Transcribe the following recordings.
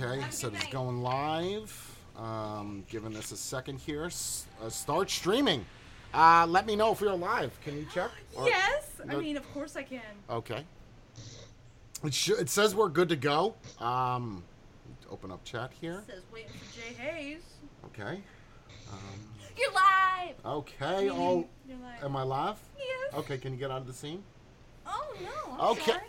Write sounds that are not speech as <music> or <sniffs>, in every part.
Okay, so it's going live. Um, giving this a second here. S- uh, start streaming. Uh, let me know if you're live. Can you check? Or- Yes, I No- mean, of course I can. Okay. It, sh- it says we're good to go. Um, open up chat here. Says waiting for Jay Hayes. Okay. Um, You're live. okay. Oh, You're live. am I live? yes. Okay. Can you get out of the scene? Oh no. I'm Okay. sorry.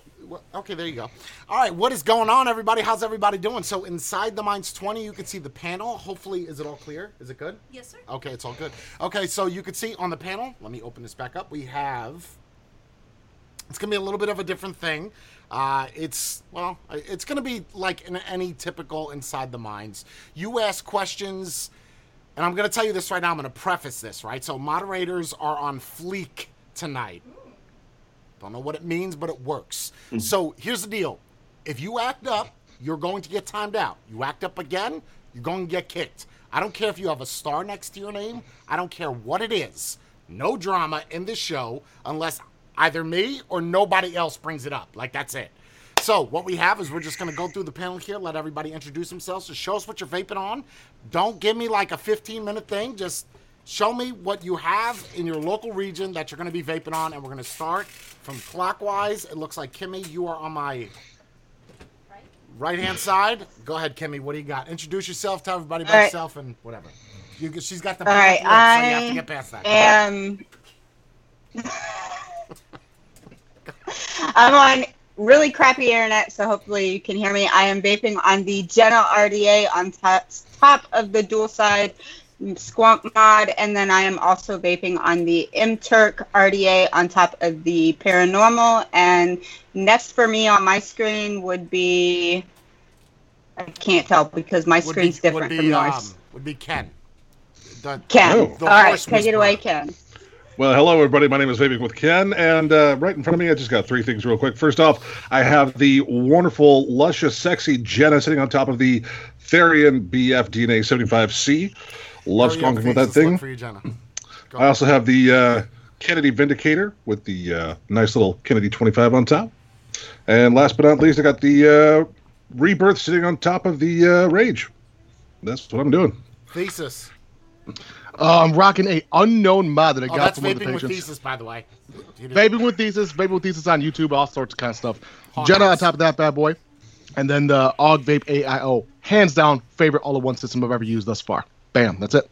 Okay, there you go. All right, what is going on, everybody? How's everybody doing? So inside the Minds 20, you can see the panel. Hopefully, is it all clear? Is it good? Yes, sir. Okay, it's all good. Okay, so you can see on the panel, let me open this back up. We have, it's going to be a little bit of a different thing. Uh, it's, well, it's going to be like in any typical Inside the Minds. You ask questions, and I'm going to tell you this right now. I'm going to preface this, right? So moderators are on fleek tonight. I don't know what it means, but it works. Hmm. So here's the deal. If you act up, you're going to get timed out. You act up again, you're going to get kicked. I don't care if you have a star next to your name. I don't care what it is. No drama in this show unless either me or nobody else brings it up. Like that's it. So what we have is we're just going to go through the panel here, let everybody introduce themselves. Just show us what you're vaping on. Don't give me like a 15 minute thing. Just show me what you have in your local region that you're going to be vaping on, and we're going to start from clockwise. It looks like Kimmy, you are on my right hand side. Go ahead, Kimmy. What do you got? Introduce yourself. Tell everybody about right. yourself and whatever. You, she's got the All right, perfect look, so you have to I get past that. am. <laughs> I'm on really crappy internet, so hopefully you can hear me. I am vaping on the Jenna RDA on top, top of the dual side Squonk mod, and then I am also vaping on the M Turk RDA on top of the Paranormal. And next for me on my screen would be. I can't tell because my Would screen's be, different would from yours. um, would be Ken. The, Ken. Oh. the All right, horse take it away. Ken. Well, hello, everybody. My name is Vaping with Ken, and uh, right in front of me, I just got three things real quick. First off, I have the wonderful, luscious, sexy Jenna sitting on top of the Therion BF DNA 75C. Love yeah, squonking with that thing. For you, Jenna. I also have the uh, Kennedy Vindicator with the uh, nice little Kennedy 25 on top. And last but not least, I got the uh, Rebirth sitting on top of the uh, Rage. That's what I'm doing. Thesis. Uh, I'm rocking a unknown mod that I Oh, got that's from one of the vaping with thesis, by the way. You didn't- Vaping with thesis, vaping with thesis on YouTube, all sorts of kind of stuff. Hot Jenna on top of that bad boy, and then the Og Vape AIO, hands down favorite all-in-one system I've ever used thus far. Bam, that's it.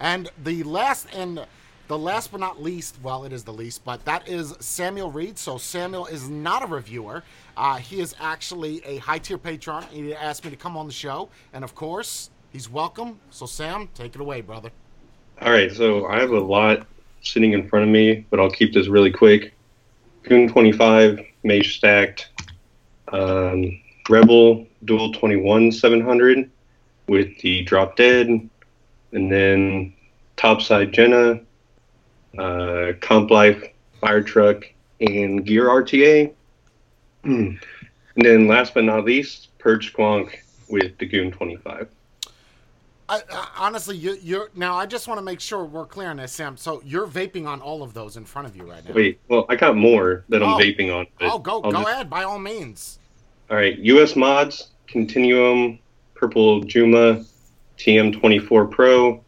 And the last and the last but not least, well, it is the least, but that is Samuel Reed. So Samuel is not a reviewer. Uh, he is actually a high tier patron. He asked me to come on the show, and of course, he's welcome. So Sam, take it away, brother. All right, so I have a lot sitting in front of me, but I'll keep this really quick. Goon 25, Mage Stacked, um, Rebel Dual 21 700 with the Drop Dead, and then Topside Jenna, uh, Comp Life Fire Truck, and Gear RTA. and then last but not least, Purge Squonk with the Goon 25. I, I, honestly, you, you're now. I just want to make sure we're clear on this, Sam. So you're vaping on all of those in front of you right now. Wait, well, I got more that I'm Oh. vaping on. Oh, go I'll go just- ahead, by all means. All right, US mods, Continuum, Purple Juma, TM24 Pro,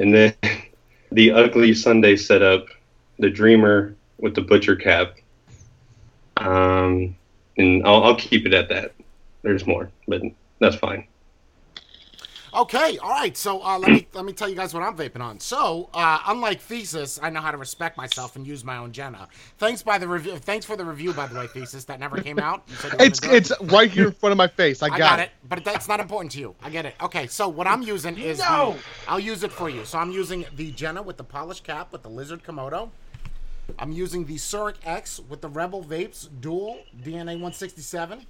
and then <laughs> the ugly Sunday setup, the Dreamer with the butcher cap. Um, and I'll, I'll keep it at that. There's more, but that's fine. Okay, all right. So uh, let me let me tell you guys what I'm vaping on. So uh, unlike Thesis, I know how to respect myself and use my own Jenna. Thanks by the review. Thanks for the review, by the way, Thesis. That never came out. You said you were It's it. it's right here in front of my face. I I got, got it, but that's not important to you. I get it. Okay, so what I'm using is No! the, I'll use it for you. So I'm using the Jenna with the polished cap with the lizard Komodo. I'm using the Zurich X with the Rebel Vapes Dual DNA 167.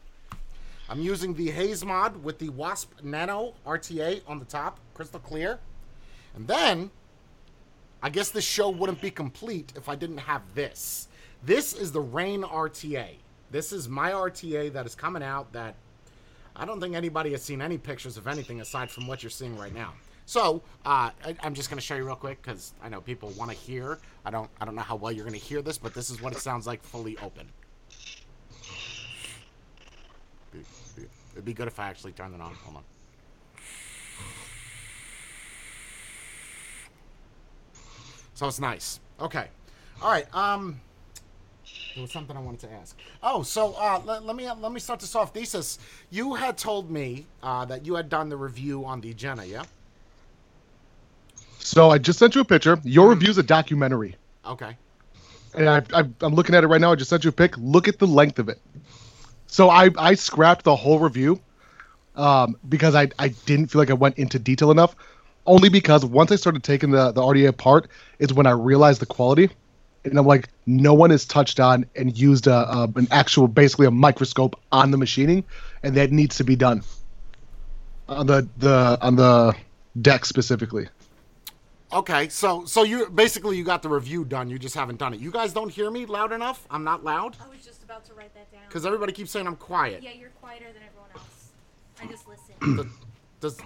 I'm using the Haze Mod with the Wasp Nano RTA on the top, crystal clear. And then, I guess this show wouldn't be complete if I didn't have this. This is the Rain RTA. This is my RTA that is coming out that I don't think anybody has seen any pictures of anything aside from what you're seeing right now. So uh, I, I'm just going to show you real quick because I know people want to hear. I don't. I don't know how well you're going to hear this, but this is what it sounds like fully open. It'd be good if I actually turned it on. Hold on. So it's nice. Okay. All right. Um, there was something I wanted to ask. Oh, so uh, let, let me let me start this off. Thesis, you had told me uh, that you had done the review on the Jenna, yeah? So I just sent you a picture. Your review's a documentary, Okay. and I, I, I'm looking at it right now. I just sent you a pic. Look at the length of it. So I, I scrapped the whole review um, because I, I didn't feel like I went into detail enough. Only because once I started taking the, the RDA apart is when I realized the quality. And I'm like, no one has touched on and used a, a, an actual, basically a microscope on the machining, and that needs to be done on the the on the deck specifically. Okay. So so you basically you got the review done. You just haven't done it. You guys don't hear me loud enough. I'm not loud I was just about to write that down. because everybody keeps saying I'm quiet. Yeah, you're quieter than everyone else. I just listen. <clears throat> Does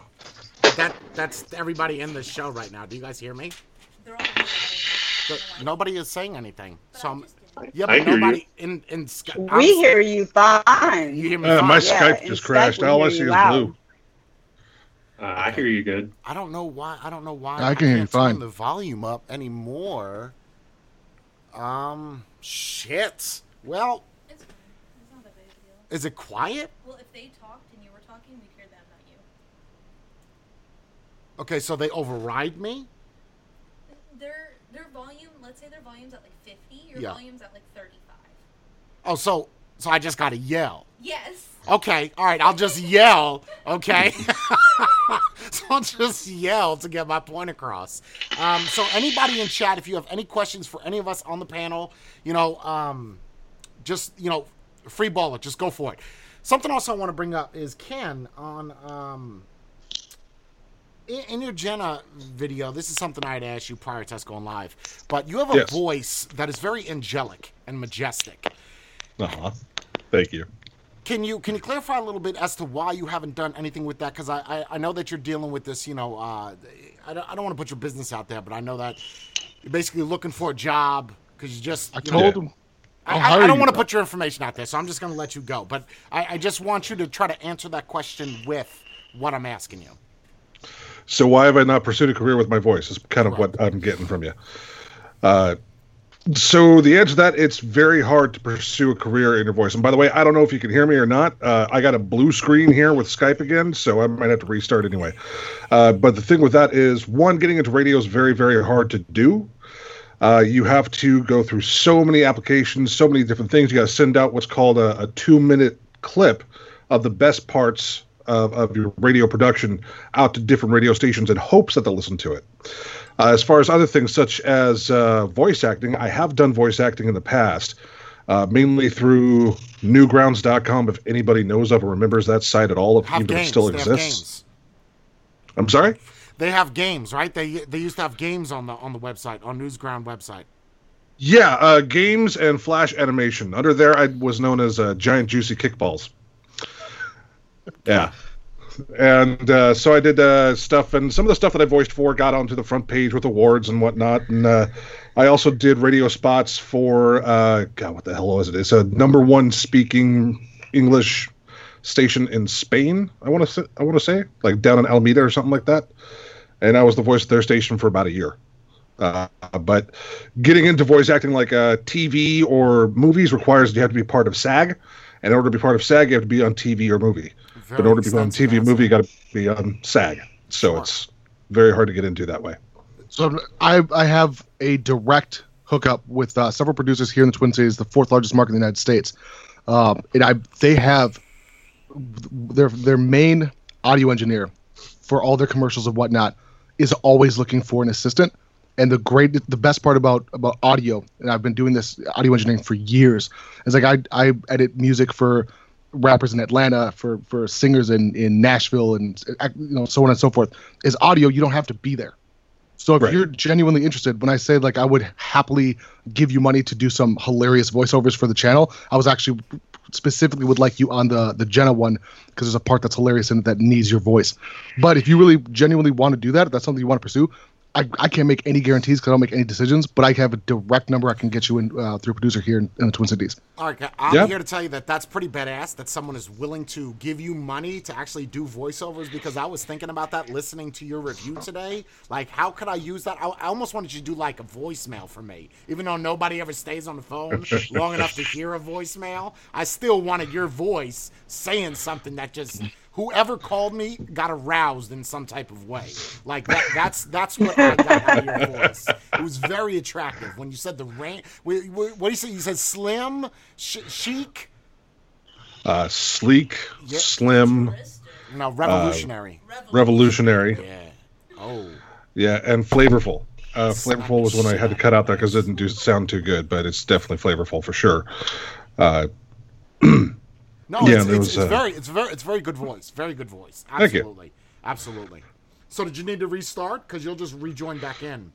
that that's everybody in the show right now? Do you guys hear me? They're all The- nobody is saying anything. But So I I'm, just yeah, I but hear you. nobody in in Sky- I'm- We hear you fine. You hear me? Uh, fine? my Yeah, Skype and just crashed. All I see is loud. blue. Uh, I hear you good. I don't know why. I don't know why. I can hear you can't turn fine. The volume up anymore. Um, shit. Well, It's fine. It's not that big of a deal. Is it quiet? Well, if they talked and you were talking, we'd hear them, not you. Okay, so they override me. Their their volume, let's say their volume's at like 50, your Yeah. volume's at like 35. Oh, so so I just gotta yell. Yes. Okay, all right. I'll just yell. Okay, <laughs> so I'll just yell to get my point across. Um, so anybody in chat, if you have any questions for any of us on the panel, you know, um, just you know, free ball it. Just go for it. Something else I want to bring up is Ken on um, in, in your Jenna video. This is something I had asked you prior to us going live, but you have a Yes. voice that is very angelic and majestic. Uh-huh. thank you. Can you can you clarify a little bit as to why you haven't done anything with that? Because I, I I know that you're dealing with this. You know, uh, I don't, I don't want to put your business out there, but I know that you're basically looking for a job because you just. I you know- told Yeah. him. I, I'll I- don't want to put your information out there, so I'm just going to let you go. But I, I just want you to try to answer that question with what I'm asking you. So why have I not pursued a career with my voice? Is kind of what I'm getting from you. Uh, so the answer to that, it's very hard to pursue a career in your voice. And by the way, I don't know if you can hear me or not. Uh, I got a blue screen here with Skype again, so I might have to restart anyway. Uh, but the thing with that is, one, getting into radio is very, very hard to do. Uh, you have to go through so many applications, so many different things. You got to send out what's called a, a two minute clip of the best parts of, of your radio production out to different radio stations in hopes that they'll listen to it. Uh, as far as other things such as uh, voice acting, I have done voice acting in the past, uh, mainly through newgrounds.com. If anybody knows of or remembers that site at all, if it still exists. I'm sorry? They have games, right? They they used to have games on the on the website on Newsground website. Yeah, uh, games and flash animation. Under there, I was known as uh, Giant Juicy Kickballs. Yeah. And uh, so I did uh, stuff, and some of the stuff that I voiced for got onto the front page with awards and whatnot. And uh, I also did radio spots for, uh, God, what the hell was it? It's a number one speaking English station in Spain. I want to I want to say, like down in Alameda or something like that. And I was the voice of their station for about a year. Uh, but getting into voice acting like uh, TV or movies requires you have to be part of SAG. And in order to be part of SAG, you have to be on TV or movie. but in order to be on TV or answer. movie, you got to be on SAG. So Sure. it's very hard to get into that way. So I I have a direct hookup with uh, several producers here in the Twin Cities, the fourth largest market in the United States. Um, and I they have their their main audio engineer for all their commercials and whatnot is always looking for an assistant. And the great the best part about about audio, and I've been doing this audio engineering for years, is like I I edit music for rappers in Atlanta, for for singers in in Nashville, and uh, you know so on and so forth. Is audio you don't have to be there. So if Right. you're genuinely interested, when I say like I would happily give you money to do some hilarious voiceovers for the channel, I was actually specifically would like you on the the Jenna one because there's a part that's hilarious in it that needs your voice. But if you really genuinely want to do that, if that's something you want to pursue, I, I can't make any guarantees because I don't make any decisions, but I have a direct number I can get you in uh, through a producer here in, in the Twin Cities. All right, I'm Yeah. here to tell you that that's pretty badass. That someone is willing to give you money to actually do voiceovers. Because I was thinking about that listening to your review today. Like, how could I use that? I, I almost wanted you to do like a voicemail for me, even though nobody ever stays on the phone <laughs> long enough to hear a voicemail. I still wanted your voice saying something that just whoever called me got aroused in some type of way. Like that, that's that's what I got out of your voice. It was very attractive when you said the rain. What, what do you say? You said slim, sh- chic, Uh, sleek, Yeah. slim, no, revolutionary. revolutionary. yeah. Oh, Yeah, and flavorful. Uh, flavorful was when I had to cut out that because it didn't do sound too good, but it's definitely flavorful for sure. Uh, <clears throat> no, Yeah, it's, it's, was, it's uh, very, it's very, it's very good voice. Very good voice. Thank you. Absolutely, absolutely. So did you need to restart? Because you'll just rejoin back in.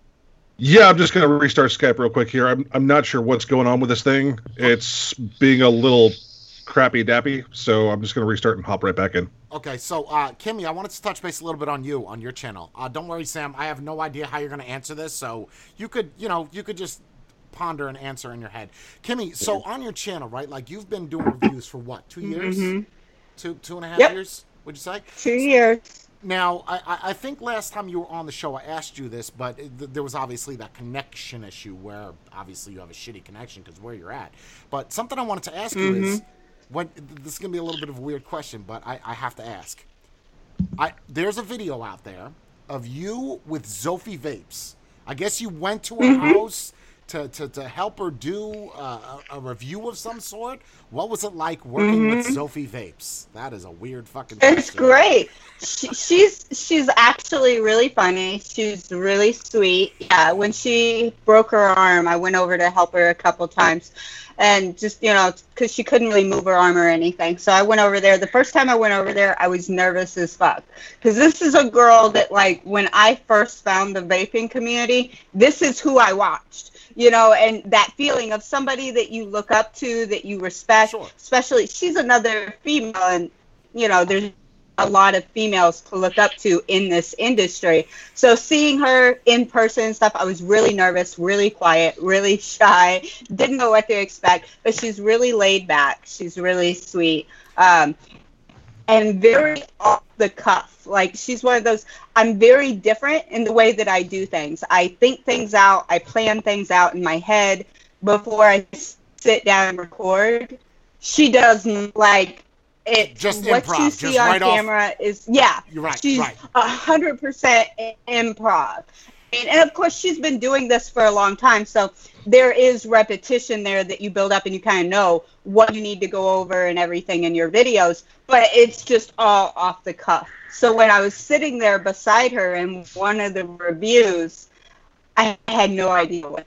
yeah, I'm just gonna restart Skype real quick here. I'm I'm not sure what's going on with this thing. It's being a little crappy dappy, so I'm just gonna restart and hop right back in. Okay, so uh, Kimmy, I wanted to touch base a little bit on you on your channel. Uh, don't worry, Sam. I have no idea how you're going to answer this, so you could, you know, you could just ponder an answer in your head. Kimmy, so on your channel, right? Like you've been doing reviews for what? Two mm-hmm. years? Two two and a half Yep. years? Would you say? Two years. Now, I, I- I think last time you were on the show, I asked you this, but th- there was obviously that connection issue where obviously you have a shitty connection because where you're at. But something I wanted to ask you is, mm-hmm. when this is gonna be a little bit of a weird question, but I, I have to ask. I there's a video out there of you with Zophie Vapes. I guess you went to her mm-hmm. house to, to, to help her do uh, a, a review of some sort. What was it like working with Zophie Vapes? That is a weird fucking. It's question. great. She, she's she's actually really funny. She's really sweet. Yeah, when she broke her arm, I went over to help her a couple times, and just you know, because she couldn't really move her arm or anything. So I went over there. The first time I went over there, I was nervous as fuck because this is a girl that like when I first found the vaping community, this is who I watched. You know, and that feeling of somebody that you look up to, that you respect, Sure. especially she's another female, and you know, there's a lot of females to look up to in this industry. So seeing her in person and stuff, I was really nervous, really quiet, really <laughs> shy, didn't know what to expect, but she's really laid back. She's really sweet. Um, and very off the cuff. Like she's one of those I'm very different in the way that I do things. I think things out, I plan things out in my head before I sit down and record. She does like it Just what improv, you just see on right off- camera is yeah. You're right, She's right. a hundred percent improv. And, of course she's been doing this for a long time, so there is repetition there that you build up and you kind of know what you need to go over and everything in your videos, but it's just all off the cuff. So when I was sitting there beside her in one of the reviews, I had no idea what.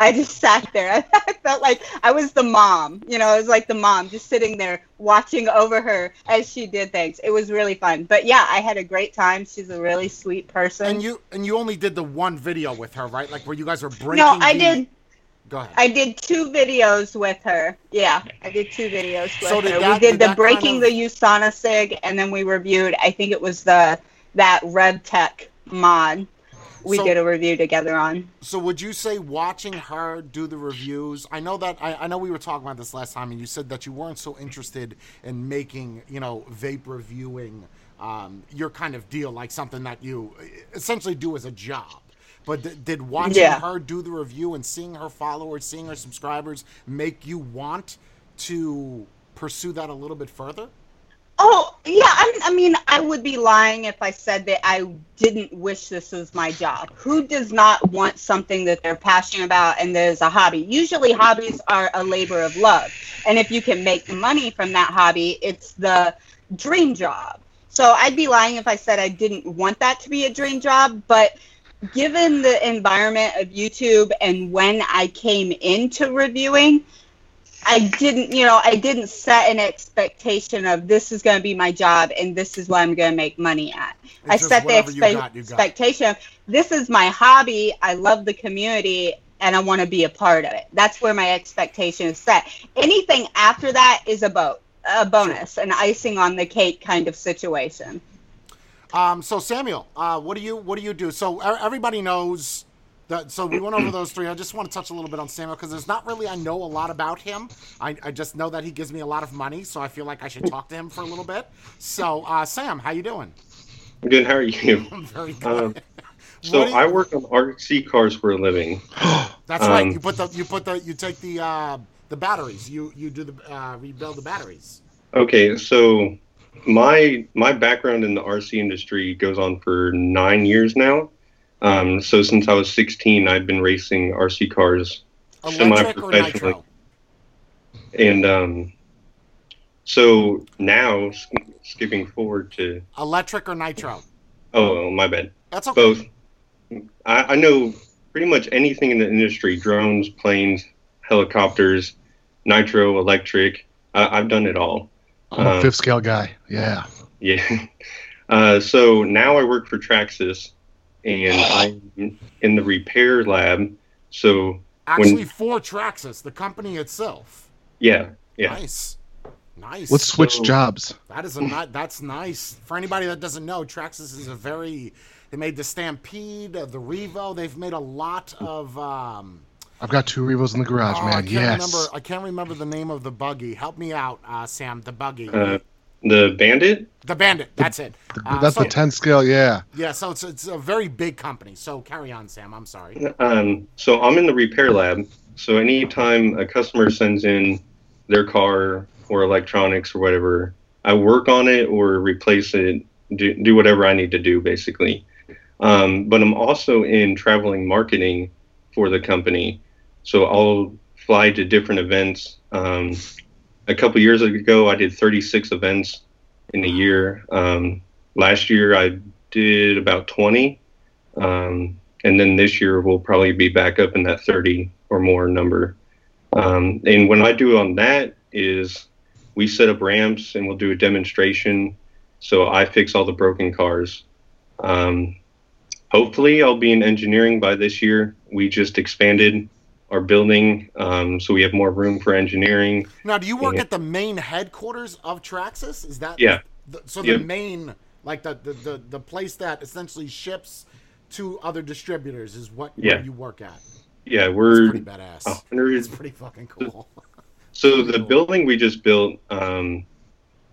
I just sat there. <laughs> I felt like I was the mom. You know, I was like the mom, just sitting there watching over her as she did things. It was really fun. But yeah, I had a great time. She's a really sweet person. And you and you only did the one video with her, right? Like where you guys were breaking. no, I the- did. Go ahead. I did two videos with her. Yeah, I did two videos with So her. that- we did, did the breaking kind of- the USANA sig, and then we reviewed. I think it was the that RevTech mod. We So- did a review together on. So would you say watching her do the reviews? I know that I, I know we were talking about this last time, and you said that you weren't so interested in making you know vape reviewing um, your kind of deal, like something that you essentially do as a job. But th- did watching Yeah. her do the review and seeing her followers, seeing her subscribers, make you want to pursue that a little bit further? Oh yeah, I, I mean, I would be lying if I said that I didn't wish this was my job. Who does not want something that they're passionate about and that is a hobby? Usually, hobbies are a labor of love, and if you can make money from that hobby, it's the dream job. So I'd be lying if I said I didn't want that to be a dream job, but given the environment of YouTube and when I came into reviewing, I didn't, you know, I didn't set an expectation of this is going to be my job and this is what I'm going to make money at. I set the whatever you got, you got. expectation of this is my hobby. I love the community and I want to be a part of it. That's where my expectation is set. Anything after that is a boat, a bonus, an icing on the cake kind of situation. Um, so Samuel, uh, what do you what do you do? So everybody knows that. So we went over those three. I just want to touch a little bit on Samuel because there's not really I know a lot about him. I, I just know that he gives me a lot of money, so I feel like I should talk to him for a little bit. So uh, Sam, how you doing? I'm good. How are you? <laughs> I'm very good. Um, So you- I work on RC cars for a living. <gasps> That's right. um, You put the you put the you take the uh, the batteries. You you do the uh, rebuild the batteries. Okay, so my my background in the RC industry goes on for nine years now. Um, so since I was 16, I've been racing RC cars, Electric Semi-professionally. and um, so now sk- skipping forward to Electric or nitro? oh my bad, That's okay. both. I, I know pretty much anything in the industry: drones, planes, helicopters, nitro, electric. I, I've done it all. I'm a Um, fifth scale guy. Yeah. <laughs> Yeah. Uh, so now I work for Traxxas, and I'm in the repair lab. So Actually, for Traxxas, the company itself. yeah, yeah. Nice, nice. Let's switch So- jobs. That is a ni- that's nice. For anybody that doesn't know, Traxxas is a very. They made the Stampede, the Revo. They've made a lot of. Um, I've got two Revos in the garage, oh, I man. can't Yes. remember. I can't remember the name of the buggy. Help me out, uh, Sam. The buggy, Uh, the Bandit. the Bandit. That's it. Uh, That's so, the 10 scale. Yeah. Yeah, so it's it's a very big company. So carry on, Sam. I'm sorry. Um, so I'm in the repair lab. So anytime a customer sends in their car or electronics or whatever, I work on it or replace it, do, do whatever I need to do basically. Um, but I'm also in traveling marketing for the company. So I'll fly to different events. Um, a couple years ago, I did 36 events in a year. Um, last year, I did about 20. Um, and then this year we'll probably be back up in that 30 or more number. Um, and what I do on that is we set up ramps and we'll do a demonstration. So I fix all the broken cars. Um, hopefully, I'll be in engineering by this year. We just expanded our building, um, so we have more room for engineering. Now, do you work Yeah. at the main headquarters of Traxxas? Is that Yeah. The, so the Yeah. main, like the, the the the place that essentially ships to other distributors is what Yeah. you work at. Yeah, we're pretty badass. a hundred It's pretty fucking cool. <laughs> So the building we just built, um,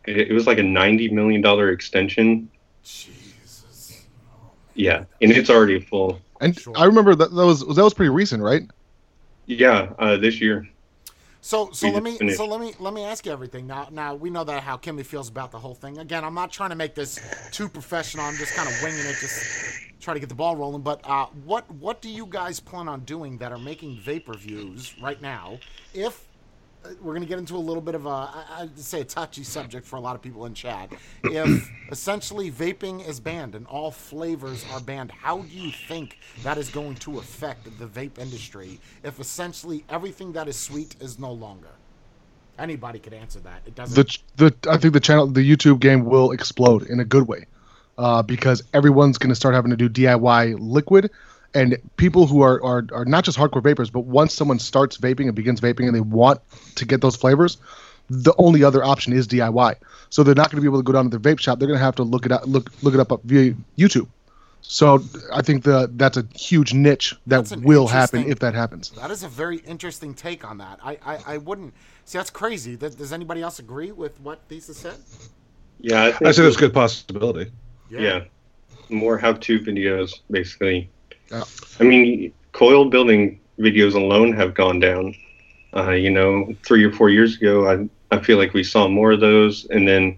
it, it was like a ninety million dollar extension. Jesus. Yeah, and it's already full. And Sure. I remember that, that was that was pretty recent, right? Yeah, uh, this year. So so We let me finished. so let me let me ask you everything. Now now we know that how Kimmy feels about the whole thing. Again, I'm not trying to make this too professional. I'm just kind of winging it, just try to get the ball rolling. But uh, what what do you guys plan on doing that are making vapor views right now? If we're going to get into a little bit of a I- I'd say a touchy subject for a lot of people in chat. <coughs> If essentially vaping is banned and all flavors are banned, how do you think that is going to affect the vape industry? If essentially everything that is sweet is no longer, anybody could answer that. It doesn't. The the I think the channel the YouTube game will explode in a good way, uh, because everyone's going to start having to do DIY liquid, and people who are, are are not just hardcore vapors, but once someone starts vaping and begins vaping and they want to get those flavors, the only other option is DIY. So they're not going to be able to go down to their vape shop. They're going to have to look it up look look it up, up via YouTube. So I think the that's a huge niche that will happen if that happens. that is a very interesting take on that. I, I, I wouldn't see that's crazy. Th- Does anybody else agree with what Thesis said? Yeah, I, think I say that's a good possibility. Yeah, more how-to videos, basically. Yeah. I mean, coil building videos alone have gone down. Uh, you know, three or four years ago, I I feel like we saw more of those, and then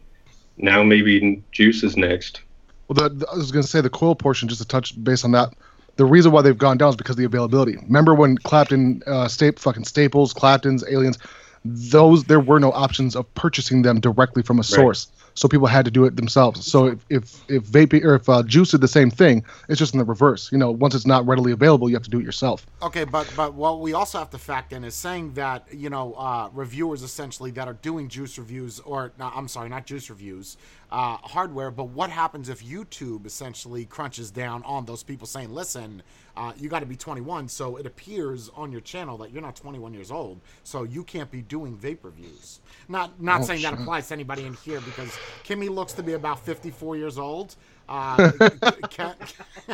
now maybe juice is next. Well, the, I was going to say the coil portion, just to touch based on that. The reason why they've gone down is because of the availability. Remember when Clapton, uh, fucking Staples, Clapton's, Aliens, those there were no options of purchasing them directly from a source, so people had to do it themselves. So if if, if vaping or if uh, juice did the same thing, it's just in the reverse. You know, once it's not readily available, you have to do it yourself. Okay, but but what we also have to factor in is saying that you know uh, reviewers essentially that are doing juice reviews or no, I'm sorry, not juice reviews, uh, hardware. But what happens if YouTube essentially crunches down on those people saying, "Listen, uh, you got to be 21," so it appears on your channel that you're not 21 years old, so you can't be doing vape reviews. Not not Oh, saying that applies to anybody in here because Kimmy looks to be about 54 years old. Uh, Ken,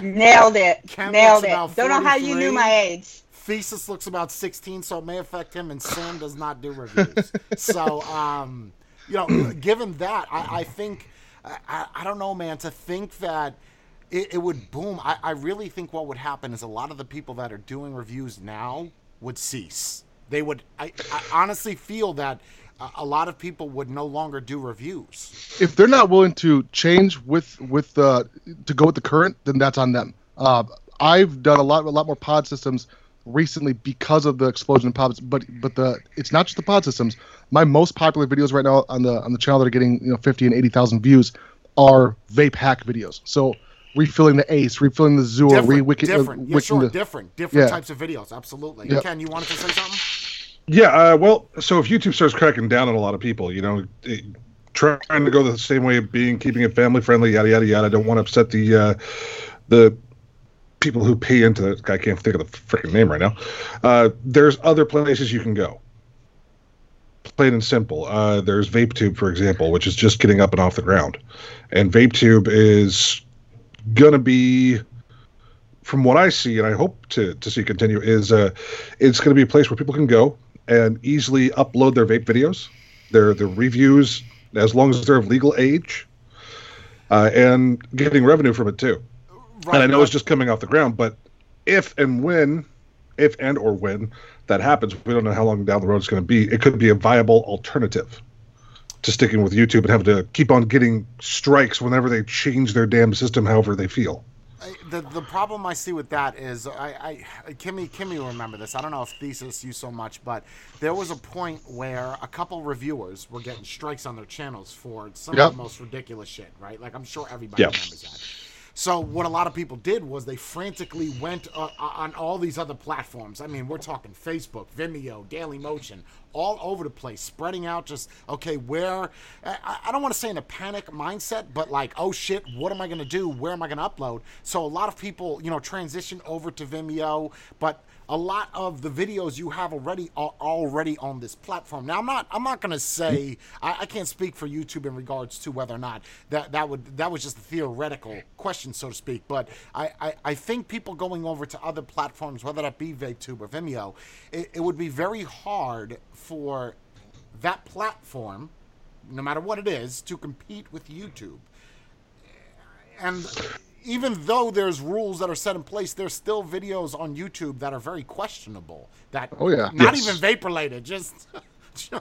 Nailed it. Ken Nailed it. Don't know how you knew my age. Thesis looks about 16, so it may affect him, and Sam does not do reviews. so, um, you know, <clears throat> given that, I, I think, I, I don't know, man, to think that it, it would boom, I, I really think what would happen is a lot of the people that are doing reviews now would cease. They would, I, I honestly feel that a, lot of people would no longer do reviews. if they're not willing to change with with uh, to go with the current, then that's on them. Uh, I've done a lot a lot more pod systems recently because of the explosion in pods, but but the it's not just the pod systems. My most popular videos right now on the on the channel that are getting you know fifty and eighty thousand views are vape hack videos. So refilling the ace, refilling the Juul, Different, re-wicking, uh, different, yeah, sure, the, different, different Yeah. types of videos, absolutely. Yep. Ken, you wanted to say something? Yeah, uh, well, so if YouTube starts cracking down on a lot of people, you know, it, trying to go the same way of being, keeping it family friendly, yada yada yada. I don't want to upset the uh, the people who pay into it. I can't think of the freaking name right now. Uh, there's other places you can go. Plain and simple. Uh, there's VapeTube, for example, which is just getting up and off the ground, and VapeTube is gonna be from what I see, and I hope to, to see continue, is uh, it's to be a place where people can go and easily upload their vape videos, their their reviews, as long as they're of legal age, uh, and getting revenue from it too. Right, and I know but- it's just coming off the ground, but if and when, if and or when that happens, we don't know how long down the road it's going to be. It could be a viable alternative to sticking with YouTube and having to keep on getting strikes whenever they change their damn system, however they feel. I- the the problem I see with that is I, I Kimmy Kimmy will remember this. I don't know if thesis you so much, but there was a point where a couple reviewers were getting strikes on their channels for some Yep. of the most ridiculous shit, right? Like I'm sure everybody Yep. remembers that. So what a lot of people did was they frantically went uh, on all these other platforms. I mean, we're talking Facebook, Vimeo, Daily Motion, all over the place, spreading out. Just okay, where I, don't want to say in a panic mindset, but like, oh shit, what am I to do? Where am I to upload? So a lot of people, you know, transition over to Vimeo, but a lot of the videos you have already are already on this platform. Now I'm not I'm not gonna say I, I can't speak for YouTube in regards to whether or not that that would that was just a theoretical question so to speak. But I, I, I think people going over to other platforms, whether that be VapeTube or Vimeo, it, it would be very hard for that platform, no matter what it is, to compete with YouTube and even though there's rules that are set in place, there's still videos on YouTube that are very questionable. That Oh, yeah. not Yes. even vape related, just <laughs>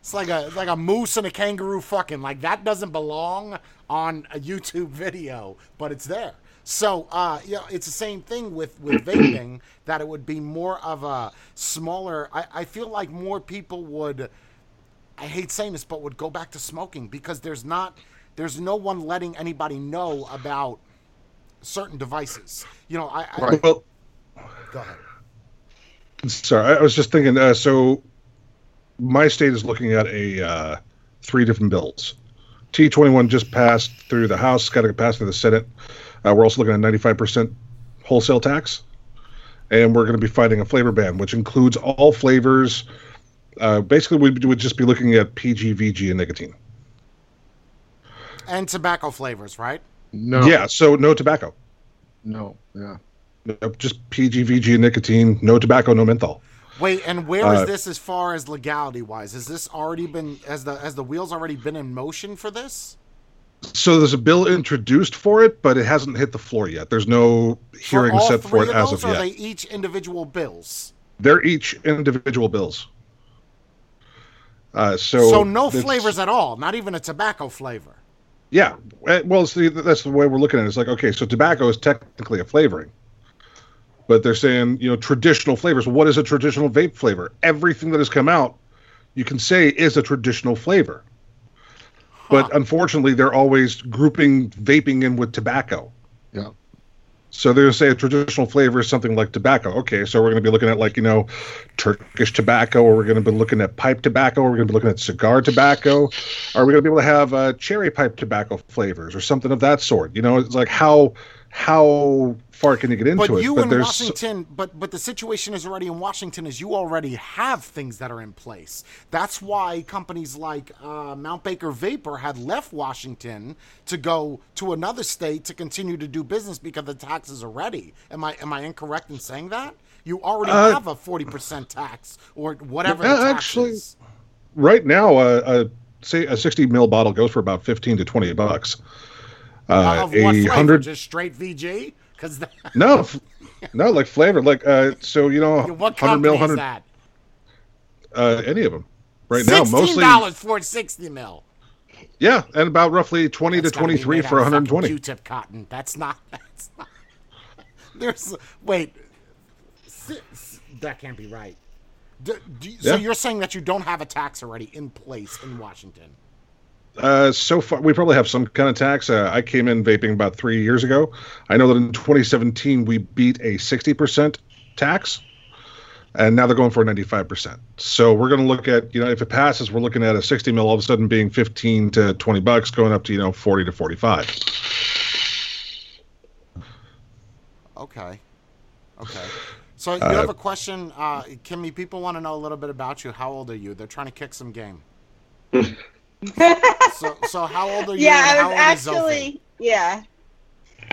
it's like a like a moose and a kangaroo fucking like that doesn't belong on a YouTube video, but it's there. So uh, yeah, it's the same thing with with <clears throat> vaping that it would be more of a smaller. I, I feel like more people would. I hate saying this, but would go back to smoking because there's not, there's no one letting anybody know about certain devices. You know, I, I Right. Well, go ahead. Sorry, I was just thinking. Uh, so, my state is looking at a uh, three different bills. T twenty one just passed through the House, got to pass through the Senate. Uh, we're also looking at ninety five percent wholesale tax, and we're going to be fighting a flavor ban, which includes all flavors. Uh, basically, we would just be looking at PG, VG, and nicotine. And tobacco flavors, right? no, Yeah, so no tobacco, no, yeah. No, just PG, VG, and nicotine. No tobacco, no menthol. Wait, and where is Uh, this as far as legality wise? Has this already been has the has the wheels already been in motion for this? So there's a bill introduced for it, but it hasn't hit the floor yet. There's no hearing for set three for it of as those, of yet. Are they each individual bills? They're each individual bills. Uh, so So, no flavors at all, not even a tobacco flavor. Yeah. Uh, Well, see, that's the way we're looking at it. It's like, okay, so tobacco is technically a flavoring, but they're saying, you know, traditional flavors. What is a traditional vape flavor? Everything that has come out, you can say is a traditional flavor. But unfortunately, they're always grouping vaping in with tobacco. Yeah. So they're going to say a traditional flavor is something like tobacco. Okay, so we're going to be looking at like you know, Turkish tobacco, or we're going to be looking at pipe tobacco, or we're going to be looking at cigar tobacco. Are we going to be able to have uh, cherry pipe tobacco flavors or something of that sort? You know, it's like how how far can you get into But it? you but in there's Washington, but but the situation is already in Washington is you already have things that are in place. That's why companies like uh, Mount Baker Vapor had left Washington to go to another state to continue to do business because the taxes are ready. Am I am I incorrect in saying that? You already Uh, have a forty percent tax or whatever. Yeah, the tax actually- is. right now a, a say a 60 mil bottle goes for about 15 to 20 bucks. Uh, a hundred Just straight VG? Because <laughs> no, no, like flavor, like uh, so you know, what 100 mil, 100, that? uh, any of them. Right now, mostly, dollars for sixty mil. yeah, and about roughly 20 That's to 23 for out of fucking 120. Q-tip cotton. That's not. <laughs> That's not. There's wait. That can't be right. Do, do, So Yeah. you're saying that you don't have a tax already in place in Washington? Uh, so far, we probably have some kind of tax. Uh, I came in vaping about three years ago. I know that in 2017 we beat a 60% tax, and now they're going for 95%. So we're going to look at, you know, if it passes, we're looking at a 60 mil all of a sudden being 15 to 20 bucks, going up to you know 40 to 45. Okay. Okay. So you have a question, uh, Kimmy? People want to know a little bit about you. How old are you? They're trying to kick some game. <laughs> so, so how old are <laughs> you? yeah, I was old is Zophie? actually yeah.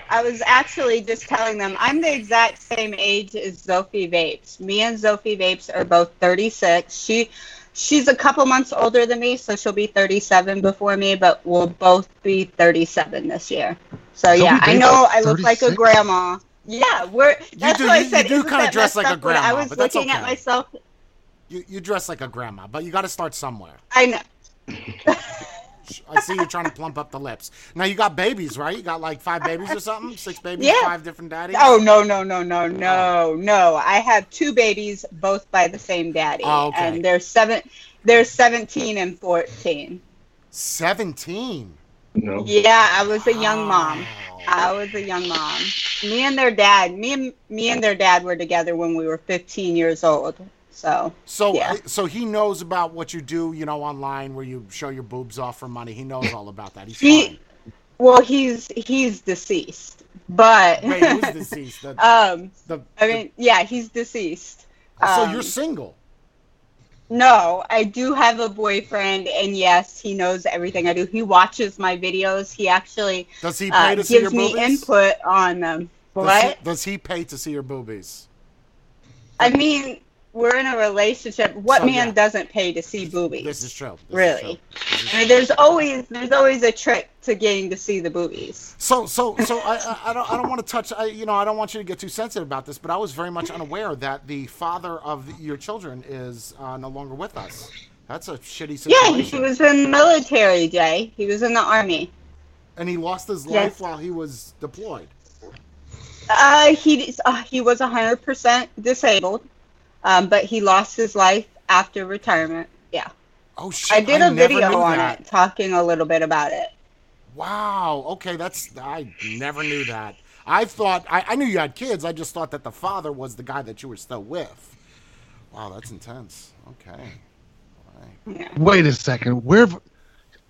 I was actually just telling them I'm the exact same age as Zophie Vapes. Me and Zophie Vapes are both 36. She she's a couple months older than me, so she'll be 37 before me, but we'll both be 37 this year. So yeah, Zophie I know I look like a grandma. Yeah, we're that's do- what I you- you do kinda dress like a grandma. I was but that's looking at myself. You, you dress like a grandma, but you got to start somewhere. I know. <laughs> I see you trying to plump up the lips. Now you got babies, right? You got like five babies or something? Six babies, Yeah. five different daddies? Oh no no no no no oh. no! I have two babies, both by the same daddy, Oh, okay. and they're seven. They're seventeen and fourteen. 17. No. Yeah, I was a young mom. Wow. I was a young mom. Me and their dad. Me and me and their dad were together when we were fifteen years old. So So, Yeah. so he knows about what you do, you know, online where you show your boobs off for money. He knows all about that. He's He- fine. well, he's he's deceased, but Wait, who's <laughs> deceased? The, um, the, I mean, yeah, he's deceased. so um, you're single. No, I do have a boyfriend, and yes, he knows everything I do. He watches my videos. He actually Does he pay uh, to see your gives me input on them. Does What? he, does he pay to see your boobies? I mean, we're in a relationship. What So, man yeah. doesn't pay to see boobies? This is true. This is really. true. This is I mean, there's always there's always a trick to getting to see the boobies. So, so, so I, I, I don't, I don't want to touch. I, you know, I don't want you to get too sensitive about this, but I was very much unaware that the father of your children is uh, no longer with us. That's a shitty Yeah, situation. he was in the military, Jay. He was in the army. and he lost his life Yes. while he was deployed. Uh, he uh, he was 100% disabled, um, but he lost his life after retirement. Yeah, Oh shit! I did a a video on it, talking a little bit about it. Wow. Okay, that's I never knew that. I thought I, I knew you had kids. I just thought that the father was the guy that you were still with. Wow, that's intense. Okay. Yeah. Wait a second. Where?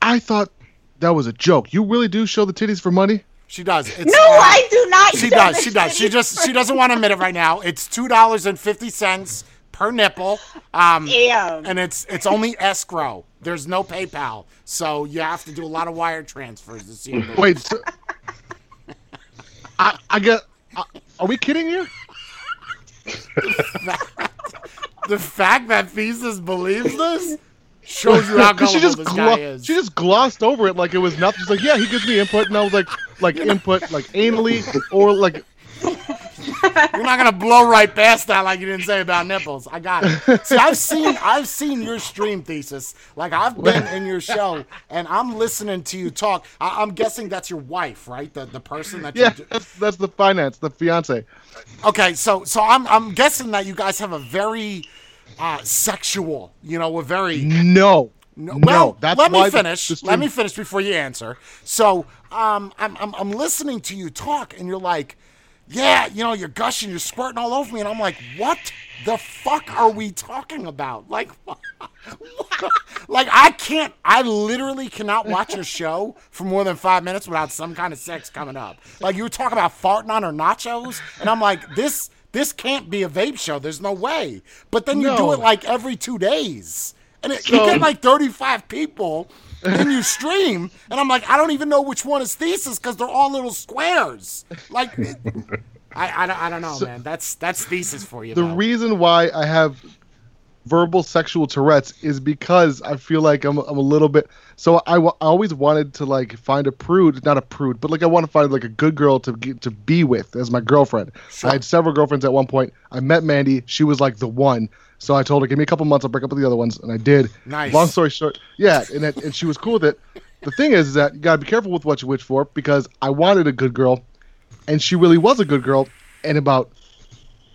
I thought that was a joke. You really do show the titties for money? She does. It's, No, uh, I do not. She does. She does. She just she doesn't want to admit it right now. It's two dollars and fifty cents per nipple. Um, Damn. and it's it's only escrow. There's no PayPal, so you have to do a lot of wire transfers to see. It Wait. So, I I get. Uh, are we kidding <laughs> here? the fact that Thesis believes this shows you how <laughs> Because gullible she just this glo- guy is. she just glossed over it like it was nothing. She's like, yeah, he gives me input, and I was like, like input, like anally, or like You're not gonna blow right past that like you didn't say about nipples. I got it. See, I've seen I've seen your stream thesis. Like I've been in your show and I'm listening to you talk. I, I'm guessing that's your wife, right? The the person that yeah, that's that's the finance, the fiance. Okay, so so I'm I'm guessing that you guys have a very uh, sexual. You know, a very No, No, no, well, that's let me finish. let me finish before you answer. So, um, I'm, I'm, I'm listening to you talk, and you're like, yeah, you know, you're gushing, you're squirting all over me, and I'm like, what the fuck are we talking about? Like, <laughs> like I can't, I literally cannot watch a show for more than five minutes without some kind of sex coming up. Like you were talking about farting on her nachos, and I'm like, this, this can't be a vape show. There's no way. But then you do it like every two days, and it, you get like 35 people. and you stream, and I'm like, I don't even know which one is thesis because they're all little squares. Like, <laughs> I, I, don't- I don't know, man. That's that's thesis for you. the though. reason why I have verbal sexual Tourette's is because I feel like I'm I'm a little bit. So I, I always wanted to like find a prude, not a prude, but like I want to find like a good girl to get, to be with as my girlfriend. I had several girlfriends at one point. I met Mandy. She was like the one. So I told her, give me a couple months, I'll break up with the other ones, and I did. Nice. Long story short, yeah, and it, and she was cool with it. The thing is, is that you gotta be careful with what you wish for because I wanted a good girl, and she really was a good girl. And about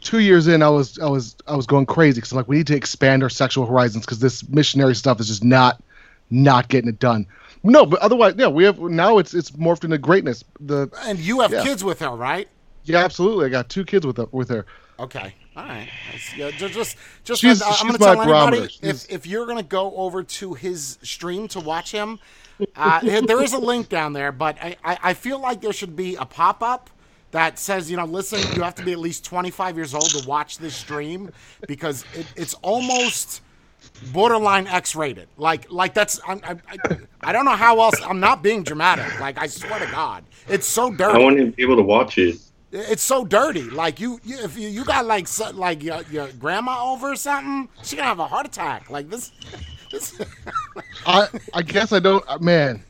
two years in, I was I was I was going crazy because I'm like, we need to expand our sexual horizons because this missionary stuff is just not not getting it done. No, but otherwise, yeah, we have now it's it's morphed into greatness. The and you have Yeah. kids with her, right? yeah, absolutely. I got two kids with her, with her. Okay. All right. Yeah, just, just, She's- I'm she's going to tell anybody barometer. if, if you're going to go over to his stream to watch him, uh, <laughs> there is a link down there, but I, I, I feel like there should be a pop up that says, you know, listen, you have to be at least 25 years old to watch this stream because it, it's almost borderline X-rated. Like, like that's I'm, I, I, I don't know how else. I'm not being dramatic. Like, I swear to God, it's so dirty. I want to be able to watch it. It's so dirty. Like you, you if you, you got like so, like your, your grandma over or something, she gonna have a heart attack. Like this, this. I I guess I don't. Man,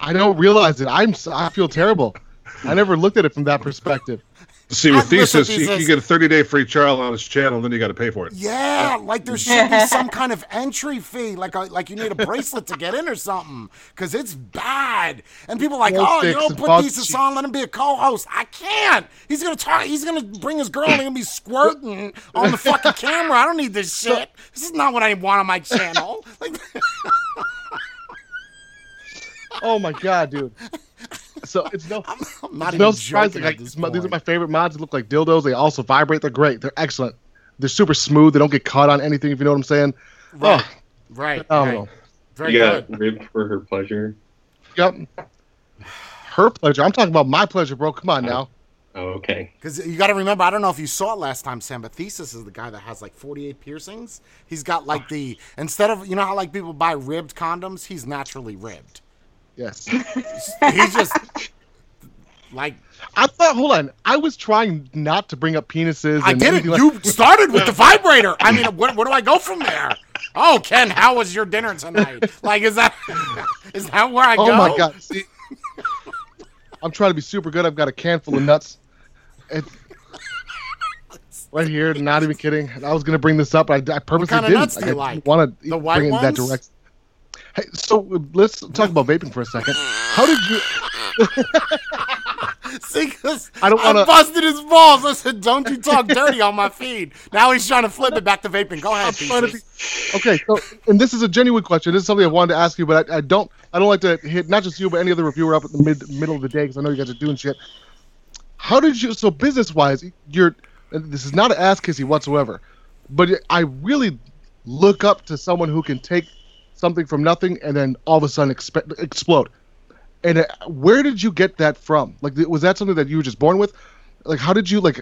I don't realize it. I'm I feel terrible. I never looked at it from that perspective. See, with listen, Thesis, you, Thesis. you get a 30 day free trial on his channel, then you got to pay for it. Yeah, like there <laughs> should be some kind of entry fee, like a, like you need a bracelet to get in or something, because it's bad. And people are like, Wall oh, you don't put bugs. Thesis on, let him be a co-host. I can't. He's gonna talk. He's gonna bring his girl and he's gonna be squirting on the fucking camera. I don't need this shit. This is not what I want on my channel. Like. <laughs> <laughs> Oh my god, dude. So it's no. <laughs> I'm not It's even no surprise. Like, this these are my favorite mods. They look like dildos. They also vibrate. They're great. They're excellent. They're super smooth. They don't get caught on anything. If you know what I'm saying. Right. Oh, Right. phenomenal. right. Very you got good. ribbed for her pleasure. Yep. Her pleasure. I'm talking about my pleasure, bro. Come on now. Oh, okay. Because you got to remember, I don't know if you saw it last time, Sam, but Thesis is the guy that has like 48 piercings. He's got like the instead of you know how like people buy ribbed condoms, he's naturally ribbed. Yes. <laughs> He's just like I thought. Hold on. I was trying not to bring up penises. I and get it. like- You started with the vibrator. I mean, where, where do I go from there? Oh, Ken, how was your dinner tonight? Like, is that is that where I Oh go? Oh my god! See, I'm trying to be super good. I've got a can full of nuts. It, right here, not even kidding. I was gonna bring this up. I, I purposely kind of didn't. nuts do you I like? Want to The white bring it in that ones? Hey, so let's talk about vaping for a second. How did you? <laughs> See, 'cause I don't wanna- busted his balls. I said, "Don't you talk dirty on my feed." Now he's trying to flip it back to vaping. Go ahead, I'm trying to Thesis. be- okay, so and this is a genuine question. This is something I wanted to ask you, but I, I don't. I don't like to hit not just you, but any other reviewer up at the mid middle of the day because I know you guys are doing shit. How did you? So business wise, you're. This is not an ass kissy whatsoever, but I really look up to someone who can take something from nothing and then all of a sudden expe- explode. And uh, where did you get that from? Like, was that something that you were just born with? Like, how did you like?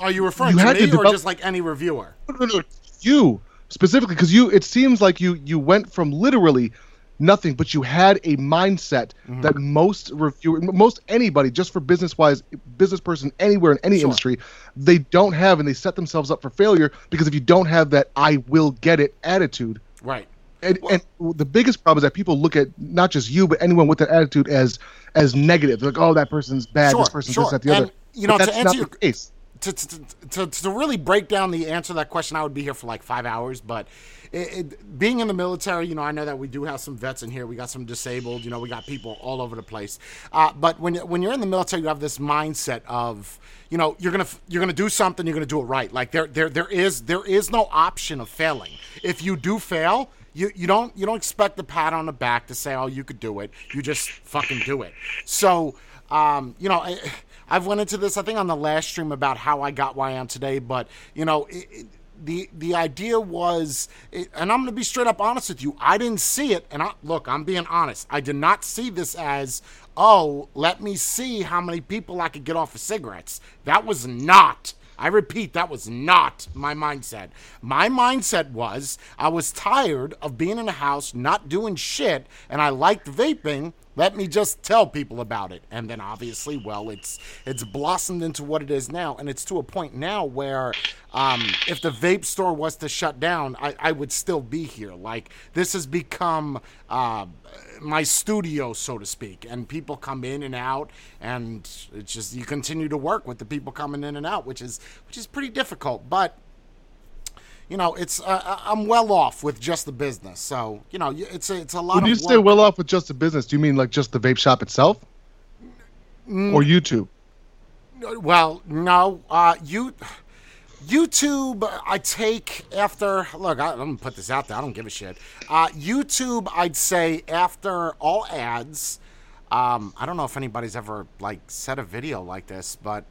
Are you referring You to had me to or just like any reviewer? no, no, no, you specifically because you it seems like you you went from literally nothing but you had a mindset Mm-hmm. that most reviewer most anybody just for business wise business person anywhere in any Sure. industry they don't have and they set themselves up for failure because if you don't have that i will get it attitude Right. And, and the biggest problem is that people look at not just you but anyone with that attitude as as negative They're like oh that person's bad Sure, this person's sure. this that the And, other you know, But to answer your- case to, to, to, to really break down the answer to that question, I would be here for like five hours. But it, it, being in the military, you know, I know that we do have some vets in here. We got some disabled. You know, we got people all over the place. Uh, but when when you're in the military, you have this mindset of you know you're gonna you're gonna do something. You're gonna do it right. Like there there there is there is no option of failing. If you do fail, You you don't you don't expect the pat on the back to say, "Oh, you could do it." You just fucking do it. So, um, you know, I, I've went into this I think on the last stream about how I got where I am today, but you know, it, it, the the idea was, and I'm going to be straight up honest with you. I didn't see it, and I, look, I'm being honest. I did not see this as, oh, let me see how many people I could get off of cigarettes. That was not. I repeat, that was not my mindset. My mindset was I was tired of being in a house, not doing shit, and I liked vaping. Let me just tell people about it. And then obviously, well, it's it's blossomed into what it is now, and it's to a point now where um, if the vape store was to shut down, I, I would still be here. Like this has become uh, my studio, so to speak, and people come in and out, and it's just you continue to work with the people coming in and out, which is which is pretty difficult, but. You know, it's uh, I'm well off with just the business, so you know it's a, it's a lot. When of you say well off with just the business, do you mean like just the vape shop itself, Mm. or YouTube? Well, no. Uh, you, YouTube, I take after. Look, I, I'm gonna put this out there. I don't give a shit. Uh, YouTube, I'd say after all ads. Um, I don't know if anybody's ever like said a video like this, but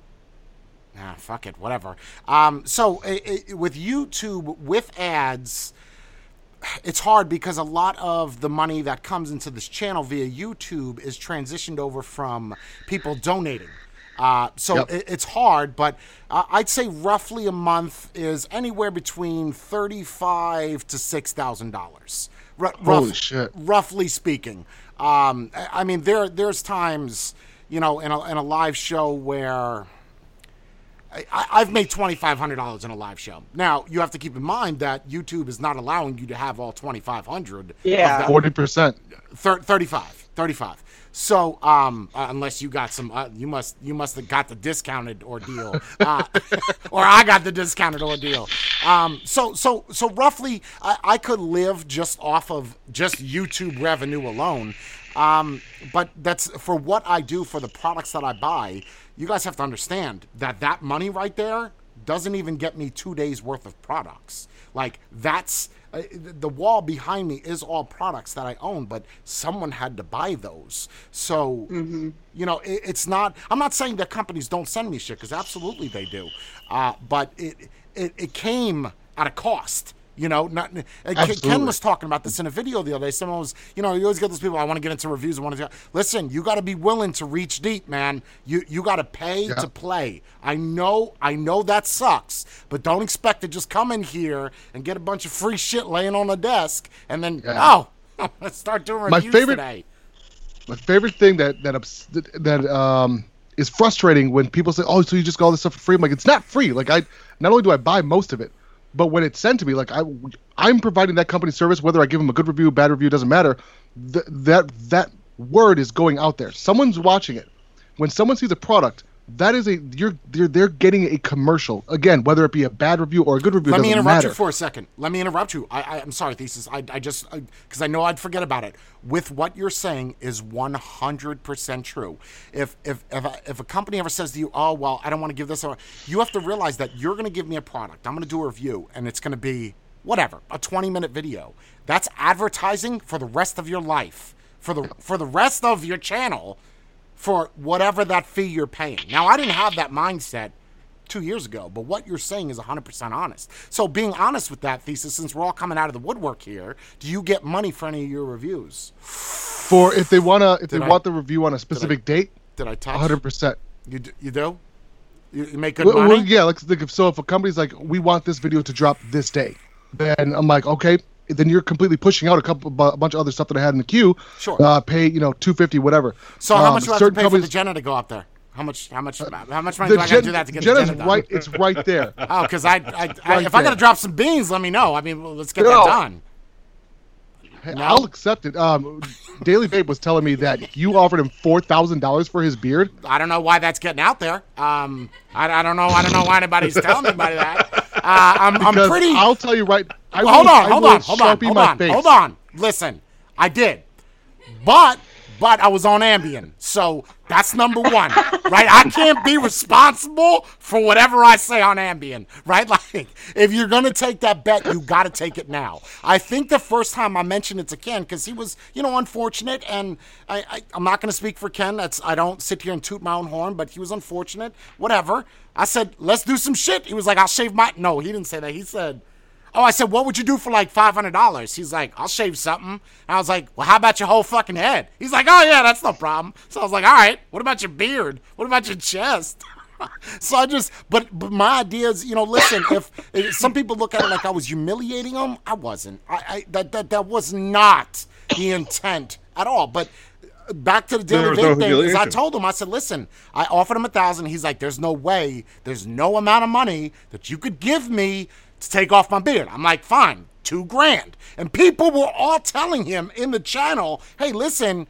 ah, fuck it, whatever. Um, so i i with YouTube with ads it's hard because a lot of the money that comes into this channel via YouTube is transitioned over from people donating. Uh, so Yep. it, it's hard, but uh, I'd say roughly a month is anywhere between thirty-five to six thousand dollars. R- Holy shit. Roughly speaking, um, I I mean there there's times you know in a, in a live show where I, I've made twenty five hundred dollars in a live show. Now you have to keep in mind that YouTube is not allowing you to have all twenty five hundred. Yeah. Forty percent. 35 35 so um uh, unless you got some uh, you must you must have got the discounted ordeal <laughs> uh, <laughs> or i got the discounted ordeal um so so so roughly I, I could live just off of just youtube revenue alone um but that's for what i do for the products that i buy you guys have to understand that that money right there doesn't even get me two days worth of products like that's uh, the wall behind me is all products that I own, but someone had to buy those. So, you know, it, it's not. I'm not saying that companies don't send me shit because absolutely they do, uh, but it, it it came at a cost. You know, not uh, Ken- Ken was talking about this in a video the other day. Someone was, you know, you always get those people. I want to get into reviews. I want to listen. You got to be willing to reach deep, man. You you got to pay Yeah. to play. I know, I know that sucks, but don't expect to just come in here and get a bunch of free shit laying on the desk and then Yeah. oh, <laughs> let's start doing My reviews favorite- today. My favorite thing that that that, that um is frustrating when people say, "Oh, so you just got all this stuff for free?" I'm like, it's not free. Like I not only do I buy most of it, but when it's sent to me, like I I'm providing that company service, whether I give them a good review, bad review, doesn't matter. Th- that that word is going out there. Someone's watching it. When someone sees a product, that is a you're they're, they're getting a commercial again, whether it be a bad review or a good review. Let me doesn't interrupt matter. you for a second. Let me interrupt you. I, I, I'm sorry, Thesis. I, I just, because I, know I'd forget about it. With what you're saying is 100% true. If, if, if, a, if a company ever says to you, oh, well, I don't want to give this, or you have to realize that you're going to give me a product. I'm going to do a review, and it's going to be whatever, a 20 minute video. That's advertising for the rest of your life, for the, for the rest of your channel, for whatever that fee you're paying. Now, I didn't have that mindset two years ago, but what you're saying is 100% honest. So, being honest with that thesis, since we're all coming out of the woodwork here, do you get money for any of your reviews? For if they wanna if they I- want the review on a specific date, Did I touch? 100. percent You, d- you do? You, you make good Well, money? well, yeah, like, like if, so if a company's like, we want this video to drop this day, then I'm like, okay, then you're completely pushing out a couple, a bunch of other stuff that I had in the queue. Sure. Uh, pay you know 250 whatever. So, how Um, much do I have to certain pay for the Jenna to go up there? How much? How much? How much money The do I got to do that to get Jenna's the Jenna done? right. It's right there. <laughs> Oh, because I, I, I Right if I got to drop some beans, let me know. I mean, let's get No. that done. Hey, No. I'll accept it. Um, <laughs> Daily Vape was telling me that you offered him four thousand dollars for his beard. I don't know why that's getting out there. Um, I, I don't know. I don't know why anybody's telling anybody that. Uh, I'm, I'm pretty. I'll tell you right. I Well, hold on, I hold on, hold on, hold on, face. hold on. Listen, I did, but but I was on Ambien, so That's number one, right? I can't be responsible for whatever I say on Ambien, right? <laughs> Like, if you're gonna take that bet, you got to take it now. I think the first time I mentioned it to Ken, because he was, you know, unfortunate, and I, I, I'm not gonna speak for Ken. That's I don't sit here and toot my own horn, but he was unfortunate. Whatever. I said, let's do some shit. He was like, I'll shave my. No, he didn't say that. He said. Oh, I said, what would you do for like five hundred dollars? He's like, I'll shave something. And I was like, well, how about your whole fucking head? He's like, oh yeah, that's no problem. So I was like, all right, what about your beard? What about your chest? <laughs> so I just, but but my idea is, you know, listen, if, if some people look at it like I was humiliating them, I wasn't. I, I that that that was not the intent at all. But back to the daily no thing, is I told him, I said, listen, I offered him a thousand. He's like, there's no way, there's no amount of money that you could give me to take off my beard. I'm like, fine, two grand. And people were all telling him in the channel, hey, listen,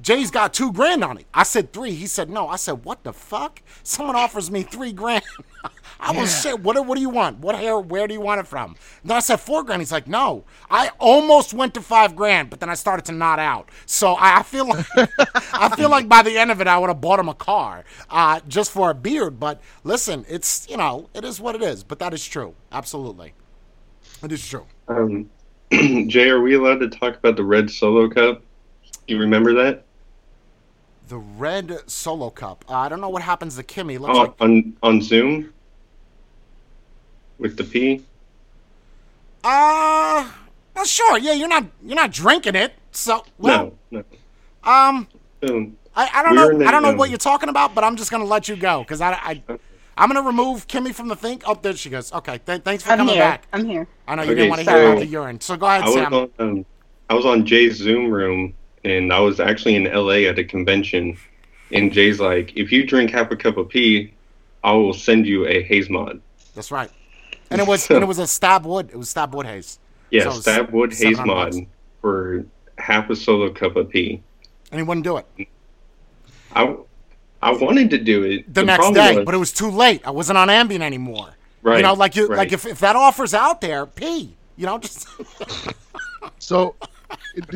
Jay's got two grand on it. I said three. He said no. I said, what the fuck? Someone offers me three grand. <laughs> I was shit. What, do- what do you want? What hair? Where do you want it from? Then I said four grand. He's like, no. I almost went to five grand, but then I started to nod out. So I, I feel like <laughs> I feel like by the end of it, I would have bought him a car uh, just for a beard. But listen, it's you know, it is what it is. But that is true. Absolutely, it is true. Um, <clears throat> Jay, are we allowed to talk about the red solo cup? You remember that? The red solo cup. Uh, I don't know what happens to Kimmy. Looks Oh, like on on Zoom with the P. Uh, well, sure. Yeah, you're not you're not drinking it. So, well, no, no. um, Um, I, I don't We're know the, I don't know um, what you're talking about, but I'm just gonna let you go because I, I I'm gonna remove Kimmy from the thing. Oh, there she goes. Okay, th- thanks for I'm coming here. back. I'm here. I know you Okay, didn't want to hear about the urine, so go ahead, I was Sam. on um, I was on Jay's Zoom room, and I was actually in LA at a convention. And Jay's like, "If you drink half a cup of pee, I will send you a haze mod." That's right. And it was <laughs> and it was a stab wood. It was stab wood haze. Yeah, So stab wood haze mod for half a solo cup of pee. And he wouldn't do it I I wanted to do it the, next day, was- but it was too late. I wasn't on Ambien anymore. right. you know, like you right. like if, if that offer's out there, pee. You know, just <laughs> So,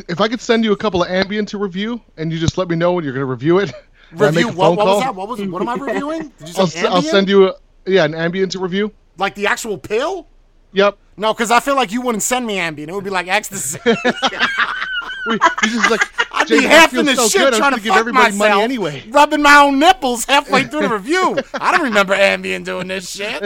if I could send you a couple of Ambien to review, and you just let me know when you're going to review it, <laughs> review make a what, phone what call, was that? What was what am I reviewing? Did you say I'll, s- I'll send you a yeah an Ambien to review. Like the actual pill. Yep. No, because I feel like you wouldn't send me Ambien. It would be like ecstasy. <laughs> We, just like <laughs> I'd be that half in the so shit good, trying to give everybody myself, money anyway. rubbing my own nipples halfway <laughs> through the review. I don't remember Ambien doing this shit.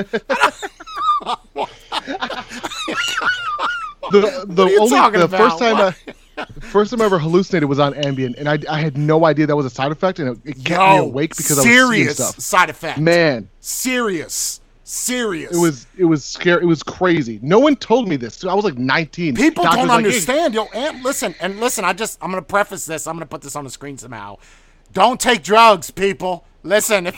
the the are you only talking the about? first time What? I first time I ever hallucinated was on Ambien, and I, I had no idea that was a side effect, and it, it kept me awake because I was seeing serious stuff. side effect. Man, serious, serious. it was it was scary. It was crazy. No one told me this. I was like 19. People Doctor's don't like, "Hey, understand. Yo, and listen, and listen. I just I'm gonna preface this. I'm gonna put this on the screen somehow. Don't take drugs, people. Listen,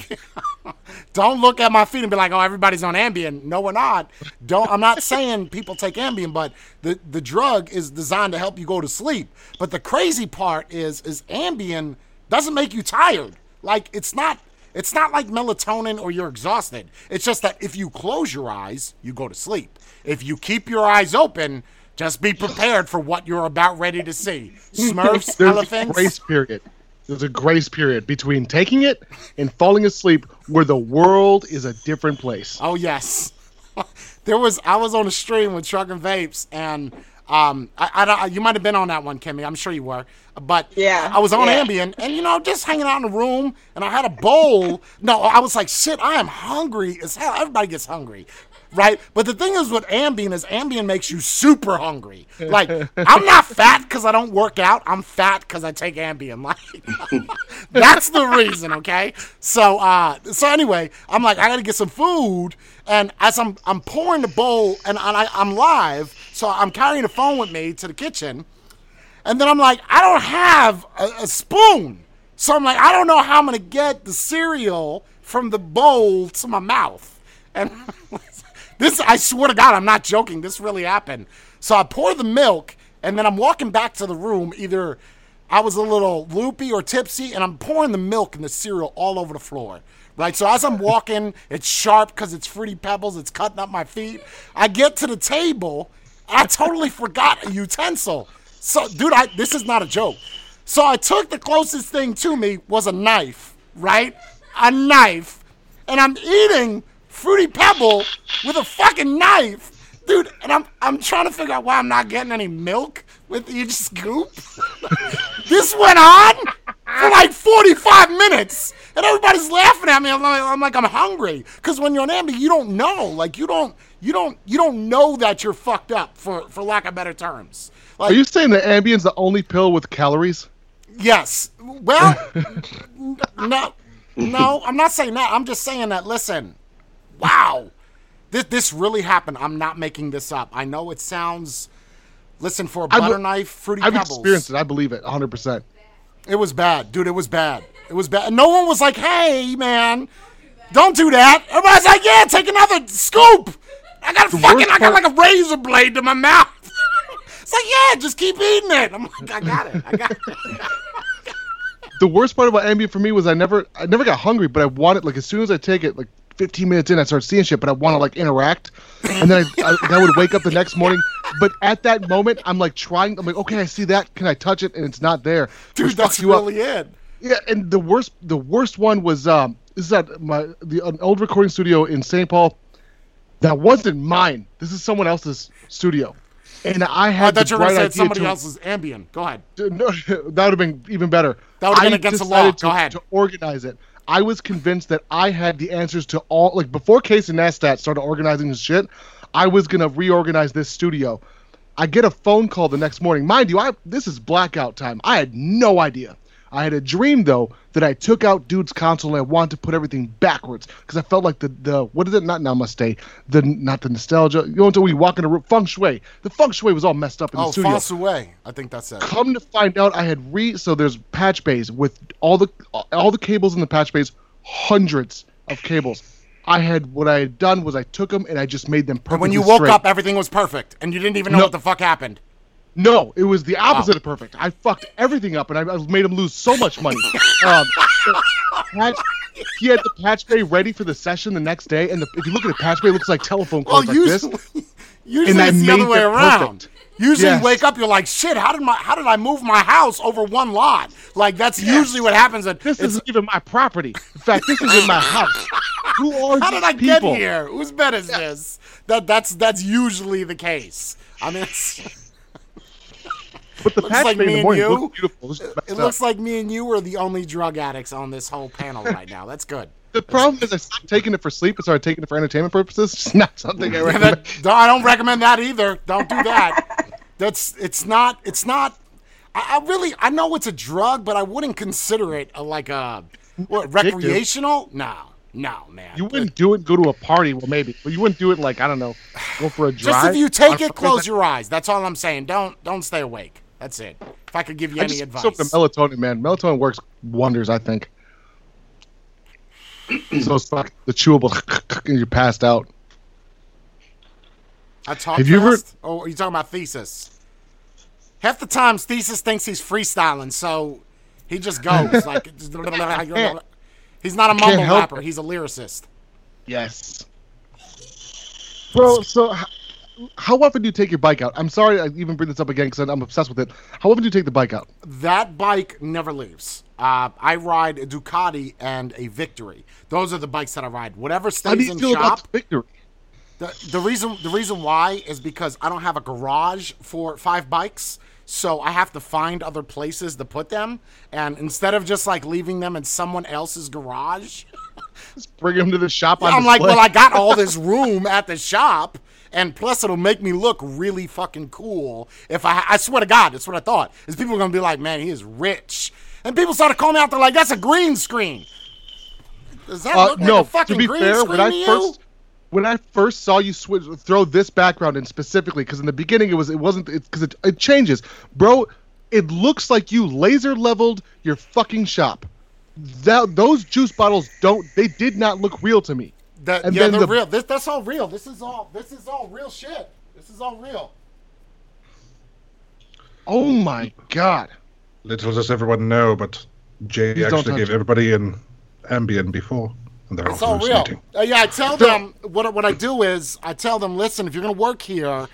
<laughs> don't look at my feet and be like, "Oh, everybody's on Ambien." No, we're not. Don't. I'm not saying people take Ambien, but the the drug is designed to help you go to sleep. But the crazy part is, is Ambien doesn't make you tired. Like it's not. It's not like melatonin or you're exhausted. It's just that if you close your eyes, you go to sleep. If you keep your eyes open, just be prepared for what you're about ready to see. Smurfs, <laughs> There's a grace period. There's a grace period between taking it and falling asleep, where the world is a different place. Oh yes, <laughs> there was. I was on a stream with Truck and Vapes, and um, I, I. You might have been on that one, Kimmy. I'm sure you were. But Yeah, I was on yeah. Ambien, and you know, just hanging out in the room, and I had a bowl. <laughs> No, I was like, shit, I am hungry as hell. Everybody gets hungry. Right, but the thing is with Ambien is Ambien makes you super hungry. Like I'm not fat because I don't work out. I'm fat because I take Ambien. <laughs> Like <laughs> that's the reason. Okay, so uh, so anyway, I'm like I gotta get some food, and as I'm I'm pouring the bowl, and, and I, I'm live, so I'm carrying the phone with me to the kitchen, and then I'm like I don't have a, a spoon, so I'm like I don't know how I'm gonna get the cereal from the bowl to my mouth, and <laughs> this I swear to God I'm not joking. This really happened. So I pour the milk, and then I'm walking back to the room. Either I was a little loopy or tipsy, and I'm pouring the milk and the cereal all over the floor. Right, so as I'm walking, it's sharp because it's fruity pebbles. It's cutting up my feet. I get to the table, I totally forgot a utensil. So, dude, I this is not a joke. So I took the closest thing to me was a knife, right? A knife. And I'm eating Fruity Pebble with a fucking knife. Dude, and I'm I'm trying to figure out why I'm not getting any milk with each scoop. <laughs> this went on for like 45 minutes. And everybody's laughing at me. I'm like, I'm, like, I'm hungry. Because when you're on Ambien, you don't know. Like you don't you don't you don't know that you're fucked up for for lack of better terms. Like Are you saying that Ambien's the only pill with calories? Yes. Well, <laughs> no, no, I'm not saying that. I'm just saying that. Listen, wow, this this really happened. I'm not making this up. I know it sounds. Listen for a I've- butter knife, fruity I've pebbles. experienced it. I believe it 100%. It was bad, dude. It was bad. It was bad. And no one was like, "Hey, man, don't do that." Everybody's like, "Yeah, take another scoop." I got a fucking, I got like a razor blade to my mouth. <laughs> it's like, yeah, just keep eating it. I'm like, I got it. I got it. the worst part about Ambien for me was I never I never got hungry, but I wanted like as soon as I take it, like 15 minutes in, I start seeing shit, but I want to like interact, and then I, I, I would wake up the next morning. But at that moment, I'm like trying. I'm like, okay, I see that. Can I touch it? And it's not there. Dude, which that's you up. really it. Yeah, and the worst the worst one was um this is at my the an old recording studio in St. Paul. That wasn't mine. This is someone else's studio, and I I had thought the you were going bright to say idea somebody to- else's Ambien. Go ahead. <laughs> no, that would have been even better. That would've been I against the law. To, Go ahead. To organize it, I was convinced that I had the answers to all. Like before, Casey Neistat started organizing his shit, I was gonna reorganize this studio. I get a phone call the next morning. Mind you, I this is blackout time. I had no idea. I had a dream though that I took out dude's console and I wanted to put everything backwards because I felt like the the what is it? Not namaste. The not the nostalgia. You know until we walk in a room. Feng shui. The feng shui was all messed up in Oh, the studio Fonsue. I think that's it. come to find out i had re so there's patch bays with all the all the cables in the patch bays hundreds of cables i had what i had done was i took them and i just made them perfect. And when you woke straight. up, everything was perfect, and you didn't even know No. what the fuck happened. No it was the opposite of perfect i fucked everything up and i, I made him lose so much money um, patch, he had the patch bay ready for the session the next day and the, if you look at the patch bay it looks like telephone Well, like usually, this <laughs> usually And I it's the other way around. perfect. Usually, Yes. you wake up, you're like, "Shit! How did my how did I move my house over one lot?" Like that's usually what happens. And this isn't even my property in fact this isn't my house who are <laughs> how these did I get people? here? Whose bed is this? That that's that's usually the case. I mean, it's, But the Looks patch like me and morning you. looked beautiful. It's just messed it up. looks like me and you are the only drug addicts on this whole panel right now. That's good. the problem is I stopped taking it for sleep and started taking it for entertainment purposes. <laughs> It's not something I recommend. that- I don't recommend that either. Don't do that. That's it's not it's not. I, I really I know it's a drug, but I wouldn't consider it a, like a what recreational. No, no, man. You wouldn't do it go to a party, well maybe, but you wouldn't do it like I don't know, go for a drive. just if you take it, close your eyes. That's all I'm saying. Don't don't stay awake. That's it. If I could give you I any just advice. the melatonin, man. Melatonin works wonders, I think. <clears throat> so it's like the chewable, <laughs> and you're passed out. I talk Have you ever- fast? Oh, are you talking about Thesis? Half the times, Thesis thinks he's freestyling, so he just goes <laughs> like. <laughs> he's not a mumble help rapper. it. He's a lyricist. Yes. Bro, so h- how often do you take your bike out? I'm sorry I even bring this up again because I'm obsessed with it. How often do you take the bike out? That bike never leaves. Uh, I ride a Ducati and a Victory. Those are the bikes that I ride. Whatever How do stays you in feel shop. about victory? The, the reason the reason why is because I don't have a garage for five bikes, so I have to find other places to put them. And instead of just like leaving them in someone else's garage, Bring them to the shop on I'm like, well, I got all <laughs> this room at the shop, and plus it'll make me look really fucking cool. If I, I swear to God, that's what I thought. Is people are gonna be like, man, he is rich, and people started calling me out. They're like, that's a green screen. Does that Uh, look like a fucking to be green fair, screen when to I you? first when I first saw you switch, throw this background in specifically, because in the beginning it was it wasn't because it, it changes, bro. It looks like you laser leveled your fucking shop. That those juice bottles don't they did not look real to me. That, And yeah, they're the- real. This, that's all real. This is all. This is all real shit. This is all real. Oh my god. Little does everyone know, but Jay Please actually gave it. everybody an Ambien before, and they're It's all all real. Uh, yeah, I tell them what what I do is I tell them, listen, if you're gonna work here,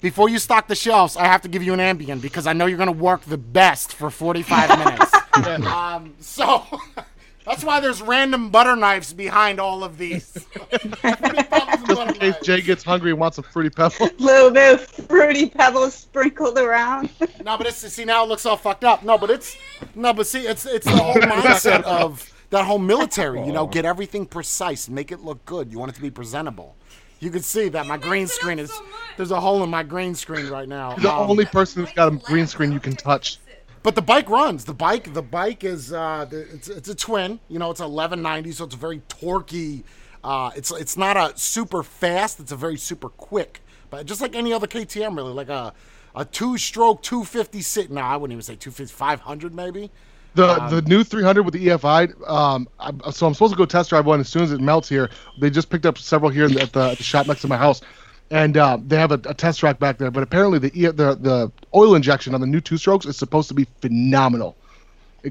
before you stock the shelves, I have to give you an Ambien because I know you're going to work the best for 45 minutes. <laughs> um, so <laughs> that's why there's random butter knives behind all of these. Fruity Pebbles and Just in case. Jay gets hungry and wants some fruity pebbles. <laughs> little bit of fruity pebbles sprinkled around. No, but it's see now it looks all fucked up. No, but it's no, but see it's it's the whole mindset of that whole military. You know, get everything precise, make it look good. You want it to be presentable. You can see that my green screen is so there's a hole in my green screen right now. the Um, only person who's got a green screen you can touch. But the bike runs. The bike, the bike is uh, it's it's a twin. You know, it's 1190, so it's a very torquey. Uh, it's it's not a super fast. It's a very super quick. But just like any other KTM, really, like a a two-stroke 250 sit. No, I wouldn't even say 250, 500 maybe. The Um, the new 300 with the EFI. Um, I, so I'm supposed to go test drive one as soon as it melts here. They just picked up several here in the, at the shop next to my house, and uh, they have a, a test track back there. But apparently the the the oil injection on the new two strokes is supposed to be phenomenal,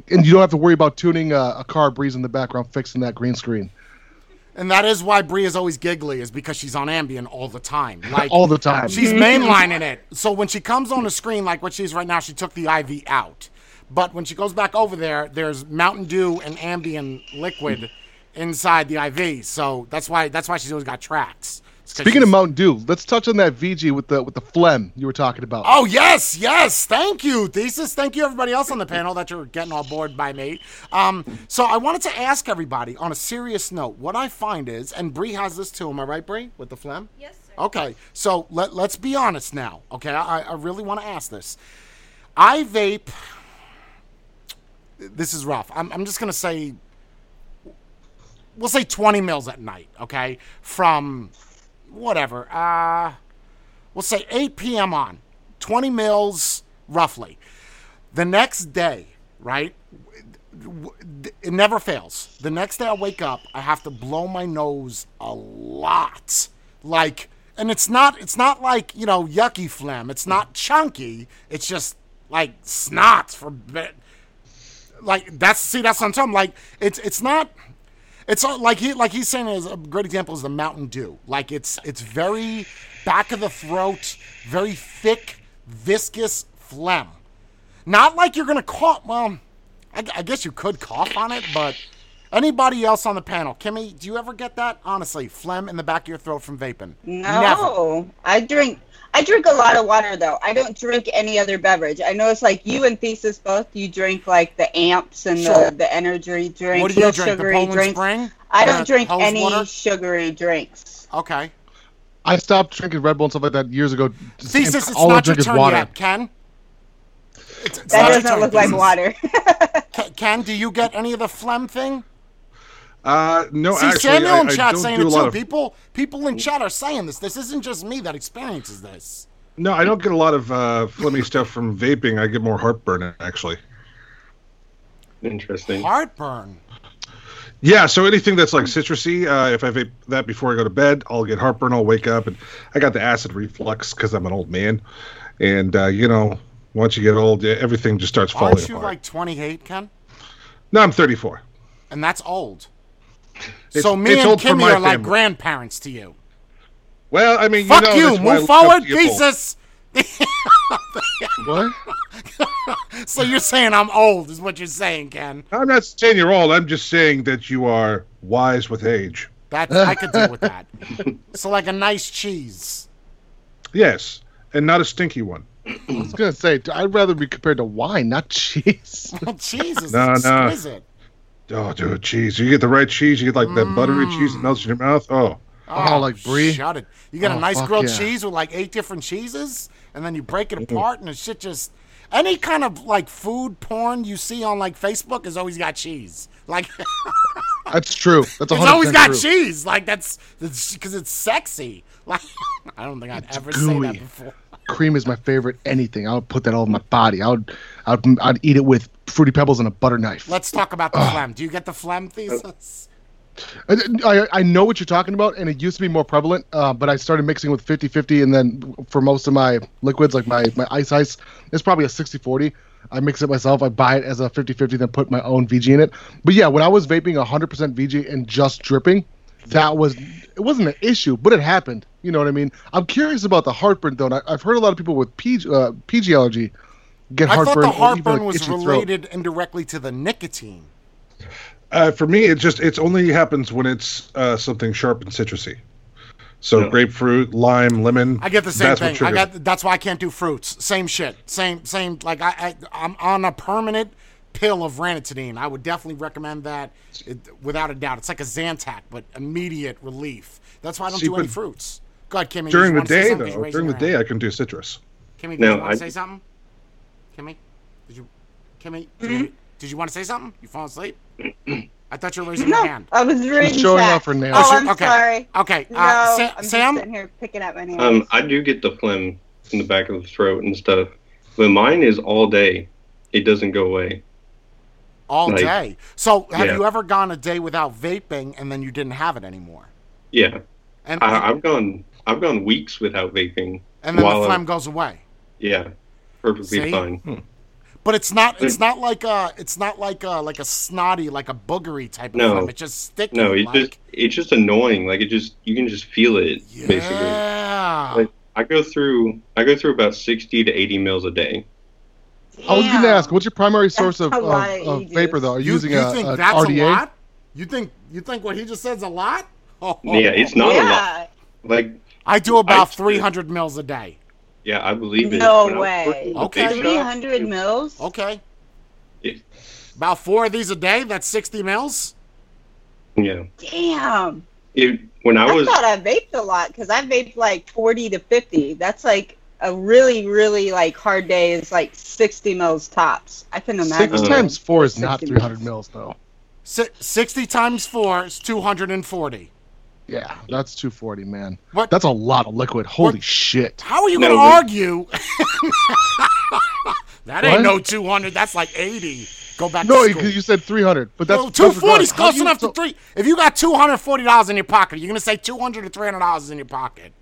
and you don't have to worry about tuning a, a car breeze in the background fixing that green screen And that is why Brie is always giggly, is because she's on Ambien all the time. <laughs> Like all the time. She's mainlining it. So when she comes on the screen, like what she's right now, she took the IV out. But when she goes back over there, there's Mountain Dew and Ambien liquid inside the IV. So that's why that's why she's always got tracks. It's 'cause Speaking of Mountain Dew, let's touch on that VG with the with the phlegm you were talking about. Oh yes, yes. Thank you, Thesis. Thank you, everybody else on the panel that you're getting on board by me. Um, so I wanted to ask everybody on a serious note. What I find is, and Bree has this too. Am I right, Bree, with the phlegm? Yes, sir. Okay, so let, let's be honest now. Okay, I, I really want to ask this. I vape. This is rough. I'm, I'm just going to say, we'll say 20 mils at night, okay? From whatever. Uh, we'll say 8 p.m. on. 20 mils roughly. The next day, right? It never fails. The next day I wake up, I have to blow my nose a lot. Like and it's not it's not like, you know, yucky phlegm. It's not chunky. It's just like snot for. Like that's see that's I'm talking. Like it's it's not it's all- like he like he's saying is a great example is the Mountain Dew. Like it's it's very back of the throat, very thick, viscous phlegm. Not like you're gonna cough. Well, I, I guess you could cough on it, but anybody else on the panel, Kimmy, do you ever get that? Honestly, phlegm in the back of your throat from vaping. No, I drink. I drink a lot of water though. I don't drink any other beverage. I know it's like you and Thesis both. You drink like the amps and Sure. the, the energy drinks, What do you no drink? The sugary Poland drinks. Spring? I Uh, don't drink any water? sugary drinks. Okay. I stopped drinking Red Bull and stuff like that years ago. Thesis, it's All I not your drink is turn water. yet. Ken? It's, it's That doesn't turn, look like water. <laughs> Ken- Ken, do you get any of the phlegm thing? Uh, no, See, actually, Samuel I, in I chat don't saying do it too. of. People, people in chat are saying this. This isn't just me that experiences this. No, I don't get a lot of uh, phlegmy stuff from vaping. I get more heartburn actually. Interesting. Heartburn. Yeah, so anything that's like citrusy, uh, if I vape that before I go to bed, I'll get heartburn. I'll wake up, and I got the acid reflux because I'm an old man, and uh, you know, once you get old, everything just starts falling Aren't you apart. like 28, Ken? no, I'm 34. And that's old. It's- so me and Kimmy my are like grandparents to you. Well, I mean, Fuck you know, you. that's why I Move forward, to you both. thesis. What? <laughs> So you're saying I'm old, is what you're saying, Ken? I'm not saying you're old. I'm just saying that you are wise with age. That I could deal with that. <laughs> So like a nice cheese. Yes, and not a stinky one. I was gonna say I'd rather be compared to wine, not cheese. cheese is No, no. Exquisite. Oh, dude, cheese. You get the right cheese. You get like that buttery mm. cheese that melts in your mouth. Oh, Oh, like oh, brie? Shut it. You get a Oh, nice grilled yeah. cheese with like eight different cheeses, and then you break it apart, and the shit just. Any kind of like food porn you see on like Facebook has always got cheese. Like <laughs> That's true. That's it's always got true. cheese. Like that's because it's sexy. <laughs> Like I don't think I'd ever say that before. Cream is my favorite anything. I would put that all in my body. I would, I would, I'd eat it with fruity pebbles and a butter knife. Let's talk about the phlegm. Do you get the phlegm thesis? I, I, I know what you're talking about, and it used to be more prevalent, uh, but I started mixing with 50 50, and then for most of my liquids, like my, my ice ice, it's probably a 60 40. I mix it myself. I buy it as a 50 50, then put my own VG in it. But yeah, when I was vaping 100% VG and just dripping, that was, it wasn't an issue, but it happened. You know what I mean? I'm curious about the heartburn though. and I, I've heard a lot of people with PG, uh, PG allergy get I thought heartburn. the or even, heartburn like, was itchy throat. related indirectly to the nicotine. Uh, for me, it just it's only happens when it's uh, something sharp and citrusy. So No. grapefruit, lime, lemon. I get the same that's what thing. I got that's why I can't do fruits. Same shit. Same same. Like I, I I'm on a permanent pill of ranitidine. I would definitely recommend that it, without a doubt. It's like a Zantac, but immediate relief. That's why I don't See, do any but fruits. Go ahead, Kimmy. during the day though. During the your day, hand. I can do citrus. Kimmy, did No, you want I- to say something? Kimmy, did you? Kimmy, did, Mm-hmm. you, did you want to say something? You fall asleep? <clears throat> I thought you were raising No, your hand. I was reading showing chat. off her nails. Oh, Oh, I'm okay. sorry. Okay, No, uh, Sa- I'm just Sam. sitting here picking up my nails. Um, I do get the phlegm in the back of the throat and stuff, but mine is all day. It doesn't go away. all Like- day. So, have Yeah. you ever gone a day without vaping and then you didn't have it anymore? Yeah, And I, I've gone I've gone weeks without vaping. and then while the I- phlegm goes away. Yeah, perfectly See? fine. Hmm. But it's not. It's not like a. It's not like a like a snotty, like a boogery type of No. phlegm. It's just sticky. No, it like, just it's just annoying. Like it just you can just feel it basically. yeah. Like I go through I go through about sixty to eighty mils a day. I was going to ask, what's your primary source of, of, of of vapor though? Are you, you using you a, think a that's RDA? a lot? You think you think what he just said is a lot? Oh, <laughs> Yeah, it's not a lot. Like I do about I- 300 mils a day. Yeah, I believe it. No When way. Okay. vape shop, 300 mils? Okay. it- About four of these a day. That's 60 mils. Yeah. Damn. It, when I I, was thought I vaped a lot because I vaped like 40 to 50. That's like a really, really like hard day is like 60 mils tops. I can imagine. Six times four is not 60 300 mils though. Si- 60 times four is 240. Yeah, that's 240, man. What? That's a lot of liquid. Holy What? shit. How are you No, going to argue? <laughs> that ain't What? no 200. That's like 80. Go back No, to school. because you said 300, but that's Well, that's 240 is close do you- enough so- to three. If you got $240 in your pocket, you're going to say 200 or $300 is in your pocket.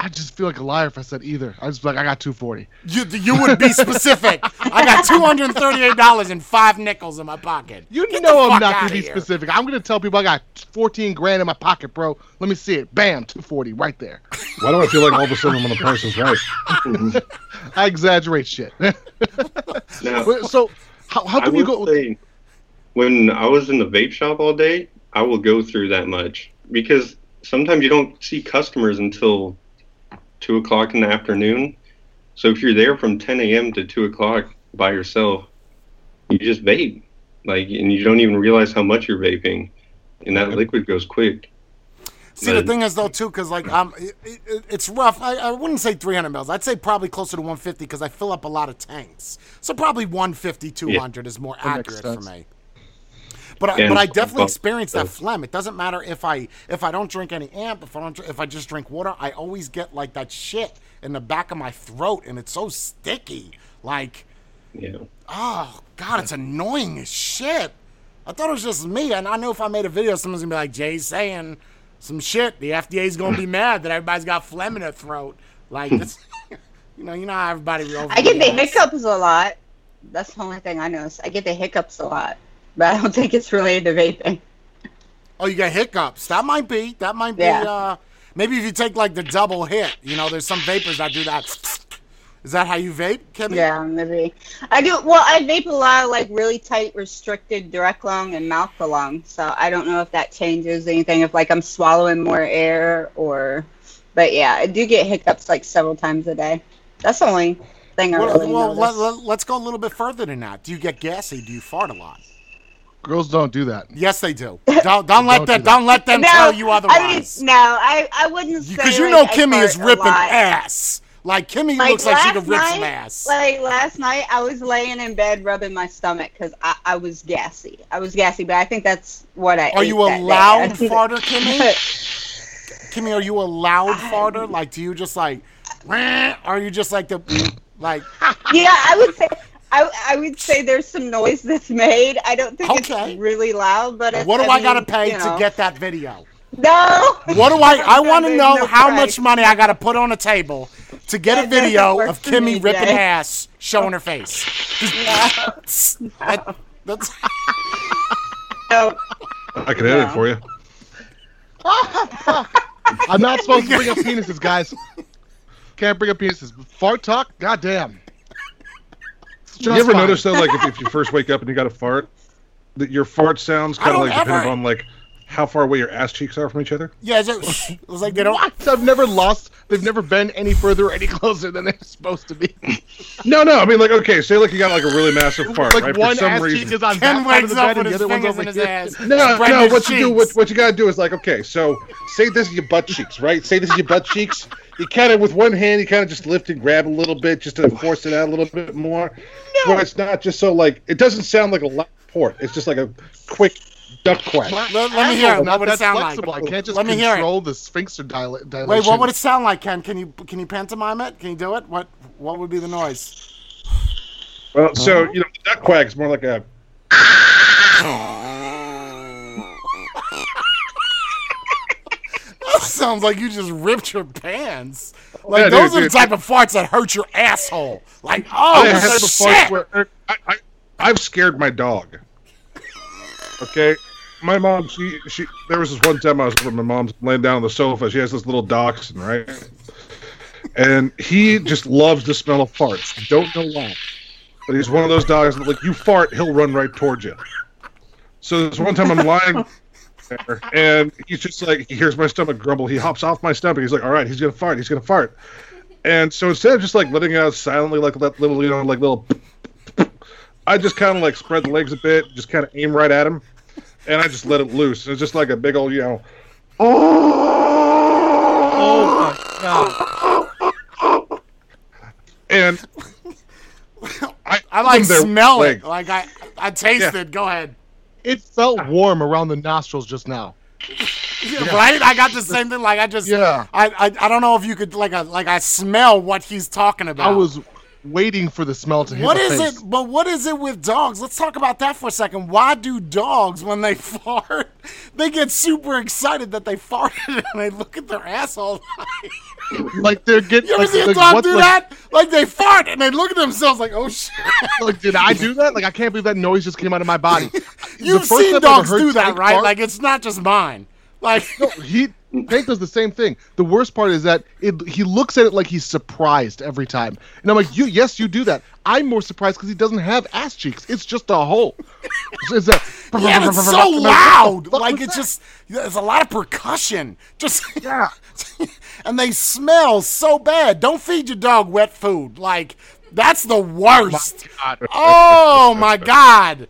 I just feel like a liar if I said either. I just be like I got 240. You, you would be specific. I got $238 and five nickels in my pocket. You Get know I'm not gonna be here. specific. I'm gonna tell people I got 14 grand in my pocket, bro. Let me see it. Bam, 240 right there. Why do I feel like all of a sudden I'm on the person's is right? <laughs> I exaggerate shit. <laughs> now, so how, how I come you go? say, when I was in the vape shop all day, I will go through that much because sometimes you don't see customers until two o'clock in the afternoon. So if you're there from 10 a.m. to two o'clock by yourself, you just vape, like, and you don't even realize how much you're vaping, and that liquid goes quick. See, the thing is though too, because like um, it, it, it's rough. I, I wouldn't say 300 mils. I'd say probably closer to 150 because I fill up a lot of tanks. So probably 150, 200 is more makes accurate for me. But I, And- but I definitely experience that phlegm. It doesn't matter if I if I don't drink any amp, if I don't if I just drink water, I always get like that shit in the back of my throat, and it's so sticky. Like, Yeah. oh god, it's annoying as shit. I thought it was just me, and I know if I made a video, someone's gonna be like, Jay's saying some shit. The FDA's gonna be <laughs> mad that everybody's got phlegm in their throat. Like, it's, <laughs> <laughs> you know, you know how everybody. I get the hiccups a lot. That's the only thing I notice. I get the hiccups a lot, but I don't think it's related to vaping. Oh, you got hiccups. That might be. That might be. Yeah. Uh, maybe if you take like the double hit. You know, there's some vapors that do that. Is that how you vape, Kimmy? Yeah, maybe. I do. Well, I vape a lot of like really tight, restricted direct lung and mouth to lung. So I don't know if that changes anything. If like I'm swallowing more air or, but yeah, I do get hiccups like several times a day. That's the only thing I Well, really well notice. let, let, us go a little bit further than that. Do you get gassy? Do you fart a lot? Girls don't do that. Yes, they do. Don't, don't let Don't them. do that. Don't let them no, tell you I otherwise. mean, no, I I wouldn't say Because you like, know I Kimmy is ripping ass. Like Kimmy Like, looks like she last could rip some night- ass. Like last night, I was laying in bed rubbing my stomach because I, I was gassy. I was gassy, but I think that's what I. Are ate you a that loud I think- farter, Kimmy? <laughs> Kimmy, are you a loud farter? Like, do you just like, <laughs> are you just like the, like, yeah, I would say. I, I would say there's some noise that's made. I don't think Okay. it's really loud, but it's, what do I, mean, gotta pay you to get that video? No. What do I? <laughs> I want to know no how price. much money I gotta put on a table to get a That doesn't video of Kimmy me, ripping Jay. ass, showing her face. <laughs> That- that's no. I can edit it for you. <laughs> I'm not supposed to bring up penises, guys. Can't bring up penises. Fart talk? Goddamn. You ever fine. notice though, like if, if you first wake up and you got a fart, that your fart sounds kind of like dependent ever- on like how far away your ass cheeks are from each other? Yeah, it's, <laughs> just, it was like they don't. What? I've never lost. They've never been any further, or any <laughs> closer than they're supposed to be. No, no. I mean, like, okay, say like you got like a really massive fart, like right? one For some ass reason. cheek is on Ken that side of wakes the up bed, with and the his other one's fingers over in his here. ass. No, spreading no. his What you do, what, what you gotta do is like, okay, so say this is your butt cheeks, right? Say this is your butt cheeks. You kind of with one hand, you kind of just lift and grab a little bit, just to force it out a little bit more. Where it's not just so like it doesn't sound like a loud port. It's just like a quick duck quack. Let, let me hear it. What Not would it that sound flexible. like? I can't just Let me hear it. control the sphincter dil- dilation. Wait, what would it sound like, Ken? Can you can you pantomime it? Can you do it? What what would be the noise? Well, so uh-huh. you know, the duck quack is more like a. <laughs> that Sounds like you just ripped your pants. Like Yeah, those dude, are the dude. type of farts that hurt your asshole. Like oh I have a fart shit. where er, I, I, I've scared my dog. Okay, my mom, she, she, there was this one time I was over my mom's laying down on the sofa. She has this little dachshund, right? And he just loves the smell of farts. Don't know why, but he's one of those dogs that, like, you fart, he'll run right towards you. So this one time I'm lying there, and he's just like, he hears my stomach grumble. He hops off my stomach. He's like, all right, he's gonna fart. He's gonna fart. And so instead of just like letting it out silently, like that little, you know, like little I just kind of like spread the legs a bit, just kind of aim right at him, and I just let it loose. It's just like a big old, you know. Oh my god! And I, <laughs> I like their smell legs. it. Like I I tasted. Go ahead. It felt warm around the nostrils just now. <laughs> Right? I got the same thing. Like I just Yeah. I, I I don't know if you could like a like I smell what he's talking about. I was waiting for the smell to hit What is face. it? But what is it with dogs? Let's talk about that for a second. Why do dogs, when they <laughs> fart, they get super excited that they farted and they look at their asshole? <laughs> Like they're getting. you ever like, see a like, dog what, do like, that? Like they fart and they look at themselves like, oh shit. Like, did I do that? Like, I can't believe that noise just came out of my body. <laughs> You've seen dogs do that, right? fart- Like it's not just mine. Like No, he Tank does the same thing. The worst part is that it, he looks at it like he's surprised every time, and I'm like, "You, yes, you do that." I'm more surprised because he doesn't have ass cheeks. It's just a hole. It's that. yeah, it's so I'm like, what loud. Like it's that? just there's a lot of percussion. Just <laughs> Yeah. and they smell so bad. Don't feed your dog wet food. Like that's the worst. God. Oh my god.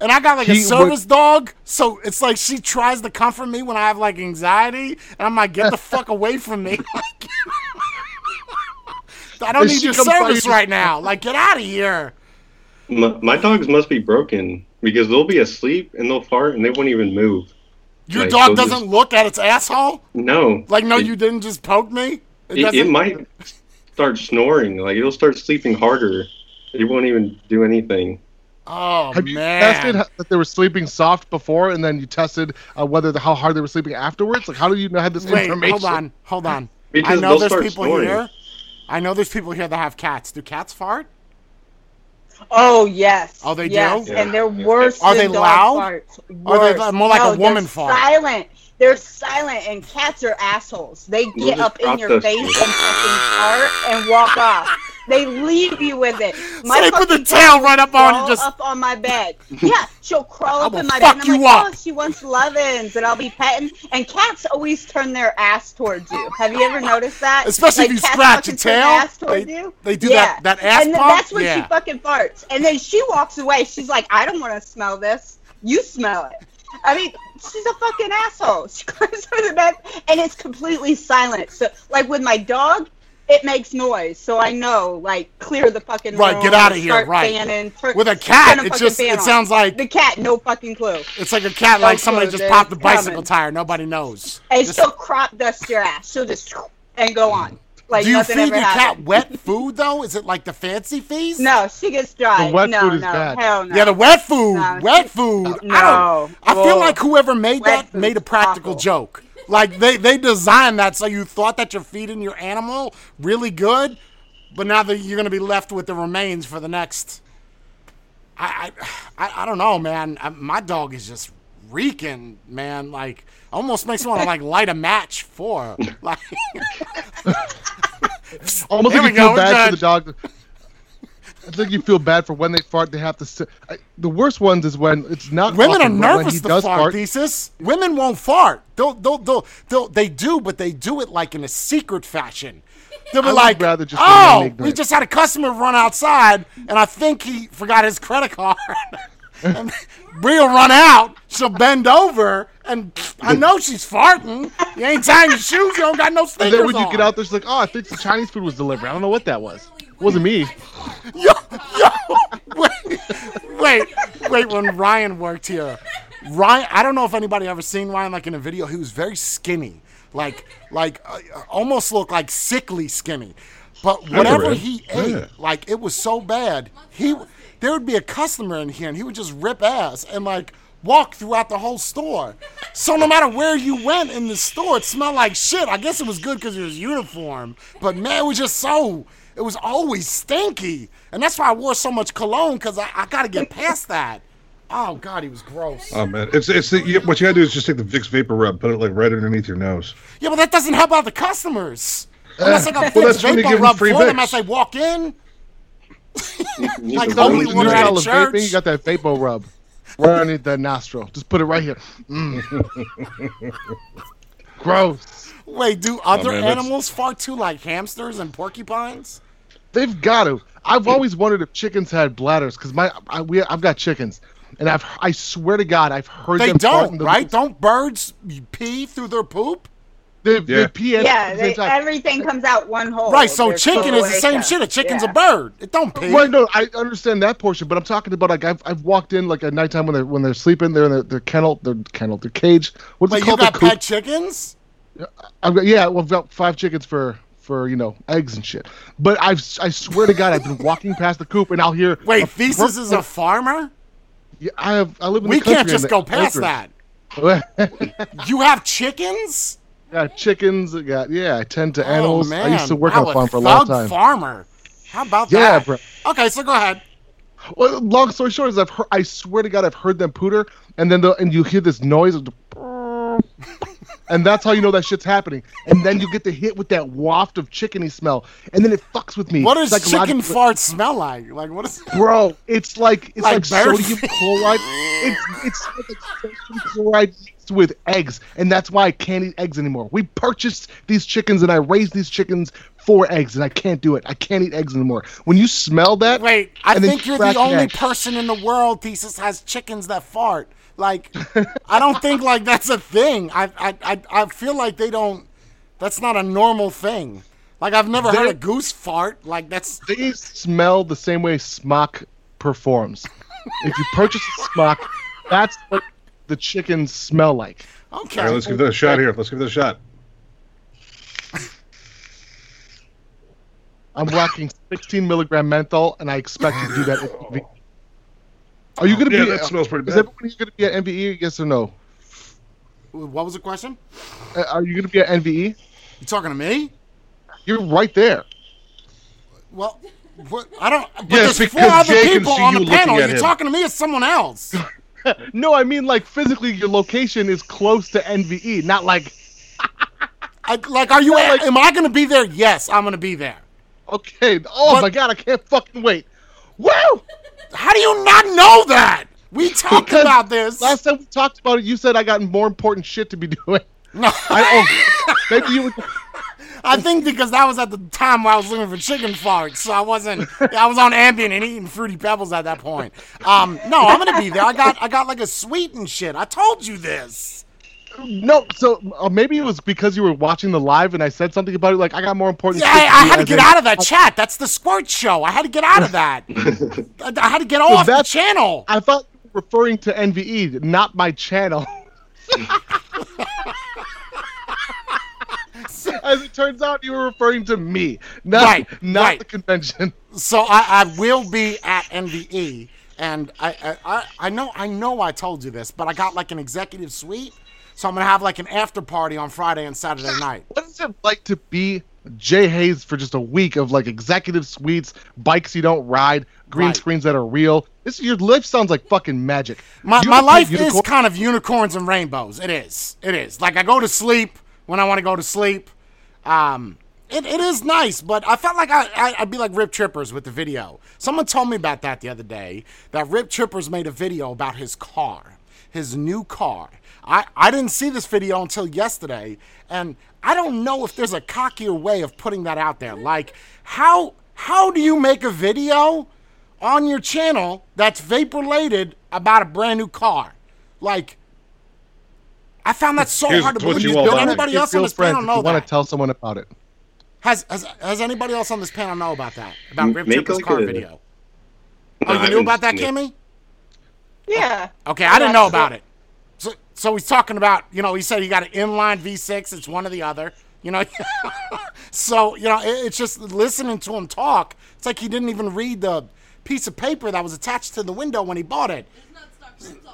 And I got like a He service dog, so it's like she tries to comfort me when I have like anxiety, and I'm like, get the fuck away from me. <laughs> <laughs> I don't And need your comes you service right now. Like, get out of here. My, my dogs must be broken because they'll be asleep and they'll fart and they won't even move. Your Like, dog doesn't just- look at its asshole? No. Like, no, it, you didn't just poke me? It, It, it might start snoring. Like it'll start sleeping harder. It won't even do anything. Oh, Have you tested that they were sleeping soft before, and then you tested uh, whether the, how hard they were sleeping afterwards? Like, how do you know have this Wait, information? hold on, hold on. I know there's people snoring. here. I know there's people here that have cats. Do cats fart? Oh yes. Oh, they do? Yeah. and they're worse. Are than they dog loud? Farts. Are they more like a No, they're woman fart? Silent. They're silent, and cats are assholes. They get just up in your face you. and fucking fart and walk off. They leave you with it. So they put the tail right up on and just- up on my bed. <laughs> Yeah, she'll crawl up in my fuck bed. And I'm like, up. oh, she wants lovin's, and I'll be petting. And cats always turn their ass towards you. Have you ever noticed that? Especially if you scratch fucking a turn their tail, ass they- you? they do yeah. that- that ass And pump? that's when Yeah. she fucking farts. And then she walks away. She's like, I don't want to smell this. You smell it. I mean, she's a fucking asshole. <laughs> She climbs over the bed and it's completely silent. So, like with my dog, it makes noise, so I know, like, clear the fucking Right, room, get of here, right. Fanning, turn- With a cat, it just it on. sounds like the cat, no fucking clue. it's like a cat like Don't somebody just popped the bicycle coming. tire. Nobody knows. And Just- she'll crop dust your ass. She'll just <sniffs> and go on. Like do you nothing feed ever your cat wet food though? Is it like the fancy feast? No, she gets dry. The wet no, food is no, bad. hell no. Yeah, the wet food. No, wet she- food. I No. don't. I feel Whoa. like whoever made Wet that made a practical awful. joke. Like they they designed that so you thought that you're feeding your animal really good, but now that you're gonna be left with the remains for the next. I I I, I don't know, man. I, my dog is just reeking, man. Like almost makes me want to like light a match for. <laughs> Like <laughs> Almost like you go, feel bad we're for the dog. I think you feel bad for when they fart. They have to. Sit. I, the worst ones is when it's not. women are often, when nervous he to does fart, thesis. Women won't fart. They'll, they'll, they'll, they'll, they do, but they do it like in a secret fashion. They'll be I like, rather just "Oh, we just had a customer run outside, and I think he forgot his credit card." <laughs> and <laughs> we'll run out. She'll bend over, and I know she's farting. You ain't tying your shoes. You don't got no sneakers And then when you on. get out there, she's like, "Oh, I think the Chinese food was delivered. I don't know what that was. It wasn't me." <laughs> Yo, yo, wait, wait, wait. When Ryan worked here, Ryan, I don't know if anybody ever seen Ryan like in a video. He was very skinny, like, like uh, almost looked like sickly skinny. But whatever he ate, like it was so bad. He, there would be a customer in here, and he would just rip ass and like walk throughout the whole store. So no matter where you went in the store, it smelled like shit. I guess it was good because it was uniform, but man, it was just so. It was always stinky, and that's why I wore so much cologne because I, I got to get past that. Oh God, he was gross. Oh man, it's it's the, you, what you gotta do is just take the Vicks vapor rub, put it like right underneath your nose. Yeah, but that doesn't help out the customers. Eh. Unless I got Well, Vicks you Vapor Rub for them as they walk in. Need Like the the only vitamins one in at there. church. vaping, you got that vapor rub <laughs> right underneath that nostril. Just put it right here. Mm. <laughs> Gross. Wait, do other Oh, man, that's- animals fart too, like hamsters and porcupines? They've got to. I've always wondered if chickens had bladders because my I, we I've got chickens, and I've I swear to God I've heard They them fart don't, in the- right? Don't birds pee through their poop? They, Yeah. they pee at Yeah, the they, everything comes out one hole. Right, so There's chicken is the same cloaca. shit. A chicken's Yeah. a bird. It don't pee. Right, no, I understand that portion, but I'm talking about like I've, I've walked in like at nighttime when they're when they're sleeping, they're in their, their kennel, their kennel, their cage. What's Wait, it you called? got the coop? pet chickens? I've got yeah, well, I've got five chickens for for you know eggs and shit. But I've I swear to God, I've been walking past the coop and I'll hear. Wait, a Thesis is a farmer? Yeah, I have I live in We the. We can't just go past acres. that. <laughs> You have chickens? Got chickens. Uh, I got yeah. I tend to Oh, animals. man. I used to work Wow, on a farm for a long time. farmer. How about Yeah, that? Yeah, bro. Okay, so go ahead. Well, long story short is I've heard, I swear to God I've heard them pooter, and then the, and you hear this noise, of the <laughs> and that's how you know that shit's happening. And then you get the hit with that waft of chickeny smell, and then it fucks with me. What does chicken farts smell like? Like what is <laughs> Bro, it's like it's Like like, sodium chloride. It's it's like sodium chloride with eggs, and that's why I can't eat eggs anymore. We purchased these chickens, and I raised these chickens for eggs, and I can't do it. I can't eat eggs anymore. When you smell that, Wait, I think you're the only egg- person in the world thesis has chickens that fart. Like, <laughs> I don't think like that's a thing. I, I I I feel like they don't. That's not a normal thing. Like I've never heard They're- a goose fart. Like that's They smell the same way SMOK performs. if you purchase a SMOK, that's what the chickens smell like. okay. All right, let's give this a shot here. Let's give this a shot. I'm whacking 16 milligram menthol, and I expect you to do that. at MVE. Are you going to Yeah, be? that smells pretty Is bad. everybody going to be at MVE? Yes or no? What was the question? Uh, are you going to be at MVE? You talking to me? You're right there. Well, what, I don't. But Yes, there's four because other Jay can people see on you the looking panel. at You're him. talking to me as someone else. <laughs> <laughs> No, I mean like physically, your location is close to NVE, not like <laughs> I, like, are you? Like- am I going to be there? Yes, I'm going to be there. okay. Oh But- my god, I can't fucking wait. Woo! How do you not know that? We <laughs> talked Because about this. Last time we talked about it, you said I got more important shit to be doing. no, I oh, maybe you. I think because that was at the time where I was looking for chicken farts, so I wasn't. I was on Ambien and eating fruity pebbles at that point. Um, no, I'm gonna be there. I got, I got like a sweet and shit. I told you this. No, so uh, maybe it was because you were watching the live and I said something about it. Like I got more important. Yeah, I, I had to get in- out of that chat. That's the squirt show. I had to get out of that. I, I had to get off the channel. I thought referring to NVE, not my channel. <laughs> As it turns out, you were referring to me, not Right, not right. the convention. So I, I will be at NVE, and I, I I know I know I told you this, but I got like an executive suite, so I'm gonna have like an after party on Friday and Saturday ah, night. What is it like to be Jay Hayes for just a week of like executive suites, bikes you don't ride, green Right. screens that are real? This your life sounds like fucking magic. My, my life unicorn- is kind of unicorns and rainbows. It is. It is. Like I go to sleep when I want to go to sleep. Um, it, it is nice, but I felt like I, I, I'd be like Rip Trippers with the video. Someone told me about that the other day. That Rip Trippers made a video about his car, his new car. I, I didn't see this video until yesterday, and I don't know if there's a cockier way of putting that out there. Like, how how do you make a video on your channel that's vape related about a brand new car? Like, I found that so Here's hard to believe. you Did all want. anybody else on this panel friends if know you want to tell someone about it. Has, has has anybody else on this panel know about that? About Rip Make Tripper's like car a- video? No, Oh, I you knew about that, seen. Kimmy? Yeah. Okay, I didn't know about it. it. So, so he's talking about, you know, he said he got an inline V6. It's one or the other. You know, <laughs> so you know, it, it's just listening to him talk. It's like he didn't even read the piece of paper that was attached to the window when he bought it.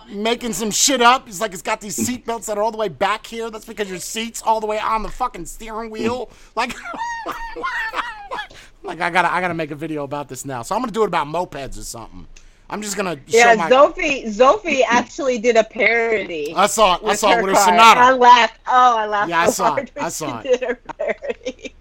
Making some shit up. He's like, it's got these seat belts that are all the way back here. That's because your seat's all the way on the fucking steering wheel. Like, <laughs> like I gotta, I gotta make a video about this now. So I'm gonna do it about mopeds or something. I'm just gonna Yeah, show my. Zophie Zophie actually did a parody. I saw it. I saw it with her. Sonata. I laughed. Oh, I laughed. Yeah, I so saw it. I saw it. Did her parody.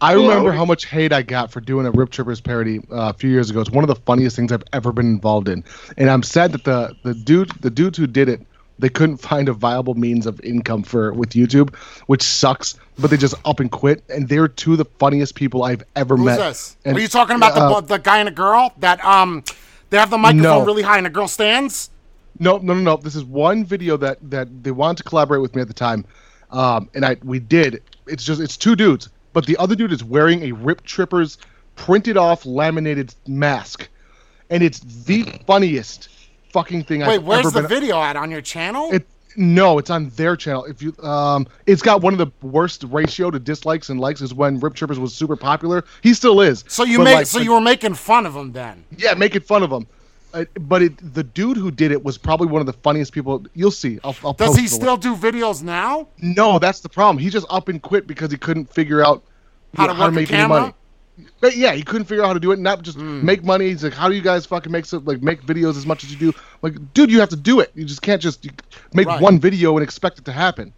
I remember how much hate I got for doing a Rip Trippers parody uh, a few years ago. It's one of the funniest things I've ever been involved in, and I'm sad that the the dude the dudes who did it they couldn't find a viable means of income for with YouTube, which sucks. But they just up and quit, and they're two of the funniest people I've ever Who's met. this? And, Are you talking about uh, the the guy and a girl that um they have the microphone No. really high and the girl stands? No, no, no, no. This is one video that that they wanted to collaborate with me at the time, um, and I we did. It's just it's two dudes, but the other dude is wearing a Rip Trippers printed off laminated mask, and it's the funniest fucking thing Wait, I've where's the been. video at on your channel? It no, it's on their channel. If you um, it's got one of the worst ratio to dislikes and likes is when Rip Trippers was super popular. He still is. so you made like, so you were making fun of him then. yeah, making fun of him. But it, the dude who did it was probably one of the funniest people. You'll see. I'll, I'll Does post he the link. still do videos now? No, that's the problem. He just up and quit because he couldn't figure out How know, to work a make any money. But yeah, he couldn't figure out how to do it, not just Hmm. make money. He's like, "How do you guys fucking make so, like make videos as much as you do?" Like, dude, you have to do it. You just can't just make Right. one video and expect it to happen.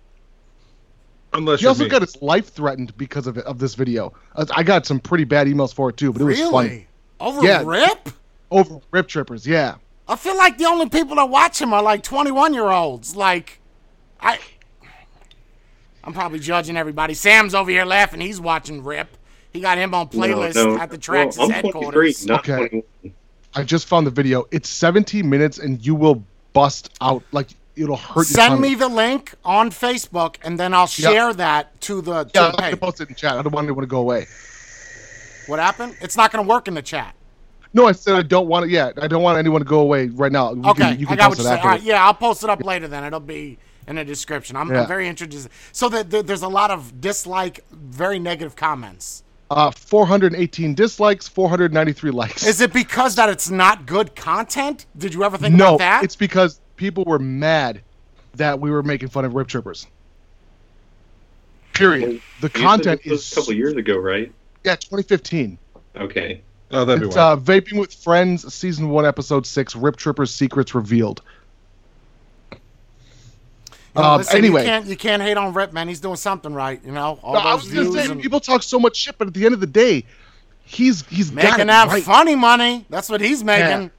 Unless He you're also me. got his life threatened because of it, of this video. I got some pretty bad emails for it too, but it was Really? funny. Over Yeah. Rip? Over Rip Trippers, yeah. I feel like the only people that watch him are like 21 year olds. Like, I. I'm probably judging everybody. Sam's over here laughing. He's watching Rip. He got him on playlist No, no. at the Traxxas well, headquarters. not Okay. 21. I just found the video. It's 17 minutes, and you will bust out like it'll hurt. your Send tummy. me the link on Facebook, and then I'll share that to the, to Yeah, the I'm post it in chat. I don't want anyone to go away. What happened? It's not going to work in the chat. No, I said I don't want it yet. I don't want anyone to go away right now. You Okay, can, you I got what you said. All right, afterwards. yeah, I'll post it up later. Then it'll be in the description. I'm, Yeah. I'm very interested. So that there, there's a lot of dislike, very negative comments. Uh, 418 dislikes, 493 likes. Is it because that it's not good content? Did you ever think no, about that? it's because people were mad that we were making fun of Rip Trippers. Period. The You content was is a couple years ago, right? yeah, 2015. Okay. Oh, that'd be It's why. uh, Vaping with Friends, season one, episode six. Rip Trippers secrets revealed. You know, um, listen, anyway. you can't you can't hate on Rip, man. He's doing something right. You know, all No, I was gonna say and people talk so much shit, but at the end of the day, he's he's making it that right. funny money. That's what he's making.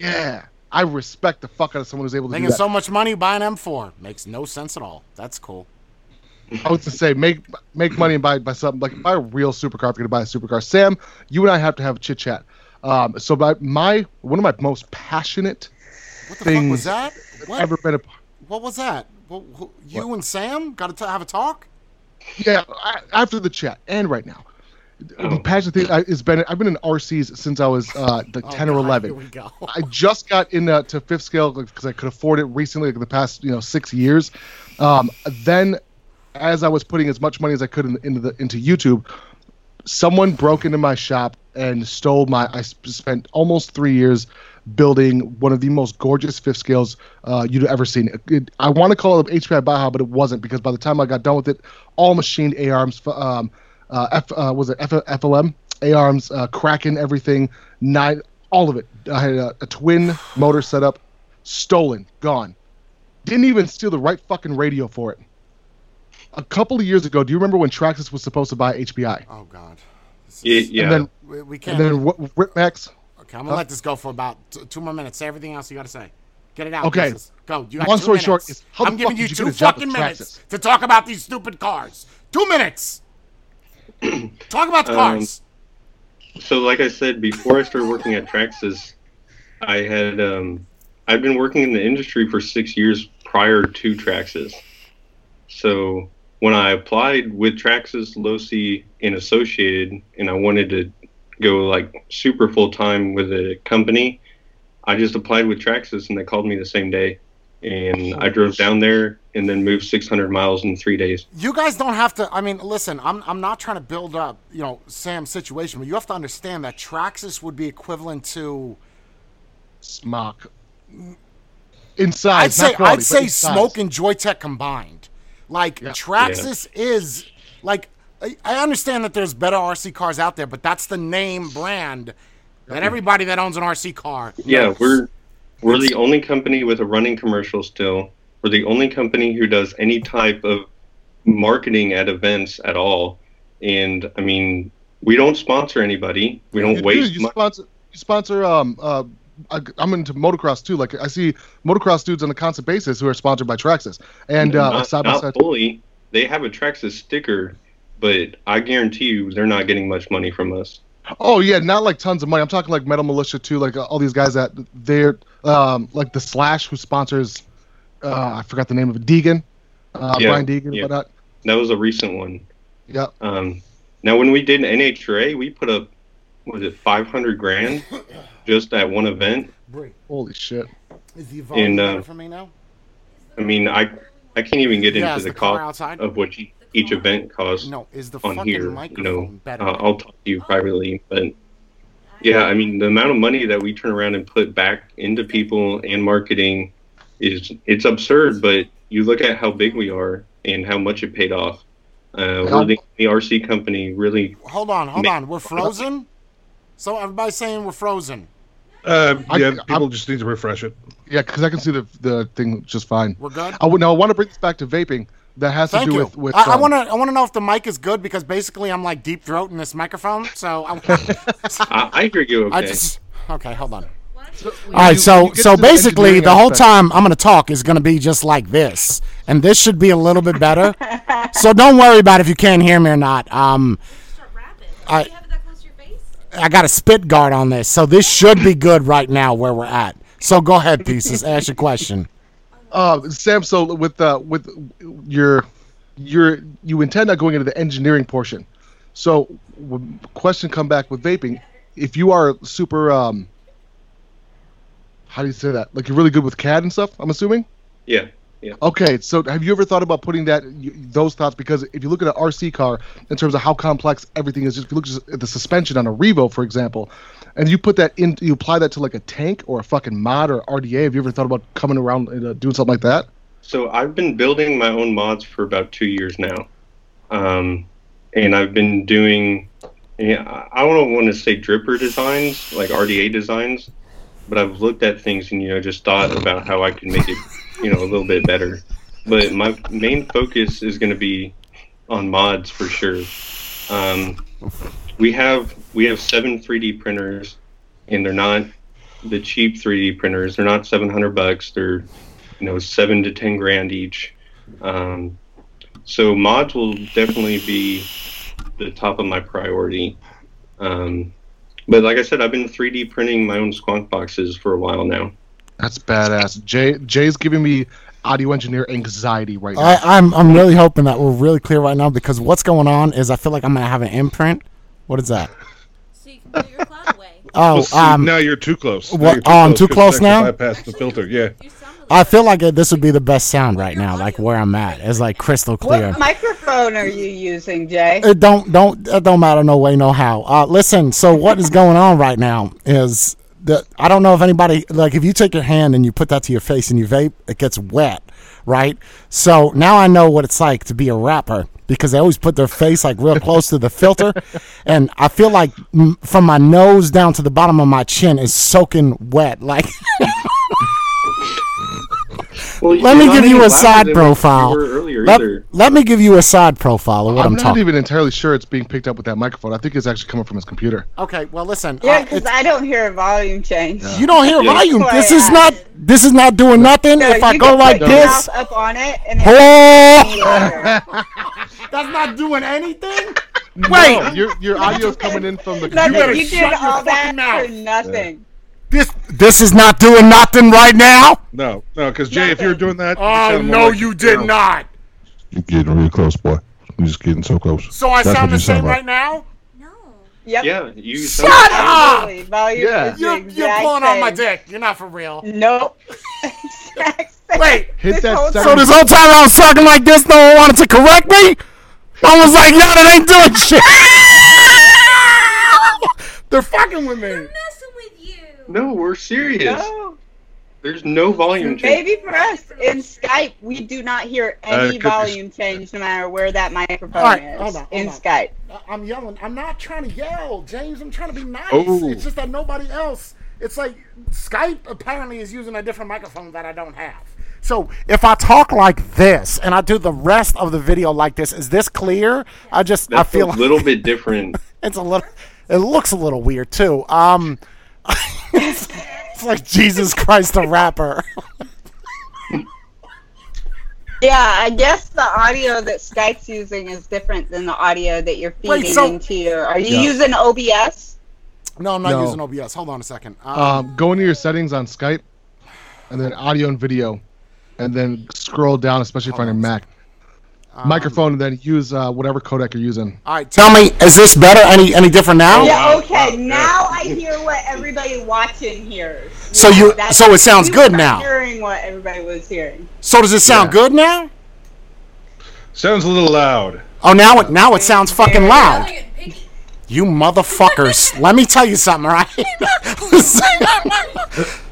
Yeah, I respect the fuck out of someone who's able to Making do that. so much money buying M4 makes no sense at all. That's cool. I was to say make make money and buy buy something like buy a real supercar if you're gonna buy a supercar. Sam, you and I have to have a chit chat. Um, so by my one of my most passionate What the fuck Things was that? What? ever been a What was that? Wh- wh- you and Sam got to have a talk? yeah I, after the chat and right now. The Oh. passionate thing I- has been I've been in RCs since I was uh, like Oh, ten or God, eleven. Here we go. <laughs> I just got into to fifth scale because I could afford it recently, like the past you know six years. Um, then, as I was putting as much money as I could in, into the into YouTube, someone broke into my shop and stole my. I spent almost three years building one of the most gorgeous fifth scales uh, you'd ever seen. It, I want to call it HPI Baja, but it wasn't because by the time I got done with it, all machined arms, um, uh, F, uh, was it F, FLM A arms, uh, Kraken, everything, all of it. I had a, a twin motor setup, stolen, gone. Didn't even steal the right fucking radio for it. A couple of years ago, do you remember when Traxxas was supposed to buy HPI? Oh God. This Yeah, yeah. And then, We, we can't. then what, Ripmax. okay, I'm gonna let this go for about t- two more minutes. Say everything else you got to say. Get it out. Okay. pieces. Go. You got Long two story minutes. short is, how I'm giving you did you two get a job fucking minutes Traxxas? to talk about these stupid cars. Two minutes. <clears throat> talk about the Um, cars. So, like I said, before I started working at Traxxas, I had um, I've been working in the industry for six years prior to Traxxas. So when I applied with Traxxas, Losi, and Associated, and I wanted to go like super full time with a company, I just applied with Traxxas, and they called me the same day, and I drove down there and then moved 600 miles in three days. you guys don't have to. I mean, listen, I'm I'm not trying to build up, you know, Sam's situation, but you have to understand that Traxxas would be equivalent to. SMOK. In size, I'd say quality, I'd say in. SMOK and Joyetech combined. Like Yeah. Traxxas is like I, I understand that there's better RC cars out there, but that's the name brand that everybody that owns an RC car. Yeah, knows. we're we're the only company with a running commercial still. We're the only company who does any type of marketing at events at all. And I mean, we don't sponsor anybody. We don't You, waste do, you money. sponsor. You sponsor. Um. Uh. I, I'm into motocross too. Like I see motocross dudes on a constant basis who are sponsored by Traxxas, and uh, not, side by not side. fully. They have a Traxxas sticker, but I guarantee you they're not getting much money from us. Oh yeah, not like tons of money. I'm talking like Metal Mulisha too. Like uh, all these guys that they're um like the Slash who sponsors. Uh, I forgot the name of it. Deegan. Uh, Yeah, Brian Deegan. yeah. and whatnot. That was a recent one. Yeah. Um, now, when we did NHRA, we put up, was it 500 grand <laughs> just at one event? Holy shit. is the volume And, uh, better for me now? I mean, I I can't even get Yeah, into the the cost outside? of what each, each event costs No, is the on fucking here. You microphone know, better? uh, I'll talk to you privately, but yeah, I mean, the amount of money that we turn around and put back into people and marketing is it's absurd. But you look at how big we are and how much it paid off. Uh, we're the, the RC company really. hold on, hold on. We're frozen. So everybody's saying we're frozen. Uh, I- yeah, I'm- people just need to refresh it. Yeah, because I can see the the thing just fine. We're good. I would now I want to bring this back to vaping. That has Thank to do you. with with. I, I um, want to. I want to know if the mic is good because basically I'm like deep throating this microphone. So I, <laughs> I, I hear you. Okay. I just. Okay, hold on. Why All right, you- so you so to the basically the whole aspect. time I'm going to talk is going to be just like this, and this should be a little bit better. <laughs> so don't worry about if you can't hear me or not. Um, start rapping? I- I got a spit guard on this, so this should be good right now where we're at. So go ahead, pieces. Ask your question. Uh, Sam, so with uh, with your your you intend on going into the engineering portion. So, question come back with vaping. If you are super, um, how do you say that? Like you're really good with CAD and stuff. I'm assuming. yeah. Yeah. Okay, so have you ever thought about putting that those thoughts? Because if you look at an RC car in terms of how complex everything is, if you look at the suspension on a Revo, for example, and you put that in, you apply that to like a tank or a fucking mod or RDA. Have you ever thought about coming around and uh, doing something like that? So I've been building my own mods for about two years now, um, and I've been doing. Yeah, I I don't want to say dripper designs like RDA designs, but I've looked at things and you know just thought about how I could make it you know a little bit better. But my main focus is going to be on mods for sure. Um, we have we have seven 3D printers, and they're not the cheap 3D printers. They're not 700 bucks. They're you know seven to ten grand each. Um, so mods will definitely be the top of my priority. Um, but like I said, I've been 3D printing my own squonk boxes for a while now. That's badass. Jay Jay's giving me audio engineer anxiety right now. I, I'm I'm really hoping that we're really clear right now because what's going on is I feel like I'm gonna have an imprint. What is that? So you can put your cloud away. <laughs> Oh, Well, see, um, now you're too close. What- you're oh, I'm too close it's now? actually Bypass the filter. Yeah. I feel like it, this would be the best sound right now, like where I'm at. It's like crystal clear. What microphone are you using, Jay? It don't don't it don't matter no way no how. Uh, listen, so what is going on right now is that I don't know if anybody like if you take your hand and you put that to your face and you vape, it gets wet, right? So now I know what it's like to be a rapper because they always put their face like real close to the filter, <laughs> and I feel like from my nose down to the bottom of my chin is soaking wet, like. <laughs> Well, Let me give you a louder side profile. You were earlier Let, let me give you a side profile of what I'm, I'm not talking. even entirely sure it's being picked up with that microphone. I think it's actually coming from his computer. Okay, well listen. Yeah, uh, because it's- I don't hear a volume change. you don't hear Yeah. volume. This is not. This is not doing nothing. No, if I go like this, mouth up on it, and hello. <laughs> That's not doing anything. No, Wait, your your audio's coming in from the Nothing. computer. better You shut did your all that fucking mouth. for nothing. This this is not doing nothing right now. No, no, because Jay, if you were doing that, Oh sound no, like- you did not. You're getting real close, boy. You're just getting so close. So I That's sound the same sound right like. now. No. Yep. Yeah, you. Shut up! Volume yeah, you're, you're exact pulling on my same. dick. You're not for real. Nope. <laughs> Exact. Wait. Hit that whole So this whole time I was talking like this, no one wanted to correct me. I was like, yo, that ain't doing shit. <laughs> They're fucking with me. Messing with you. No, we're serious. No. There's no volume change. Maybe for us in Skype, we do not hear any could be- volume change no matter where that microphone All right, is hold on, hold in on. Skype. I- I'm yelling. I'm not trying to yell, James. I'm trying to be nice. Oh. It's just that nobody else. It's like Skype apparently is using a different microphone that I don't have. So if I talk like this and I do the rest of the video like this, is this clear? I just That's I feel a little bit different. <laughs> it's a little. It looks a little weird too. Um, it's, <laughs> it's like Jesus Christ, the rapper. <laughs> Yeah, I guess the audio that Skype's using is different than the audio that you're feeding Wait, so- into your. Are you Yeah. using OBS? No, I'm not No. using OBS. Hold on a second. Um, Um, go into your settings on Skype, and then audio and video, and then scroll down, especially if you're on your Mac. Microphone, and then use uh, whatever codec you're using. all right, tell me, is this better? Any any different now? yeah. wow, Okay. wow, now I hear what everybody watching hears. So you- so it sounds you good were now. Hearing what everybody was hearing. So does it sound Yeah. good now? sounds a little loud. Oh, now it now it sounds fucking loud. Calling it picky. You motherfuckers. Let me tell you something, all right?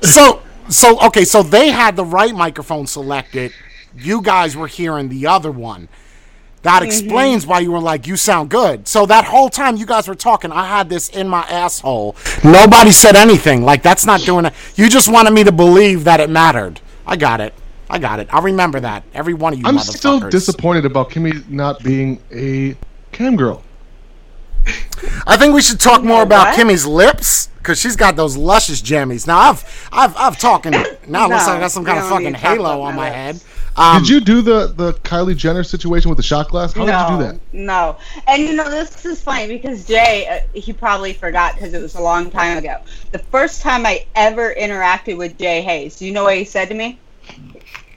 <laughs> so so okay, so they had the right microphone selected. You guys were hearing the other one. That explains why you were like, you sound good. So that whole time you guys were talking, I had this in my asshole. Nobody said anything. Like that's not doing it. You just wanted me to believe that it mattered. I got it. I got it. I remember that. Every one of you I'm still disappointed about Kimmy not being a cam girl. I think we should talk more about what? Kimmy's lips because she's got those luscious jammies. Now I've I've I've talking. Now it looks like I got some kind of fucking halo on my my lips. head. Um, Did you do the the Kylie Jenner situation with the shot glass? How no, did you do that? No. And you know, this is funny because Jay, uh, he probably forgot because it was a long time ago. The first time I ever interacted with Jay Hayes, do you know what he said to me?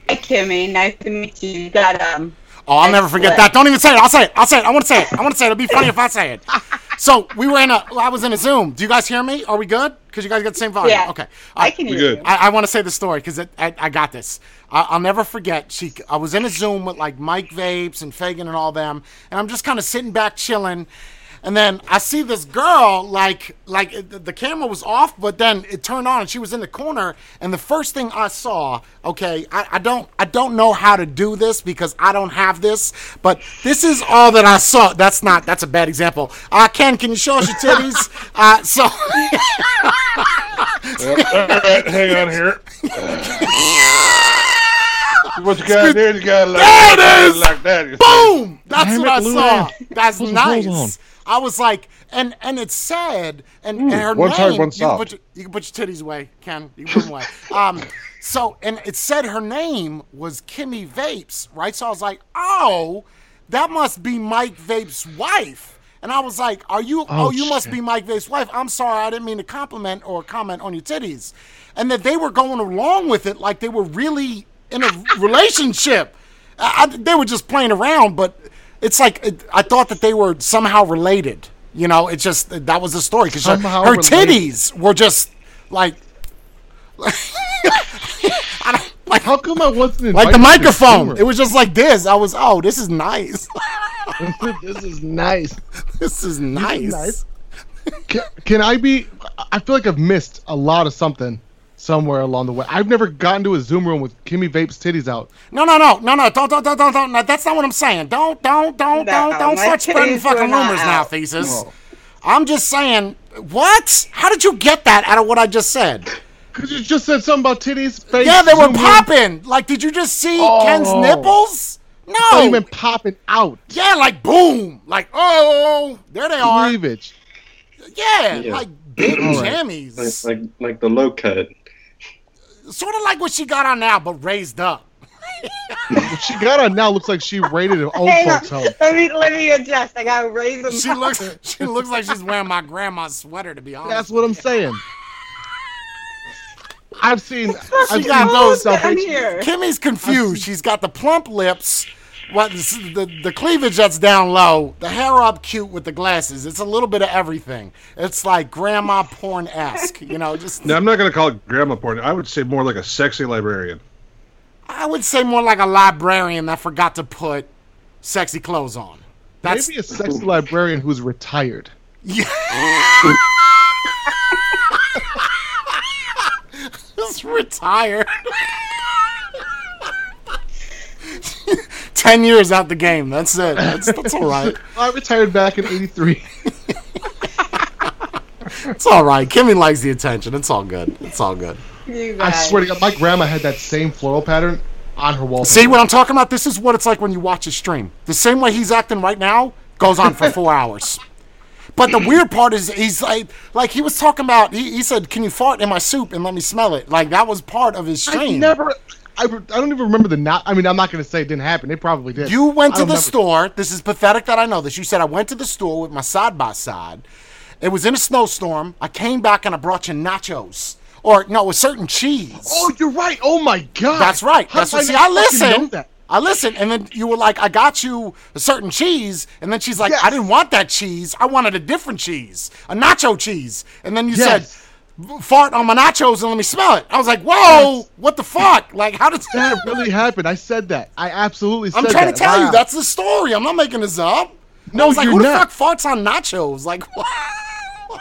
Hey, Kimmy, nice to meet you. You got, um, Oh, I'll never forget that. Don't even say it. I'll say it. I'll say it. I want to say it. I want to say it. It'll be funny if I say it. So we were in a. I was in a Zoom. Do you guys hear me? Are we good? Because you guys got the same volume. yeah. Okay. I can hear good. you. I, I want to say the story because I, I got this. I, I'll never forget. She, I was in a Zoom with like Mike Vapes and Fagan and all them, and I'm just kind of sitting back chilling. And then I see this girl, like, like it- the, the camera was off, but then it turned on, and she was in the corner. And the first thing I saw, okay, I, I don't, I don't know how to do this because I don't have this, but this is all that I saw. That's not, that's a bad example. Uh, Ken, can you show us your titties? <laughs> uh, so. <laughs> All right, hang on here. <laughs> what you got there? You got like, There it is! like that. you boom that's Damn what it, i saw Ann. that's Put some clothes on. nice i was like and and it said and, and her one name tight, one you, can put your, you can put your titties away ken you can put them away <laughs> um so and it said her name was kimmy vapes right so i was like oh that must be mike vapes wife and I was like, "Are you? Oh, Oh, you must be Mike Vapes' wife. I'm sorry, I didn't mean to compliment or comment on your titties." And that they were going along with it like they were really in a relationship. I, I- they were just playing around, but it's like it, I thought that they were somehow related. You know, it just that was the story because her, her titties were just like. <laughs> Like, How come I wasn't like the invited to your microphone. It was just like this. I was, oh, this is nice. <laughs> <laughs> this is nice. this is nice. nice. Can, can I be? I feel like I've missed a lot of something somewhere along the way. I've never gotten to a Zoom room with Kimmy Vape's titties out. No, no, no, no, no. Don't, don't, don't, don't, don't. No, that's not what I'm saying. Don't, don't, don't, No, don't, don't start spreading fucking not rumors now, out. Thesis. I'm just saying. What? How did you get that out of what I just said? Cause you just said something about titties. Face, Yeah, they were Zoom room. popping. Like, did you just see Oh. Ken's nipples? I thought you No. meant popping out. Yeah, like boom. Like, oh, there they are. Cleavage. Yeah, Yeah. like big All right. jammies. Like, like like the low cut. Sort of like what she got on now, but raised up. What <laughs> she got on now looks like she raided an old Hang on. folks home. Let me let me adjust. I gotta raise them. She looks she looks like she's wearing my grandma's sweater, to be honest. That's what I'm saying. I've seen. I've got seen those stuff down where she- here. Kimmy's confused. She's got the plump lips, what the, the the cleavage that's down low, the hair up cute with the glasses. It's a little bit of everything. It's like grandma porn esque, you know. Just Now, I'm not going to call it grandma porn. I would say more like a sexy librarian. I would say more like a librarian that forgot to put sexy clothes on. That's Maybe a sexy librarian who's retired. Yeah. <laughs> <laughs> Just retired. Ten years out the game. That's it. That's, that's all right. <laughs> I retired back in '83. <laughs> It's all right. Kimmy likes the attention. It's all good. It's all good. I swear to God, my grandma had that same floral pattern on her wall. See what I'm talking about? This is what it's like when you watch a stream. The same way he's acting right now goes on for four <laughs> hours. But the weird part is he's like, like he was talking about. He, he said, "Can you fart in my soup and let me smell it?" Like that was part of his I stream. never. I, I don't even remember the not. I mean, I'm not going to say it didn't happen. It probably did. You went to the remember. store. This is pathetic that I know this. You said I went to the store with my side by side. It was in a snowstorm. I came back and I brought you nachos, or no, a certain cheese. Oh, you're right. Oh my God. That's right. How That's what. See, I listen. I listen, and then you were like, "I got you a certain cheese," and then she's like, Yes. "I didn't want that cheese. I wanted a different cheese, a nacho cheese." And then you Yes. said, "Fart on my nachos and let me smell it." I was like, "Whoa, Yes. what the fuck? Like, how did That really happen? I said that. I absolutely said I'm trying that. to tell you that's the story. I'm not making this up. No, I was like, who not. the fuck farts on nachos? Like, <laughs> what?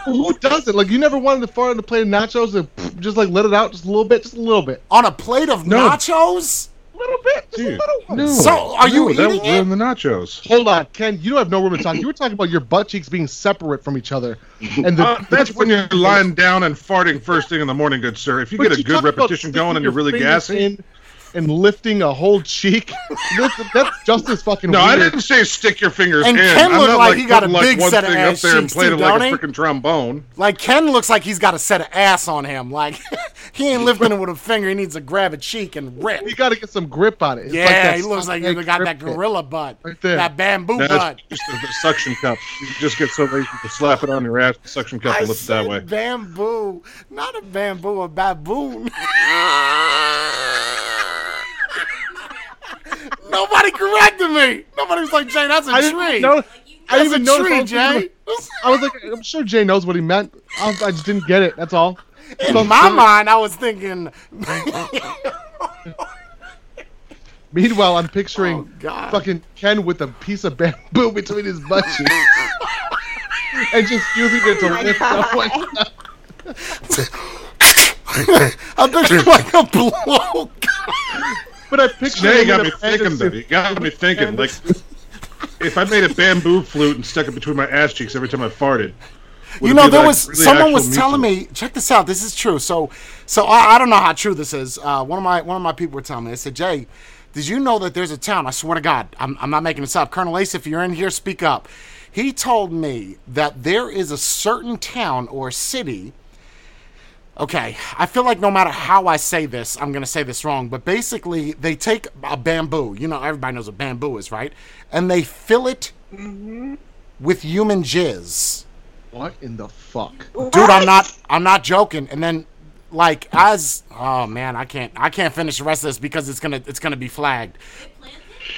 Who does it? Like, you never wanted to fart on a plate of nachos and just like let it out just a little bit, just a little bit, on a plate of No. nachos? A little bit, just Dude, a little. one. no. So, are you no, that eating was it? in the nachos. Hold on, Ken. You don't have no room to talk. You were talking about your butt cheeks being separate from each other, and the, Uh, that's when you're lying down and farting first thing in the morning, good sir. If you But get a you good repetition going and you're really your gassy. in and lifting a whole cheek, <laughs> that's, that's just as fucking No, weird. I didn't say stick your fingers And in. Ken I'm looked not like like he got a putting, like, big one set of thing ass up there and cheeks playing too, it like a don't freaking trombone. Like Ken looks like he's got a set of ass on him. Like <laughs> he ain't lifting it with a finger. He needs to grab a cheek and rip. You got to get some grip on it. It's Yeah, like he looks like he's soft got that bit. gorilla butt, Right there. that bamboo That's butt. just the, the suction cup. You just get so lazy to slap it on your ass, the suction cup, I and lift it that way. bamboo, not a bamboo, a baboon. <laughs> Nobody corrected me. Nobody was like, Jay, that's a I tree. didn't know. I That's didn't even a know. tree, Jay. <laughs> I was like, I'm sure Jay knows what he meant. I, was- I just didn't get it. That's all. In So- my mind, I was thinking, <laughs> Meanwhile, I'm picturing Oh, God. fucking Ken with a piece of bamboo <laughs> between his butt cheeks. and just using it to oh my lift up like I'm picturing like a blow. But I picture Now you got me thinking, though. You got me thinking. Like, if I made a bamboo flute and stuck it between my ass cheeks every time I farted, you know there like, was really someone was telling music? me check this out this is true so so I, I don't know how true this is uh, one of my one of my people were telling me they said jay did you know that there's a town i swear to god i'm, I'm not making this up colonel ace if you're in here speak up he told me that there is a certain town or city okay i feel like no matter how i say this i'm going to say this wrong but basically they take a bamboo you know everybody knows what bamboo is right? And they fill it mm-hmm. with human jizz. What in the fuck? dude i'm not i'm not joking. And then like as oh man i can't i can't finish the rest of this because it's gonna it's gonna be flagged.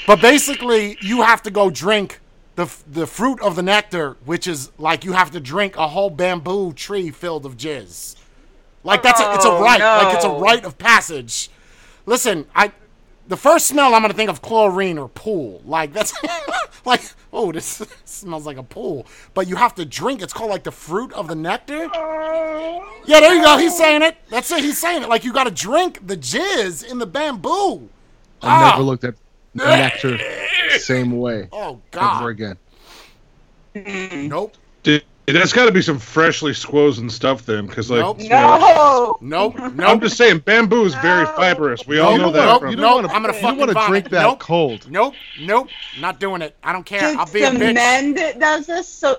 But basically you have to go drink the the fruit of the nectar which is like you have to drink a whole bamboo tree filled of jizz like that's a, it's a Oh, rite like it's a rite of passage listen, I the first smell I'm gonna think of chlorine or pool. Like that's <laughs> like oh this <laughs> smells like a pool. But you have to drink. It's called like the fruit of the nectar. Yeah, there you go. He's saying it. That's it. He's saying it. Like you got to drink the jizz in the bamboo. I Ah. never looked at nectar same way Oh God. ever God. again. Nope. Dude, that's got to be some freshly squozen stuff then, because like, Nope. you know, No. Nope. <laughs> I'm just saying, bamboo is very fibrous. We all You know that. nope, from- You nope. don't wanna, I'm gonna you fucking don't want to drink that Nope. cold. Nope. Nope. Not doing it. I don't care. I'll be a the bitch. men that does this. So,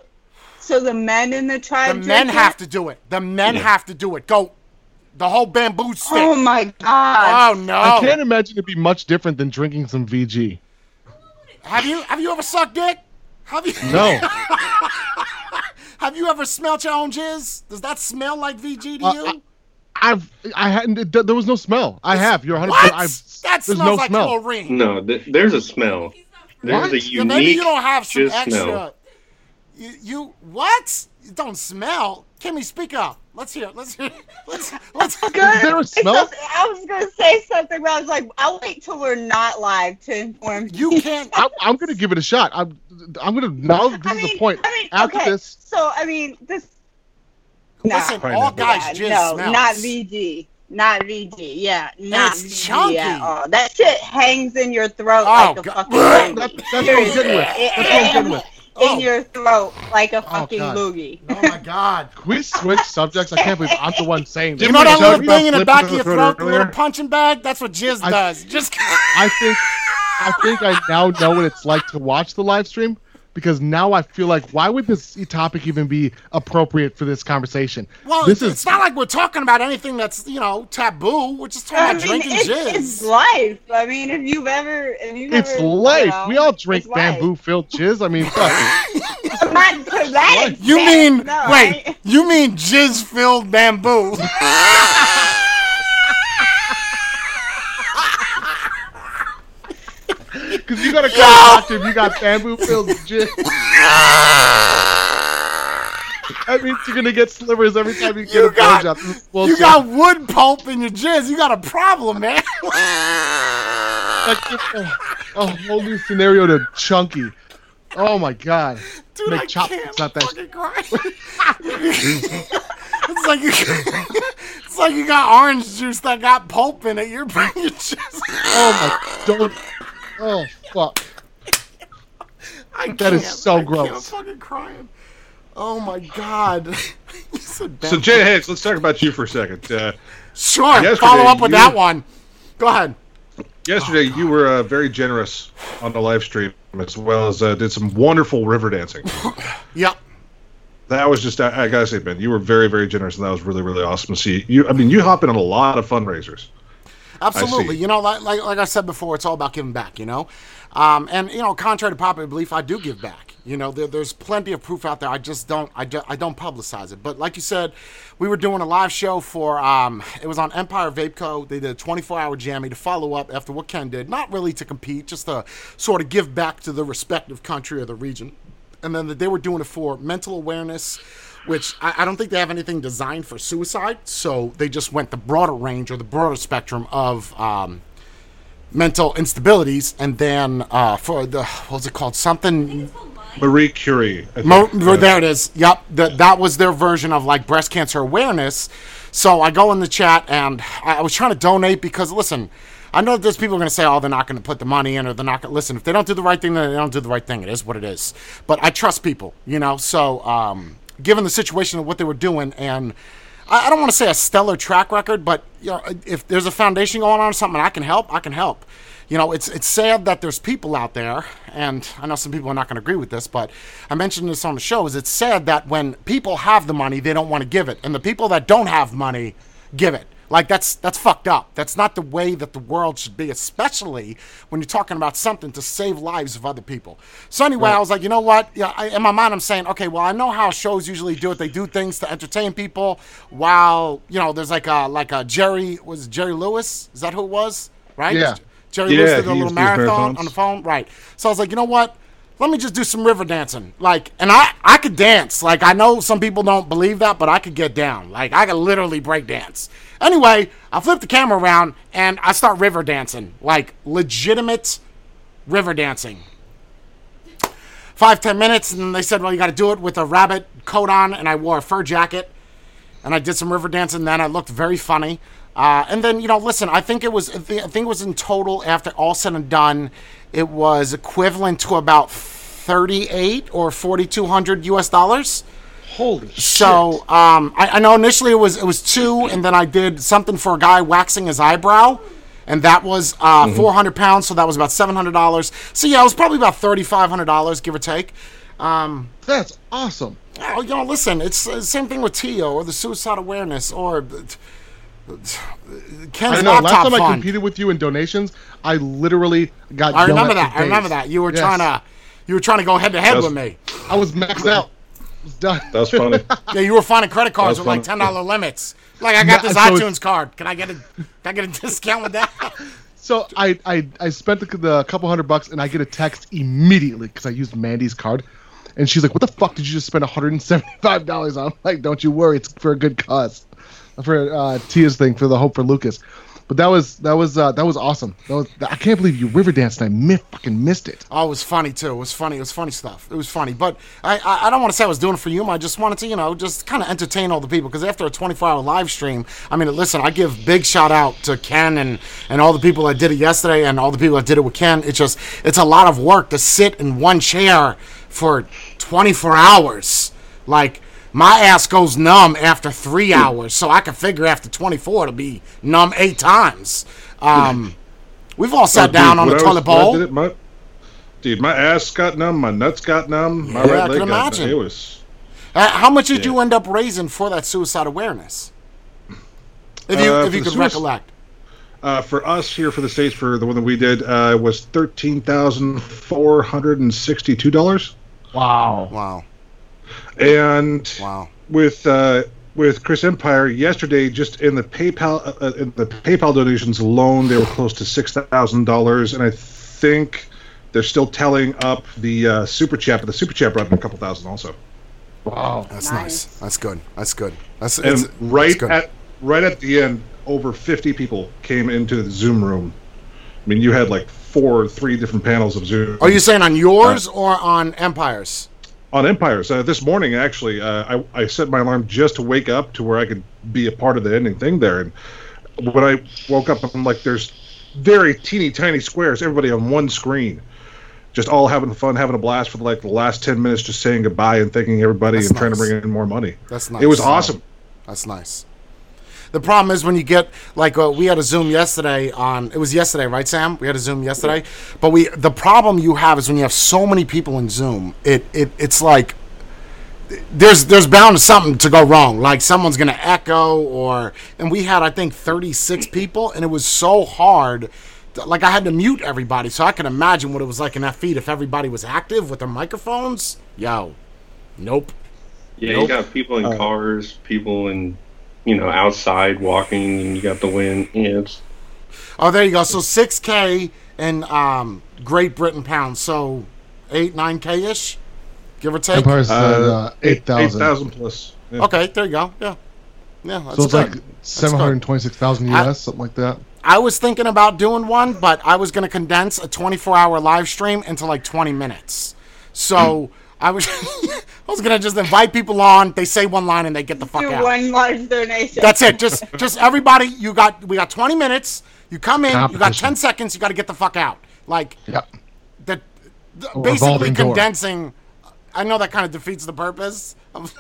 so the men in the tribe. The men drink have it? to do it. The men Yeah. have to do it. Go. The whole bamboo oh stick. Oh my god. Oh no! I can't imagine it'd be much different than drinking some VG. Have you have you ever sucked dick? Have you No. <laughs> have you ever smelled your own jizz? Does that smell like VG to Uh, you? I've I hadn't it, there was no smell. I have. You're 100 what? I've, that smells no like smell. chlorine. No, th- there's a smell. There's What? a Yeah, Yeah, unique maybe you don't have some extra. smell. You, you what? You don't smell. Kimmy, speak up. Let's hear. it. Let's hear. it. <laughs> Let's let's. Good. <laughs> Is there a smell? I was gonna say something, but I was like, I'll wait till we're not live to inform You can't. <laughs> I'm, I'm gonna give it a shot. I'm I'm gonna now. This I is mean, the point. I mean, After okay, this, So I mean, this. No. Listen, all not. guys Yeah, jizz no, smells. not VG. Not VG. Yeah, not it's VG chunky. at all. That shit hangs in your throat Oh, like a God. fucking That- that's what I'm getting with. That's what I'm getting with. In Oh. your throat like a oh, fucking God. loogie. Oh my god. can we switch subjects? I can't believe I'm the one saying this. You know that talk little thing in the back of your the throat throat, the little punching bag? That's what jizz I- does. Just I think I think I now know what it's like to watch the live stream because now I feel like why would this topic even be appropriate for this conversation? well, this it's, is not like we're talking about anything that's you know taboo. We're just talking I about mean, drinking it's, jizz. it's life. I mean, if you've ever, if you've it's ever, you life. know, we all drink bamboo filled jizz. I mean, <laughs> fuck. Not to that. You mean no, wait? I- You mean jizz filled bamboo? <laughs> Because you gotta call a doctor if you got bamboo filled <laughs> jizz. That means you're gonna get slivers every time you get You a got- blowjob. Is you got wood pulp in your jizz. You got a problem, man. Like, just a, a whole new scenario to chunky. Oh my god. Dude, Make I chopsticks can't out that fucking cry. <laughs> it's like you, it's like you got orange juice that got pulp in it. You're bringing jizz. Oh my don't Oh fuck. I That is can't. so I can't. gross. I'm fucking crying. Oh my god. <laughs> So. Jay Hicks, let's talk about you for a second. Uh, Sure. Follow up with you- that one. Go ahead. yesterday, you were uh, very generous on the live stream, as well as uh, did some wonderful river dancing. <coughs> Yep. That was just, I, I gotta say, Ben, you were very, very generous, and that was really, really awesome to see. You, I mean, you hop in on a lot of fundraisers. Absolutely. You know, like, like like I said before, it's all about giving back. You know, um, and you know, contrary to popular belief, I do give back. You know, there, there's plenty of proof out there. I just don't I, do, I don't publicize it. But like you said, we were doing a live show for um, it was on Empire Vape Co. They did a 24 hour jammy to follow up after what Ken did. Not really to compete, just to sort of give back to the respective country or the region. And then they were doing it for mental awareness, which I, I don't think they have anything designed for suicide. So they just went the broader range or the broader spectrum of um, mental instabilities. And then uh, for the, what was it called? Something Marie Curie. Mo- think. there it is. Yep, that that was their version of like breast cancer awareness. So I go in the chat and I, I was trying to donate because listen, I know that there's people going to say, "Oh, they're not going to put the money in, or they're not going to listen." If they don't do the right thing, then they don't do the right thing. It is what it is. But I trust people, you know. So um, given the situation of what they were doing, and I, don't want to say a stellar track record, but you know, if there's a foundation going on or something, I can help. I can help you know, it's it's sad that there's people out there, and I know some people are not going to agree with this, but I mentioned this on the show. Is it's sad that when people have the money, they don't want to give it, and the people that don't have money give it. Like that's that's fucked up. That's not the way that the world should be, especially when you're talking about something to save lives of other people. So anyway, I was like, you know what? Yeah, I, in my mind, I'm saying, okay, well, I know how shows usually do it. They do things to entertain people, while you know, there's like a like a Jerry was Jerry Lewis? Is that who it was? Right? Yeah. Jerry Yeah, Lewis did a little used to do marathon on the phone. Right. So I was like, you know what? let me just do some river dancing. Like, and I, I could dance. Like, I know some people don't believe that, but I could get down. Like, I could literally break dance. Anyway, I flip the camera around and I start river dancing. Like, legitimate river dancing. Five, ten minutes, and they said, well, you got to do it with a rabbit coat on, and I wore a fur jacket and I did some river dancing. Then I looked very funny. Uh, and then you know, listen, I think it was I thi- I think it was in total after all said and done, it was equivalent to about thirty-eight or forty-two hundred U.S. dollars. Holy So um, I, I know initially it was it was two, and then I did something for a guy waxing his eyebrow, and that was uh, four hundred pounds. So that was about seven hundred dollars. So yeah, it was probably about thirty-five hundred dollars, give or take. Um, That's awesome. Oh, you know, listen, it's the same thing with Tio or the suicide awareness or Ken's I know. Last laptop time I competed with you in donations, I literally got. I remember that. I remember that. You were Yes. trying to, you were trying to go head to head with me. I was maxed out. It was done. That was funny. <laughs> Yeah, you were finding credit cards with like ten dollar limits. Like I got this so iTunes card. Can I get a, can I get a <laughs> discount with that? <laughs> So I I, I spent the, the couple hundred bucks and I get a text immediately because I used Mandy's card, and she's like, "What the fuck did you just spend 175 dollars on?" I'm like, "Don't you worry, it's for a good cause, for uh, Tia's thing for the Hope for Lucas." But that was that was uh, that was awesome. That was I can't believe you river danced and I fucking missed it. Oh, it was funny too. It was funny. It was funny stuff. It was funny, but I I, I don't want to say I was doing it for you. I just wanted to you know just kind of entertain all the people because after a 24 hour live stream, I mean, listen, I give big shout out to Ken and and all the people that did it yesterday and all the people that did it with Ken. It's just it's a lot of work to sit in one chair for 24 hours. Like my ass goes numb after three hours, so I can figure after 24 to be numb eight times. Um, we've all sat Oh, down dude, on the when toilet was- bowl. did it, my- dude, my ass got numb, my nuts got numb, my Yeah, I right leg can got imagine. numb. It was. Uh, how much did Yeah. you end up raising for that suicide awareness? If you Uh, if you could the suic- recollect. Uh, for us here for the states, for the one that we did, uh, was thirteen thousand four hundred and sixty-two dollars. Wow. Wow, And wow. with uh, with Chris Empire yesterday, just in the PayPal uh, uh, in the PayPal donations alone, they were close to six thousand dollars, and I think they're still telling up the uh, super chat, but the super chat brought in a couple thousand also. Wow. That's Nice. nice. That's good. That's good. That's And it's, right it's good. at right at the end, over fifty people came into the Zoom room. I mean, you had like four, or three different panels of Zoom. Are you saying on yours or on Empires? On Empires. Uh, this morning, actually, uh, I, I set my alarm just to wake up to where I could be a part of the ending thing there. And when I woke up, I'm like, there's very teeny tiny squares, everybody on one screen, just all having fun, having a blast for like the last 10 minutes, just saying goodbye and thanking everybody That's and trying to bring in more money. That's nice. It was awesome. That's nice. The problem is when you get like uh, we had a Zoom yesterday on it was yesterday, right, Sam? We had a Zoom yesterday, but we the problem you have is when you have so many people in Zoom, it it it's like there's there's bound to something to go wrong. Like someone's gonna echo or and we had I think 36 <clears throat> people and it was so hard. that, Like I had to mute everybody, so I can imagine what it was like in that feed if everybody was active with their microphones. Yo, nope. Yeah, Nope. you got people in Uh, cars, people in, you know, outside walking, and you got the wind. Yeah, it's Oh, there you go. So 6K in um, Great Britain pounds. So 8, 9K ish, give or take. Empire Uh, uh, eight thousand. 8,000 plus. Yeah. Okay, there you go. Yeah. Yeah, that's So it's good. like seven hundred twenty-six thousand I- US, something like that. I was thinking about doing one, but I was going to condense a 24 hour live stream into like 20 minutes. So I was <laughs> I was going to just invite people on. They say one line and they get the fuck Do out. one large donation. That's it. Just just everybody. You got we got 20 minutes. You come in. You got 10 seconds. You got to get the fuck out. Like Yeah. that th- basically revolving door. condensing i know that kind of defeats the purpose of,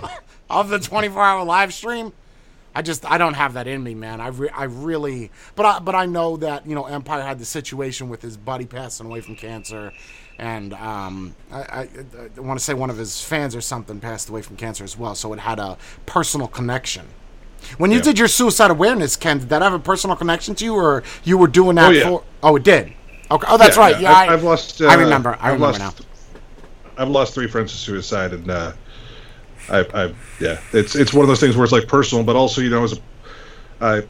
<laughs> of the 24 hour live stream i just i don't have that in me man i, re- I really but i but i know that you know empire had the situation with his buddy passing away from cancer and um, I, I, I want to say one of his fans or something passed away from cancer as well so it had a personal connection when you Yeah. did your suicide awareness ken did that have a personal connection to you or you were doing that Oh, yeah. for oh it did okay oh that's Yeah, right yeah, I, have lost. Uh, I remember. I I've remember lost, I've lost three friends to suicide, and uh, I, I, yeah, it's it's one of those things where it's like personal, but also you know, as a, I,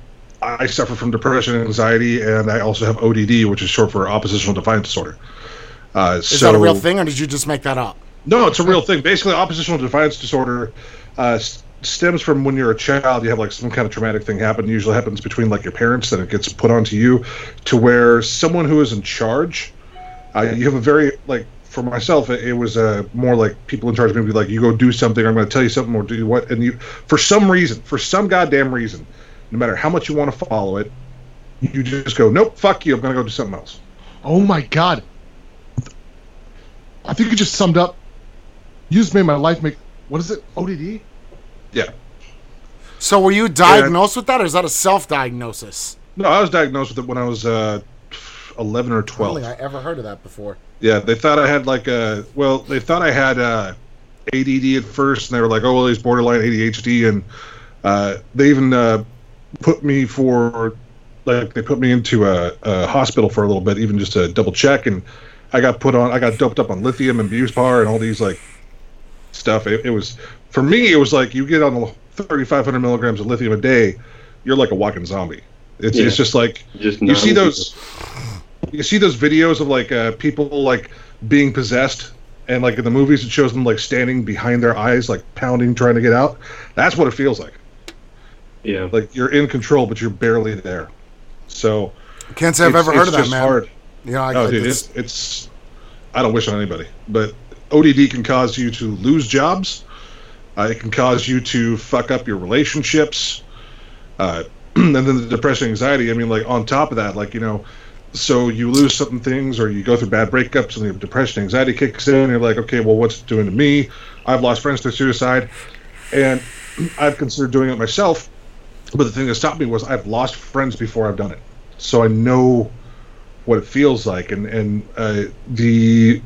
I suffer from depression and anxiety, and I also have ODD, which is short for oppositional defiance disorder. Uh, Is so, that a real thing, or did you just make that up? No, it's a real thing. Basically, oppositional defiance disorder uh, stems from when you're a child. You have like some kind of traumatic thing happen. It usually happens between like your parents, then it gets put onto you, to where someone who is in charge. Uh, you have a very like for myself, it, it was uh, more like people in charge of me would be like, "You go do something. I'm going to tell you something, or do what." And you, for some reason, for some goddamn reason, no matter how much you want to follow it, you just go, "Nope, fuck you. I'm going to go do something else." Oh my god. I think you just summed up. You just made my life make. What is it? ODD? Yeah. So were you diagnosed with that, or is that a self-diagnosis? No, I was diagnosed with it when I was uh, 11 or 12. I don't I ever heard of that before. Yeah, they thought I had like a well, they thought I had uh, ADD at first, and they were like, "Oh, well, he's borderline ADHD," and uh, they even uh, put me for like they put me into a, a hospital for a little bit, even just to double check, and I got put on, I got doped up on lithium and Buspar and all these like stuff. It, it was for me, it was like you get on the 3,500 milligrams of lithium a day, you're like a walking zombie. It's, Yeah. it's just like Just you see numb those you see those videos of like uh, people like being possessed and like in the movies it shows them like standing behind their eyes like pounding trying to get out that's what it feels like Yeah. like you're in control but you're barely there so Can't say I've ever heard of that, man. hard. You know, I, no I- dude it's- it's, it's i don't wish on anybody but odd can cause you to lose jobs. Uh, it can cause you to fuck up your relationships. Uh, <clears throat> and then the depression anxiety i mean like on top of that like you know so you lose certain things or you go through bad breakups and the depression anxiety kicks in and you're like okay well what's it doing to me? I've lost friends to suicide and <clears throat> i've considered doing it myself. But the thing that stopped me was i've lost friends before i've done it. So i know what it feels like and and uh, the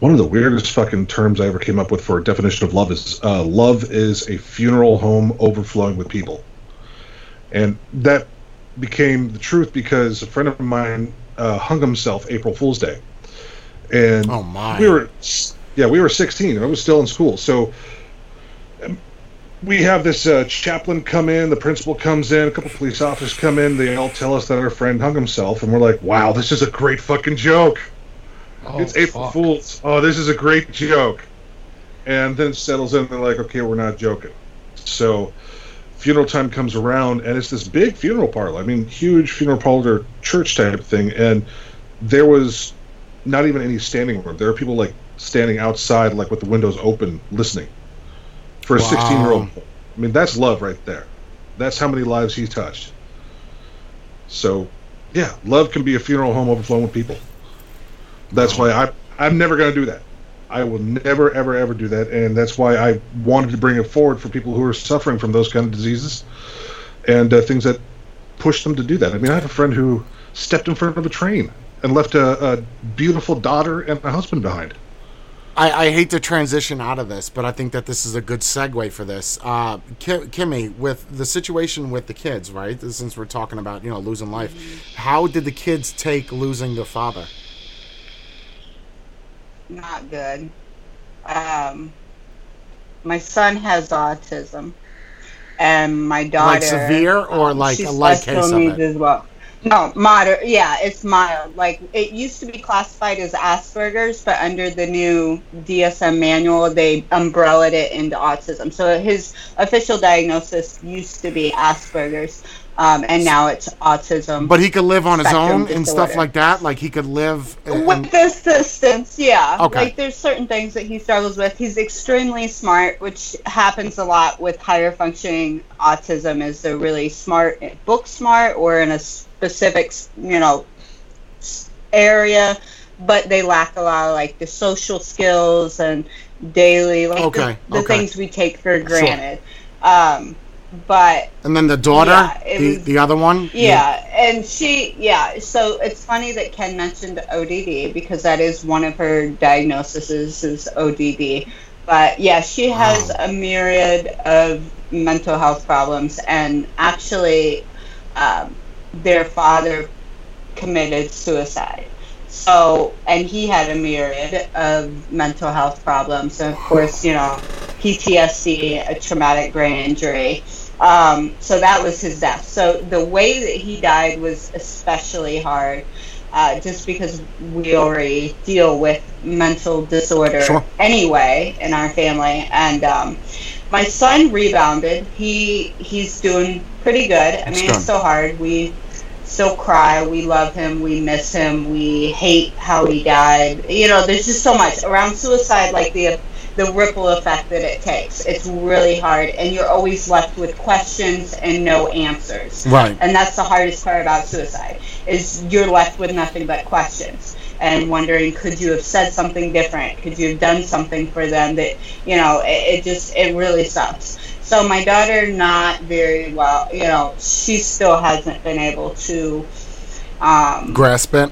one of the weirdest fucking terms I ever came up with for a definition of love is uh, love is a funeral home overflowing with people, and that became the truth because a friend of mine uh, hung himself April Fool's Day, and Oh, my. we were yeah we were 16 and I was still in school so. We have this uh, chaplain come in, the principal comes in, a couple police officers come in. They all tell us that our friend hung himself, and we're like, "Wow, this is a great fucking joke." Oh, it's April fuck. Fools. Oh, this is a great joke. And then it settles in. They're like, okay, we're not joking. So, funeral time comes around, and it's this big funeral parlor. I mean, huge funeral parlor, church type thing. And there was not even any standing room. There were people like standing outside, like with the windows open, listening for a Wow. 16 year old. I mean, that's love right there. That's how many lives he touched. So, yeah, love can be a funeral home overflowing with people. That's why I I'm never going to do that. I will never ever ever do that, and that's why I wanted to bring it forward for people who are suffering from those kind of diseases and uh, things that push them to do that. I mean, I have a friend who stepped in front of a train and left a, a beautiful daughter and a husband behind. I, I hate to transition out of this, but I think that this is a good segue for this. Uh, Ki- Kimmy, with the situation with the kids, right? Since we're talking about you know losing life, how did the kids take losing their father? not good. Um, my son has autism, and my daughter Like severe or um, like a light case of it? as well. No, moderate. Yeah, it's mild. Like it used to be classified as Asperger's, but under the new DSM manual, they umbrellaed it into autism. So his official diagnosis used to be Asperger's, um, and now it's autism. But he could live on his own and stuff like that. Like he could live. and- with assistance, yeah. Okay. Like there's certain things that he struggles with. He's extremely smart, which happens a lot with higher functioning autism. Is they're really smart, book smart, or in a specific, you know, area, but they lack a lot of like the social skills and daily, like Okay, the, the okay. things we take for granted. Um, but and then the daughter, Yeah, the was- the other one. yeah, and she, yeah. So it's funny that Ken mentioned ODD because that is one of her diagnoses is ODD. But yeah, she has a myriad of mental health problems, and actually, um, their father committed suicide. So, and he had a myriad of mental health problems, and of course, you know, PTSD, a traumatic brain injury. Um, so that was his death. So the way that he died was especially hard. uh, just because we already deal with mental disorder Sure. anyway in our family. And um, my son rebounded. He he's doing pretty good. I mean, it's so hard. We still cry. We love him. We miss him. We hate how he died. You know, there's just so much around suicide. Like the the ripple effect that it takes. It's really hard, and you're always left with questions and no answers. Right. And that's the hardest part about suicide is you're left with nothing but questions and wondering could you have said something different? Could you have done something for them that you know? It, it just it really sucks. So my daughter not very well. You know, she still hasn't been able to. Um, Grasp it.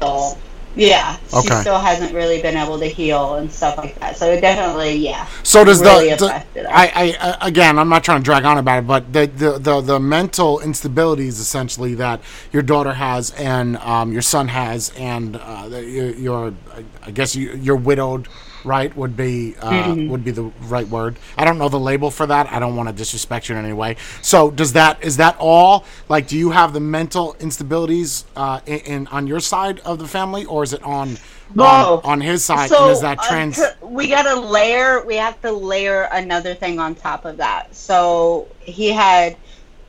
heal. Yeah, she still hasn't really been able to heal and stuff like that. So it definitely, yeah. So does really the, the affected. I, I uh, again I'm not trying to drag on about it, but the the, the, the mental instabilities essentially that your daughter has and um, your son has, and uh, your, your I guess you, you're widowed, right? Would be uh, Mm-hmm. would be the right word. I don't know the label for that. I don't want to disrespect you in any way. So does that is that all? Like, do you have the mental instabilities uh, in, in on your side of the family, or is it on No. on, on his side? So and is that uh, trans? tr- we got to layer. We have to layer another thing on top of that. So he had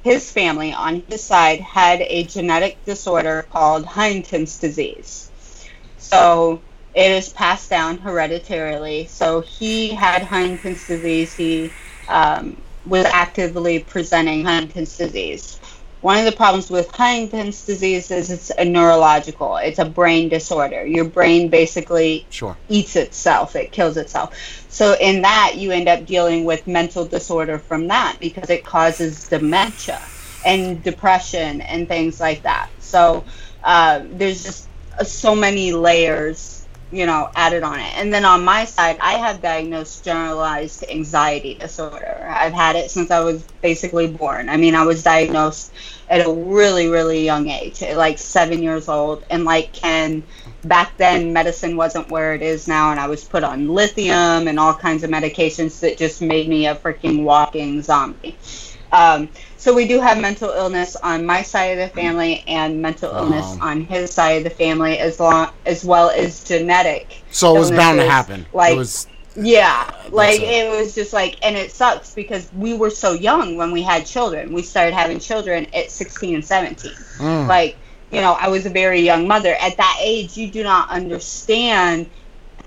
his family on his side had a genetic disorder called Huntington's disease. So it is passed down hereditarily. So he had Huntington's disease. He um, was actively presenting Huntington's disease. One of the problems with Huntington's disease is it's a neurological. It's a brain disorder. Your brain basically sure. eats itself. It kills itself. So in that, you end up dealing with mental disorder from that because it causes dementia and depression and things like that. So uh, there's just uh, so many layers, you know, added on it. And then on my side, I have diagnosed generalized anxiety disorder. I've had it since I was basically born. I mean, I was diagnosed at a really, really young age, like seven years old. And like Ken, back then medicine wasn't where it is now, and I was put on lithium and all kinds of medications that just made me a freaking walking zombie. Um, so we do have mental illness on my side of the family and mental illness Um. on his side of the family, as long as well as genetic. So it was bound to happen. Like it was yeah, like it. it was just like, and it sucks because we were so young when we had children. We started having children at 16 and 17. Mm. Like, you know, I was a very young mother. At that age, you do not understand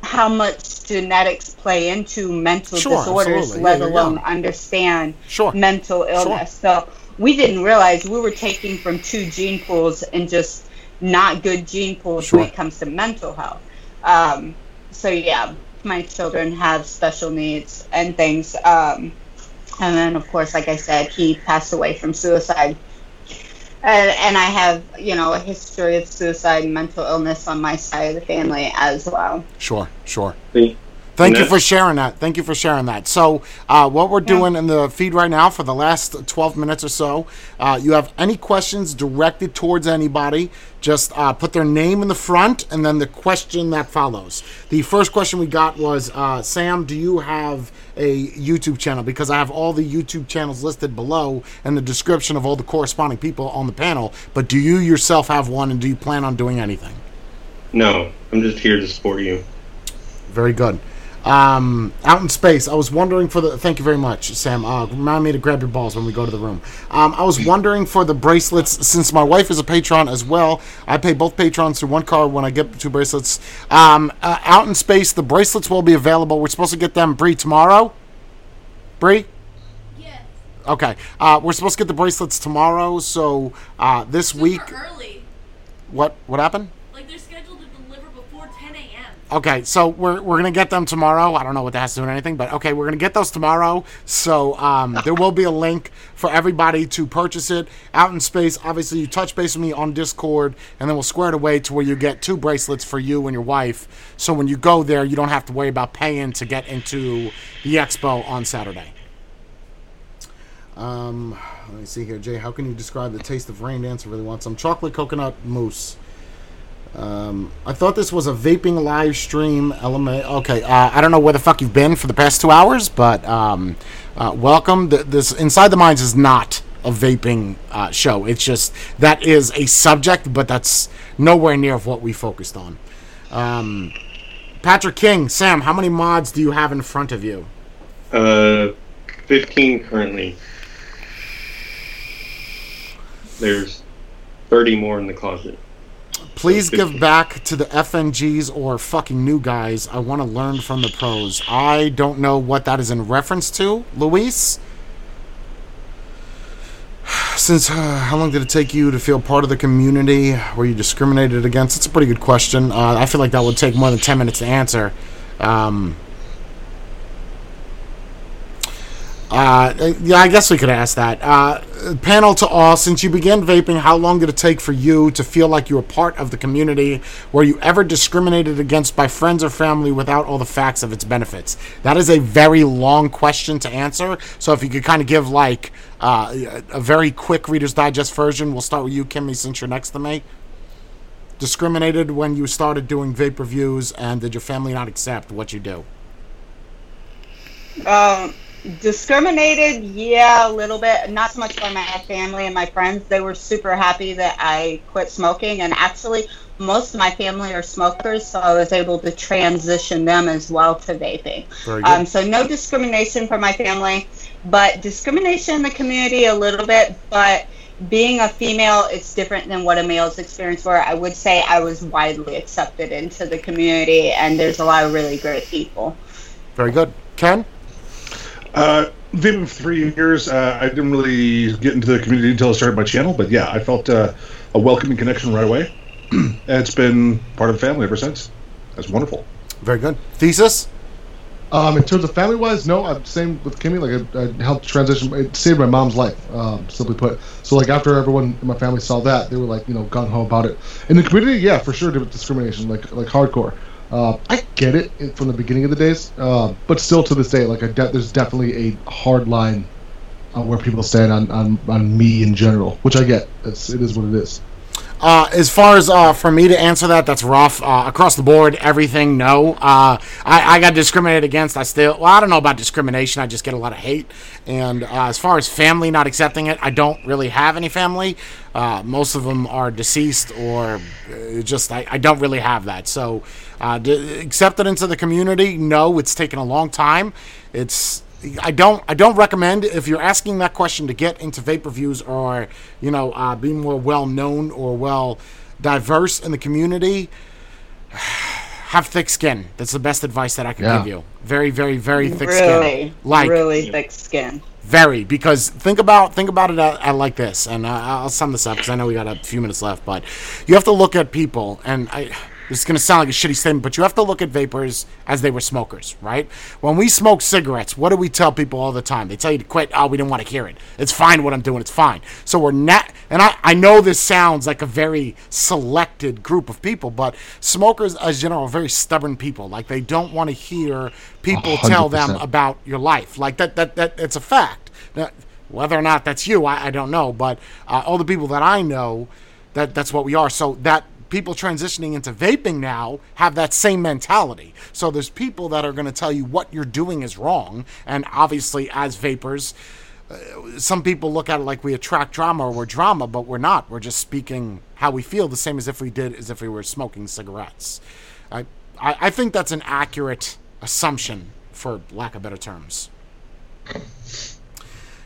how much genetics play into mental Sure, disorders, absolutely. let Yeah, alone young. understand Sure. mental illness. So we didn't realize we were taking from two gene pools and just not good gene pools Sure. when it comes to mental health. Um, so yeah, my children have special needs and things. Um, and then, of course, like I said, he passed away from suicide. And, and I have, you know, a history of suicide and mental illness on my side of the family as well. Sure, sure. See? Thank you for sharing that. Thank you for sharing that. So, uh, what we're doing in the feed right now for the last 12 minutes or so, uh, you have any questions directed towards anybody, just uh, put their name in the front and then the question that follows. The first question we got was uh, Sam, do you have a YouTube channel? Because I have all the YouTube channels listed below and the description of all the corresponding people on the panel, but do you yourself have one and do you plan on doing anything? No, I'm just here to support you. Very good. Um, out in space, I was wondering for the. Thank you very much, Sam. Uh, remind me to grab your balls when we go to the room. Um, I was wondering for the bracelets, since my wife is a patron as well. I pay both patrons through one card when I get two bracelets. Um, uh, out in space, the bracelets will be available. We're supposed to get them, Bree, tomorrow. Bree. Yes. Okay. Uh, we're supposed to get the bracelets tomorrow. So uh, this Super week, early. what what happened? Like they're scheduled to deliver before 10 a.m. Okay, so we're, we're gonna get them tomorrow. I don't know what that has to do with anything, but okay, we're gonna get those tomorrow. So um, there will be a link for everybody to purchase it out in space. Obviously, you touch base with me on Discord, and then we'll square it away to where you get two bracelets for you and your wife. So when you go there, you don't have to worry about paying to get into the expo on Saturday. Um, let me see here, Jay. How can you describe the taste of rain dance? I really want some chocolate coconut mousse. Um, I thought this was a vaping live stream element. Okay, uh, I don't know where the fuck you've been for the past two hours, but um, uh, welcome. Th- This Inside the Minds is not a vaping uh, show. It's just that is a subject, but that's nowhere near of what we focused on. Um, Patrick King, Sam, how many mods do you have in front of you? Uh, 15 currently. There's 30 more in the closet. Please give back to the FNGs or fucking new guys. I want to learn from the pros. I don't know what that is in reference to, Luis. Since uh, how long did it take you to feel part of the community? Were you discriminated against? It's a pretty good question. Uh, I feel like that would take more than ten minutes to answer. Um, uh, yeah, I guess we could ask that. Uh, panel to all, since you began vaping, how long did it take for you to feel like you were part of the community? Were you ever discriminated against by friends or family without all the facts of its benefits? That is a very long question to answer. So if you could kind of give like uh, a very quick Reader's Digest version, we'll start with you, Kimmy, since you're next to me. Discriminated when you started doing vape reviews, and did your family not accept what you do? Um, discriminated, yeah, a little bit. Not so much by my family and my friends. They were super happy that I quit smoking, and actually, most of my family are smokers, so I was able to transition them as well to vaping. Um, so no discrimination from my family, but discrimination in the community a little bit. But being a female, it's different than what a male's experience were. I would say I was widely accepted into the community, and there's a lot of really great people. Very good. Ken? Uh, vaping for three years. Uh, I didn't really get into the community until I started my channel, but yeah, I felt uh, a welcoming connection right away. <clears throat> and it's been part of the family ever since. That's wonderful. Very good. Thesis? Um, in terms of family wise, no. I'm same with Kimmy. Like I, I helped transition. It saved my mom's life. Um, simply put. So like after everyone in my family saw that, they were like you know gung ho about it. In the community, yeah, for sure, there was discrimination, like like hardcore. Uh, I get it from the beginning of the days, uh, but still to this day, like de- there's definitely a hard line on where people stand on, on, on me in general, which I get. It's, it is what it is. Uh, as far as uh, for me to answer that, that's rough. Uh, across the board, everything, no. Uh, I, I got discriminated against. I still, well, I don't know about discrimination. I just get a lot of hate. And uh, as far as family not accepting it, I don't really have any family. Uh, most of them are deceased or just, I, I don't really have that. So, d- accepted into the community, no, it's taken a long time. It's, I don't I don't recommend if you're asking that question to get into vape reviews or you know uh, be more well known or well diverse in the community. <sighs> Have thick skin. That's the best advice that I can Yeah. give you. Very very very thick really, skin. Like really thick skin. very because think about think about it at, at like this, and uh, I'll sum this up because I know we got a few minutes left, but you have to look at people, and I. This is going to sound like a shitty statement, but you have to look at vapors as they were smokers, right? When we smoke cigarettes, what do we tell people all the time? They tell you to quit. Oh, we didn't want to hear it. It's fine what I'm doing. It's fine. So we're not, and I, I know this sounds like a very selected group of people, but smokers, as general, are very stubborn people. Like they don't want to hear people tell them about your life. Like that, that, that, it's a fact. Now, whether or not that's you, I, I don't know. But uh, all the people that I know, that that's what we are. So that people transitioning into vaping now have that same mentality. So there's people that are going to tell you what you're doing is wrong, and obviously, as vapors. uh, Some people look at it like we attract drama or we're drama, but we're not. We're just speaking how we feel, the same as if we did as if we were smoking cigarettes. I, I, I think that's an accurate assumption, for lack of better terms.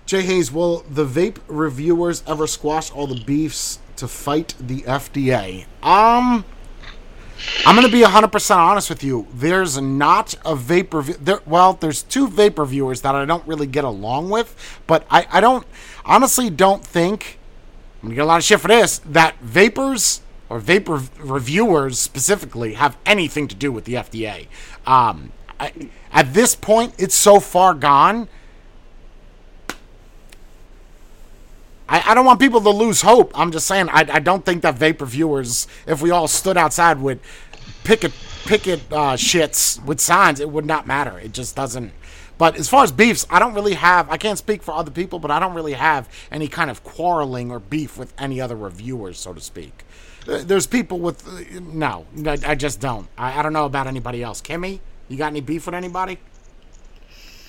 Jay Hayes, will the vape reviewers ever squash all the beefs to fight the FDA? Um, I'm going to be 100% honest with you. There's not a review. There, well, there's two vape viewers that I don't really get along with, but I, I don't, honestly don't think, I'm going to get a lot of shit for this, that vapors or vape rev- reviewers specifically have anything to do with the FDA. Um, I, at this point, it's so far gone. I, I don't want people to lose hope. I'm just saying I, I don't think that vape reviewers, if we all stood outside with picket picket uh, shits with signs, it would not matter. It just doesn't. But as far as beefs, I don't really have. I can't speak for other people, but I don't really have any kind of quarreling or beef with any other reviewers, so to speak. There's people with no, I, I just don't. I, I don't know about anybody else. Kimmy, you got any beef with anybody?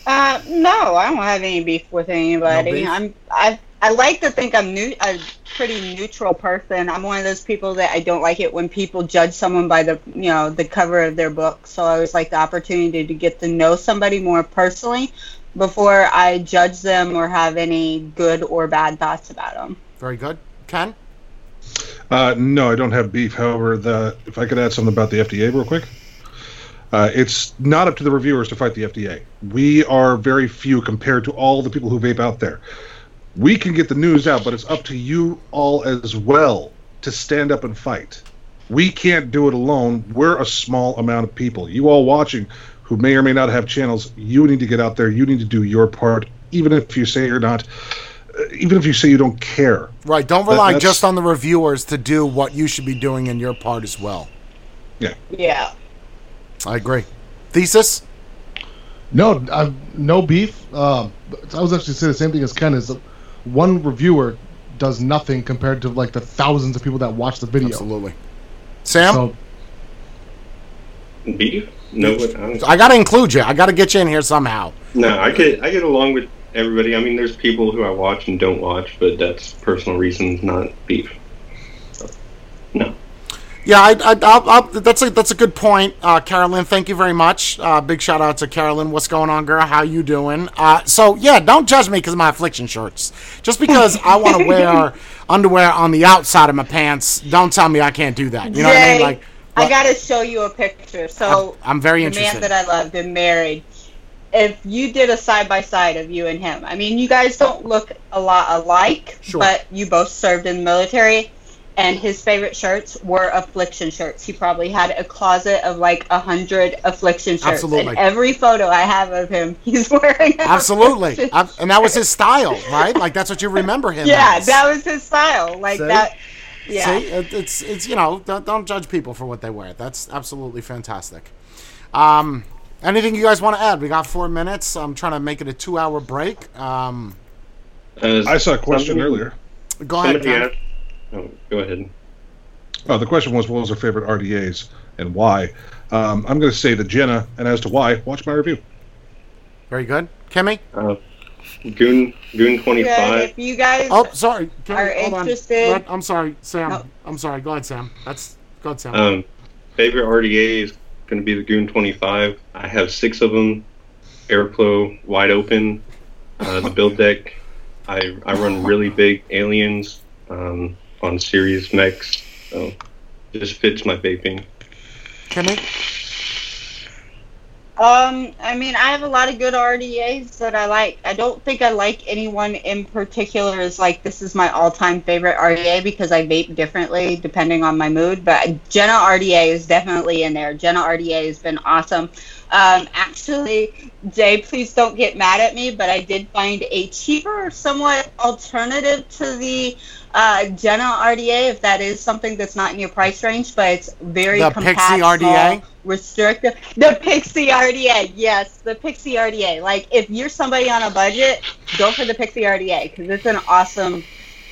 Uh, no, I don't have any beef with anybody. beef? I'm I've I like to think I'm new, a pretty neutral person. I'm one of those people that I don't like it when people judge someone by the, you know, the cover of their book. So I always like the opportunity to get to know somebody more personally before I judge them or have any good or bad thoughts about them. Very good. Ken? Uh, no, I don't have beef. However, the if I could add something about the FDA real quick. Uh, it's not up to the reviewers to fight the FDA. We are very few compared to all the people who vape out there. We can get the news out, but it's up to you all as well to stand up and fight. We can't do it alone. We're a small amount of people. You all watching who may or may not have channels, you need to get out there. You need to do your part, even if you say you're not, uh, even if you say you don't care. Right. Don't rely that's- just on the reviewers to do what you should be doing in your part as well. Yeah. Yeah. I agree. Thesis? No, i no beef. Uh, I was actually saying the same thing as Ken. Is that one reviewer does nothing compared to like the thousands of people that watch the video. Absolutely. Sam? So Beef? No, I I got to include you. I got to get you in here somehow. no. I get I get along with everybody. I mean, there's people who I watch and don't watch, but that's personal reasons, not beef. No. Yeah, I, I, I'll, I'll, that's a that's a good point, uh, Carolyn. Thank you very much. Uh, big shout out to Carolyn. What's going on, girl? How you doing? Uh, so yeah, don't judge me because of my affliction shirts. Just because I want to <laughs> wear underwear on the outside of my pants, don't tell me I can't do that. You know what I mean? Like, I gotta show you a picture. So I'm very the interested. man that I loved and married. If you did a side by side of you and him, I mean, you guys don't look a lot alike, Sure. but you both served in the military. And his favorite shirts were affliction shirts. He probably had a closet of like a hundred affliction shirts. Absolutely. And every photo I have of him, <laughs> he's wearing. Absolutely, affliction <laughs> Ab- and that was his style, right? Like that's what you remember him. Yeah, as. that was his style. Like See? that. Yeah. See, it's it's you know don't, don't judge people for what they wear. That's absolutely fantastic. Um, anything you guys want to add? We got four minutes. I'm trying to make it a two-hour break. Um, Uh, I saw a question somebody- earlier. go ahead. Somebody Ken. asked. Oh, go ahead. Oh, the question was, what was her favorite RDAs and why? Um, I'm going to say the Jenna, and as to why, watch my review. Very good, Kimmy. Uh, Goon Goon twenty Yeah, five. if you guys Oh, sorry. Kimmy, Are hold on. interested- Let- I'm sorry, Sam. No. I'm sorry. Go ahead, Sam. That's go ahead, Sam. Um, favorite RDA is going to be the Goon 25. I have six of them. Airflow wide open. Uh, the build deck. I, I run really big aliens um, on series mechs. So just fits my vaping. Kimmy. Um, I mean, I have a lot of good RDAs that I like. I don't think I like anyone in particular Is like this is my all-time favorite RDA because I vape differently depending on my mood. But Jenna RDA is definitely in there. Jenna RDA has been awesome. Um, actually, Jay, please don't get mad at me, but I did find a cheaper, somewhat alternative to the uh, Jenna RDA, if that is something that's not in your price range, but it's very The compact, Pixie RDA? small, restrictive. The Pixie RDA, yes, the Pixie RDA. Like, if you're somebody on a budget, go for the Pixie RDA because it's an awesome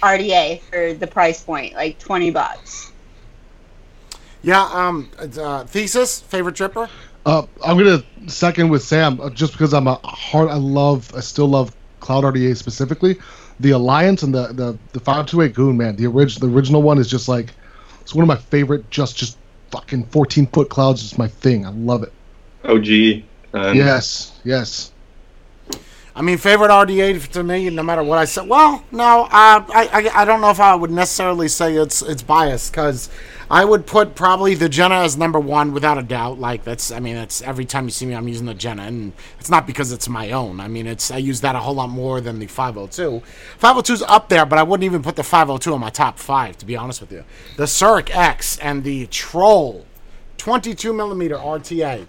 RDA for the price point, like twenty bucks. Yeah. Um. Uh, thesis. Favorite dripper. uh, I'm gonna second with Sam uh, just because I'm a hard. I love. I still love Cloud RDA specifically. The Alliance and the the the 528 Goon man. The original the original one is just like it's one of my favorite. Just just fucking 14 foot clouds is my thing. I love it. OG. Um, Yes, yes. I mean, favorite RDA to me, no matter what I say. Well, no, uh, I, I I don't know if I would necessarily say it's it's biased because I would put probably the Jenna as number one without a doubt. Like that's, I mean, that's every time you see me, I'm using the Jenna, and it's not because it's my own. I mean, it's I use that a whole lot more than the 502. 502's up there, but I wouldn't even put the 502 in my top five, to be honest with you. The Zurich X and the Troll 22 millimeter RTA.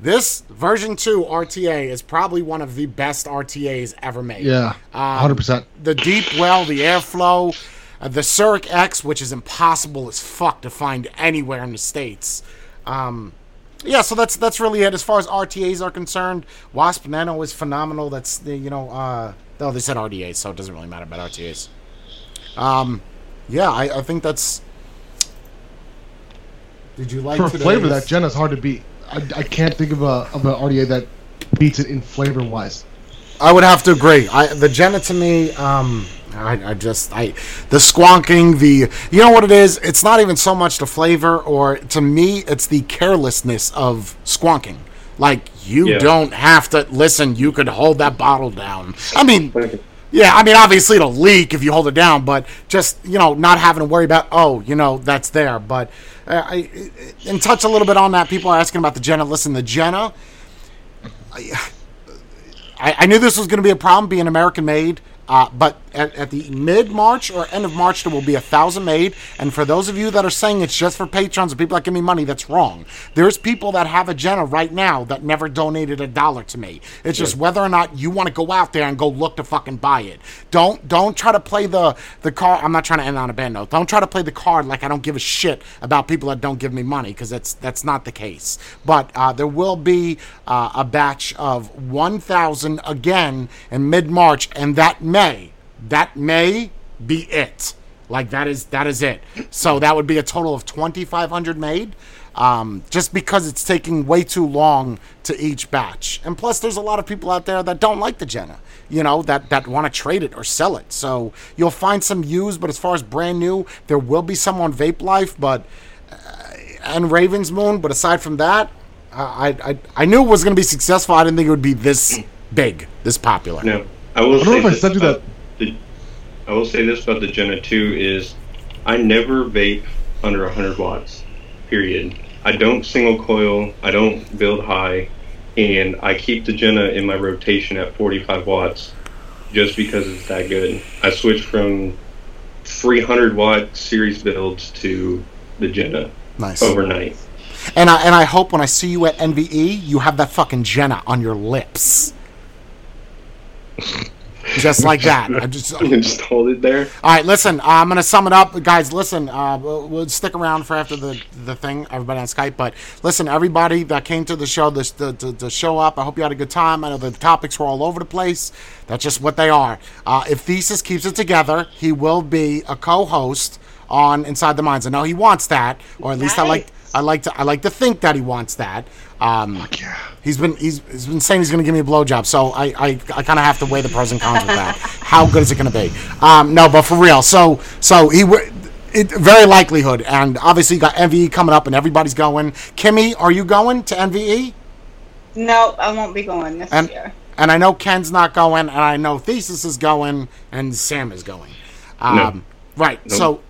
This version 2 RTA is probably one of the best RTAs ever made. Yeah, Um, 100. percent The deep well, the airflow, uh, the Zurich X, which is impossible as fuck to find anywhere in the states. Um, yeah, so that's that's really it as far as RTAs are concerned. Wasp Nano is phenomenal. That's the you know, uh, oh they said RDAs, so it doesn't really matter about RTAs. Um, yeah, I, I think that's. Did you like For today's- flavor, that Jenna's hard to beat. I, I can't think of a of an RDA that beats it in flavor wise. I would have to agree. I, the Jenna to me, um, I, I just I the squonking the you know what it is? It's not even so much the flavor or to me it's the carelessness of squonking. Like you Yeah. don't have to listen you could hold that bottle down. I mean yeah I mean obviously it'll leak if you hold it down but just you know not having to worry about oh you know that's there. But uh, I, and touch a little bit on that. People are asking about the Jenna. Listen the Jenna I, I knew this was going to be a problem being American made, uh, but at, at the mid March or end of March, there will be a thousand made. And for those of you that are saying it's just for patrons and people that give me money, that's wrong. There's people that have a Jenna right now that never donated a dollar to me. It's just whether or not you want to go out there and go look to fucking buy it. Don't don't try to play the the card. I'm not trying to end on a bad note. Don't try to play the card like I don't give a shit about people that don't give me money because that's that's not the case. But uh, there will be uh, a batch of 1,000 again in mid March, and that may that may be it. Like that is that is it. So that would be a total of 2,500 made. Um, just because it's taking way too long to each batch, and plus there's a lot of people out there that don't like the Jenna, you know, that that want to trade it or sell it. So you'll find some used, but as far as brand new, there will be some on Vape Life, but uh, and Raven's Moon. But aside from that, I I, I knew it was going to be successful. I didn't think it would be this big, this popular. No, I will I don't know say if I sent you about that. The, I will say this about the Jenna 2 is I never vape under 100 watts. Period. I don't single coil. I don't build high, and I keep the Jenna in my rotation at 45 watts, just because it's that good. I switched from 300 watt series builds to the Jenna Nice. overnight. And I and I hope when I see you at NVE, you have that fucking Jenna on your lips. <laughs> Just like that. I just <laughs> just hold it there. right. Listen, uh, I'm gonna sum it up, guys. Listen, uh, we'll, we'll stick around for after the the thing. Everybody on Skype, but listen, everybody that came to the show, this the, the, the show up. I hope you had a good time. I know the topics were all over the place. That's just what they are. Uh, if Thesis keeps it together, he will be a co-host on Inside the Minds. I know he wants that, or at least I like. Nice. I like to I like to think that he wants that. Um, He's been he's, he's been saying he's going to give me a blowjob, so I I, I kind of have to weigh the pros and cons with that. <laughs> How good is it going to be? Um, no, but for real. So so he w- it very likelihood, and obviously you got MVE coming up, and everybody's going. Kimmy, are you going to MVE? No, I won't be going this And year. and I know Ken's not going, and I know Thesis is going, and Sam is going. Um, Right. So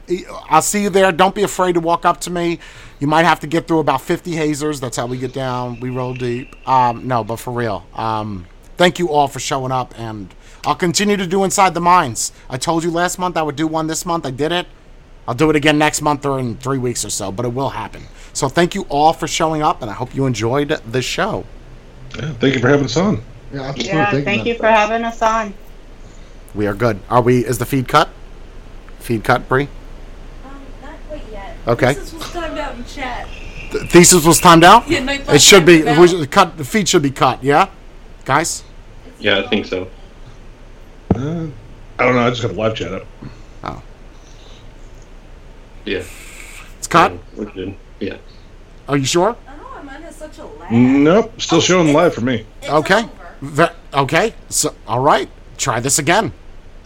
I'll see you there. Don't be afraid to walk up to me. You might have to get through about 50 hazers. That's how we get down. We roll deep. Um, no, but for real. Um, thank you all for showing up, and I'll continue to do Inside the Mines. I told you last month I would do one this month. I did it. I'll do it again next month or in three weeks or so, but it will happen. So thank you all for showing up, and I hope you enjoyed the show. Yeah, thank you for having us on. Yeah, absolutely. Yeah, Thank thank you. you for having us on. We are good. Are we? Is the feed cut? Feed cut, Bree? Um, not quite yet. Okay. This was timed out in chat. The thesis was timed out. Yeah, my It should be. we cut. The feed should be cut. Yeah, guys. Yeah, I think so. Uh, I don't know. I just got the live chat up. Oh. Yeah. It's cut. Yeah, we're good. Yeah. Are you sure? I don't mine has such a lag. Nope, still showing live for me. Okay. over. Ve- okay. So, all right. Try this again.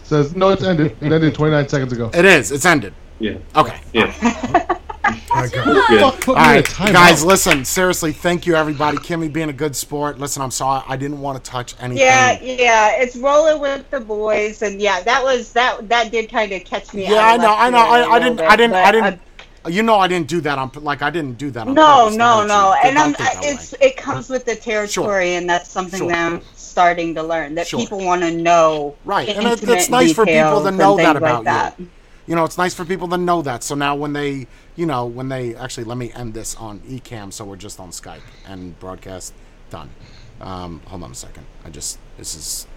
Says no, it's ended. It ended 29 seconds ago. It is. It's ended. Yeah. Okay. Yeah. Fuck, Good. put All me in a right, timeout. guys. Listen. Seriously, thank you, everybody. Kimmy being a good sport. Listen, I'm sorry. I didn't want to touch anything. Yeah, yeah, it's rolling with the boys, and yeah, that was that. That did kind of catch me. Yeah, out I know. I know. I, a I, I little didn't. bit, I didn't. I but didn't. Uh, you know, I didn't do that on. Like, I didn't do that on No, purpose. no, no, and I'm, uh, it's way. it comes with the territory, and that's something Sure. that I'm starting to learn. That Sure. people want to know, Right, and it's nice for people to know that things about like you. that. You know, it's nice for people to know that. So now when they, you know, when they actually let me end this on eCam, so we're just on Skype and broadcast done. Um, hold on a second. I just this is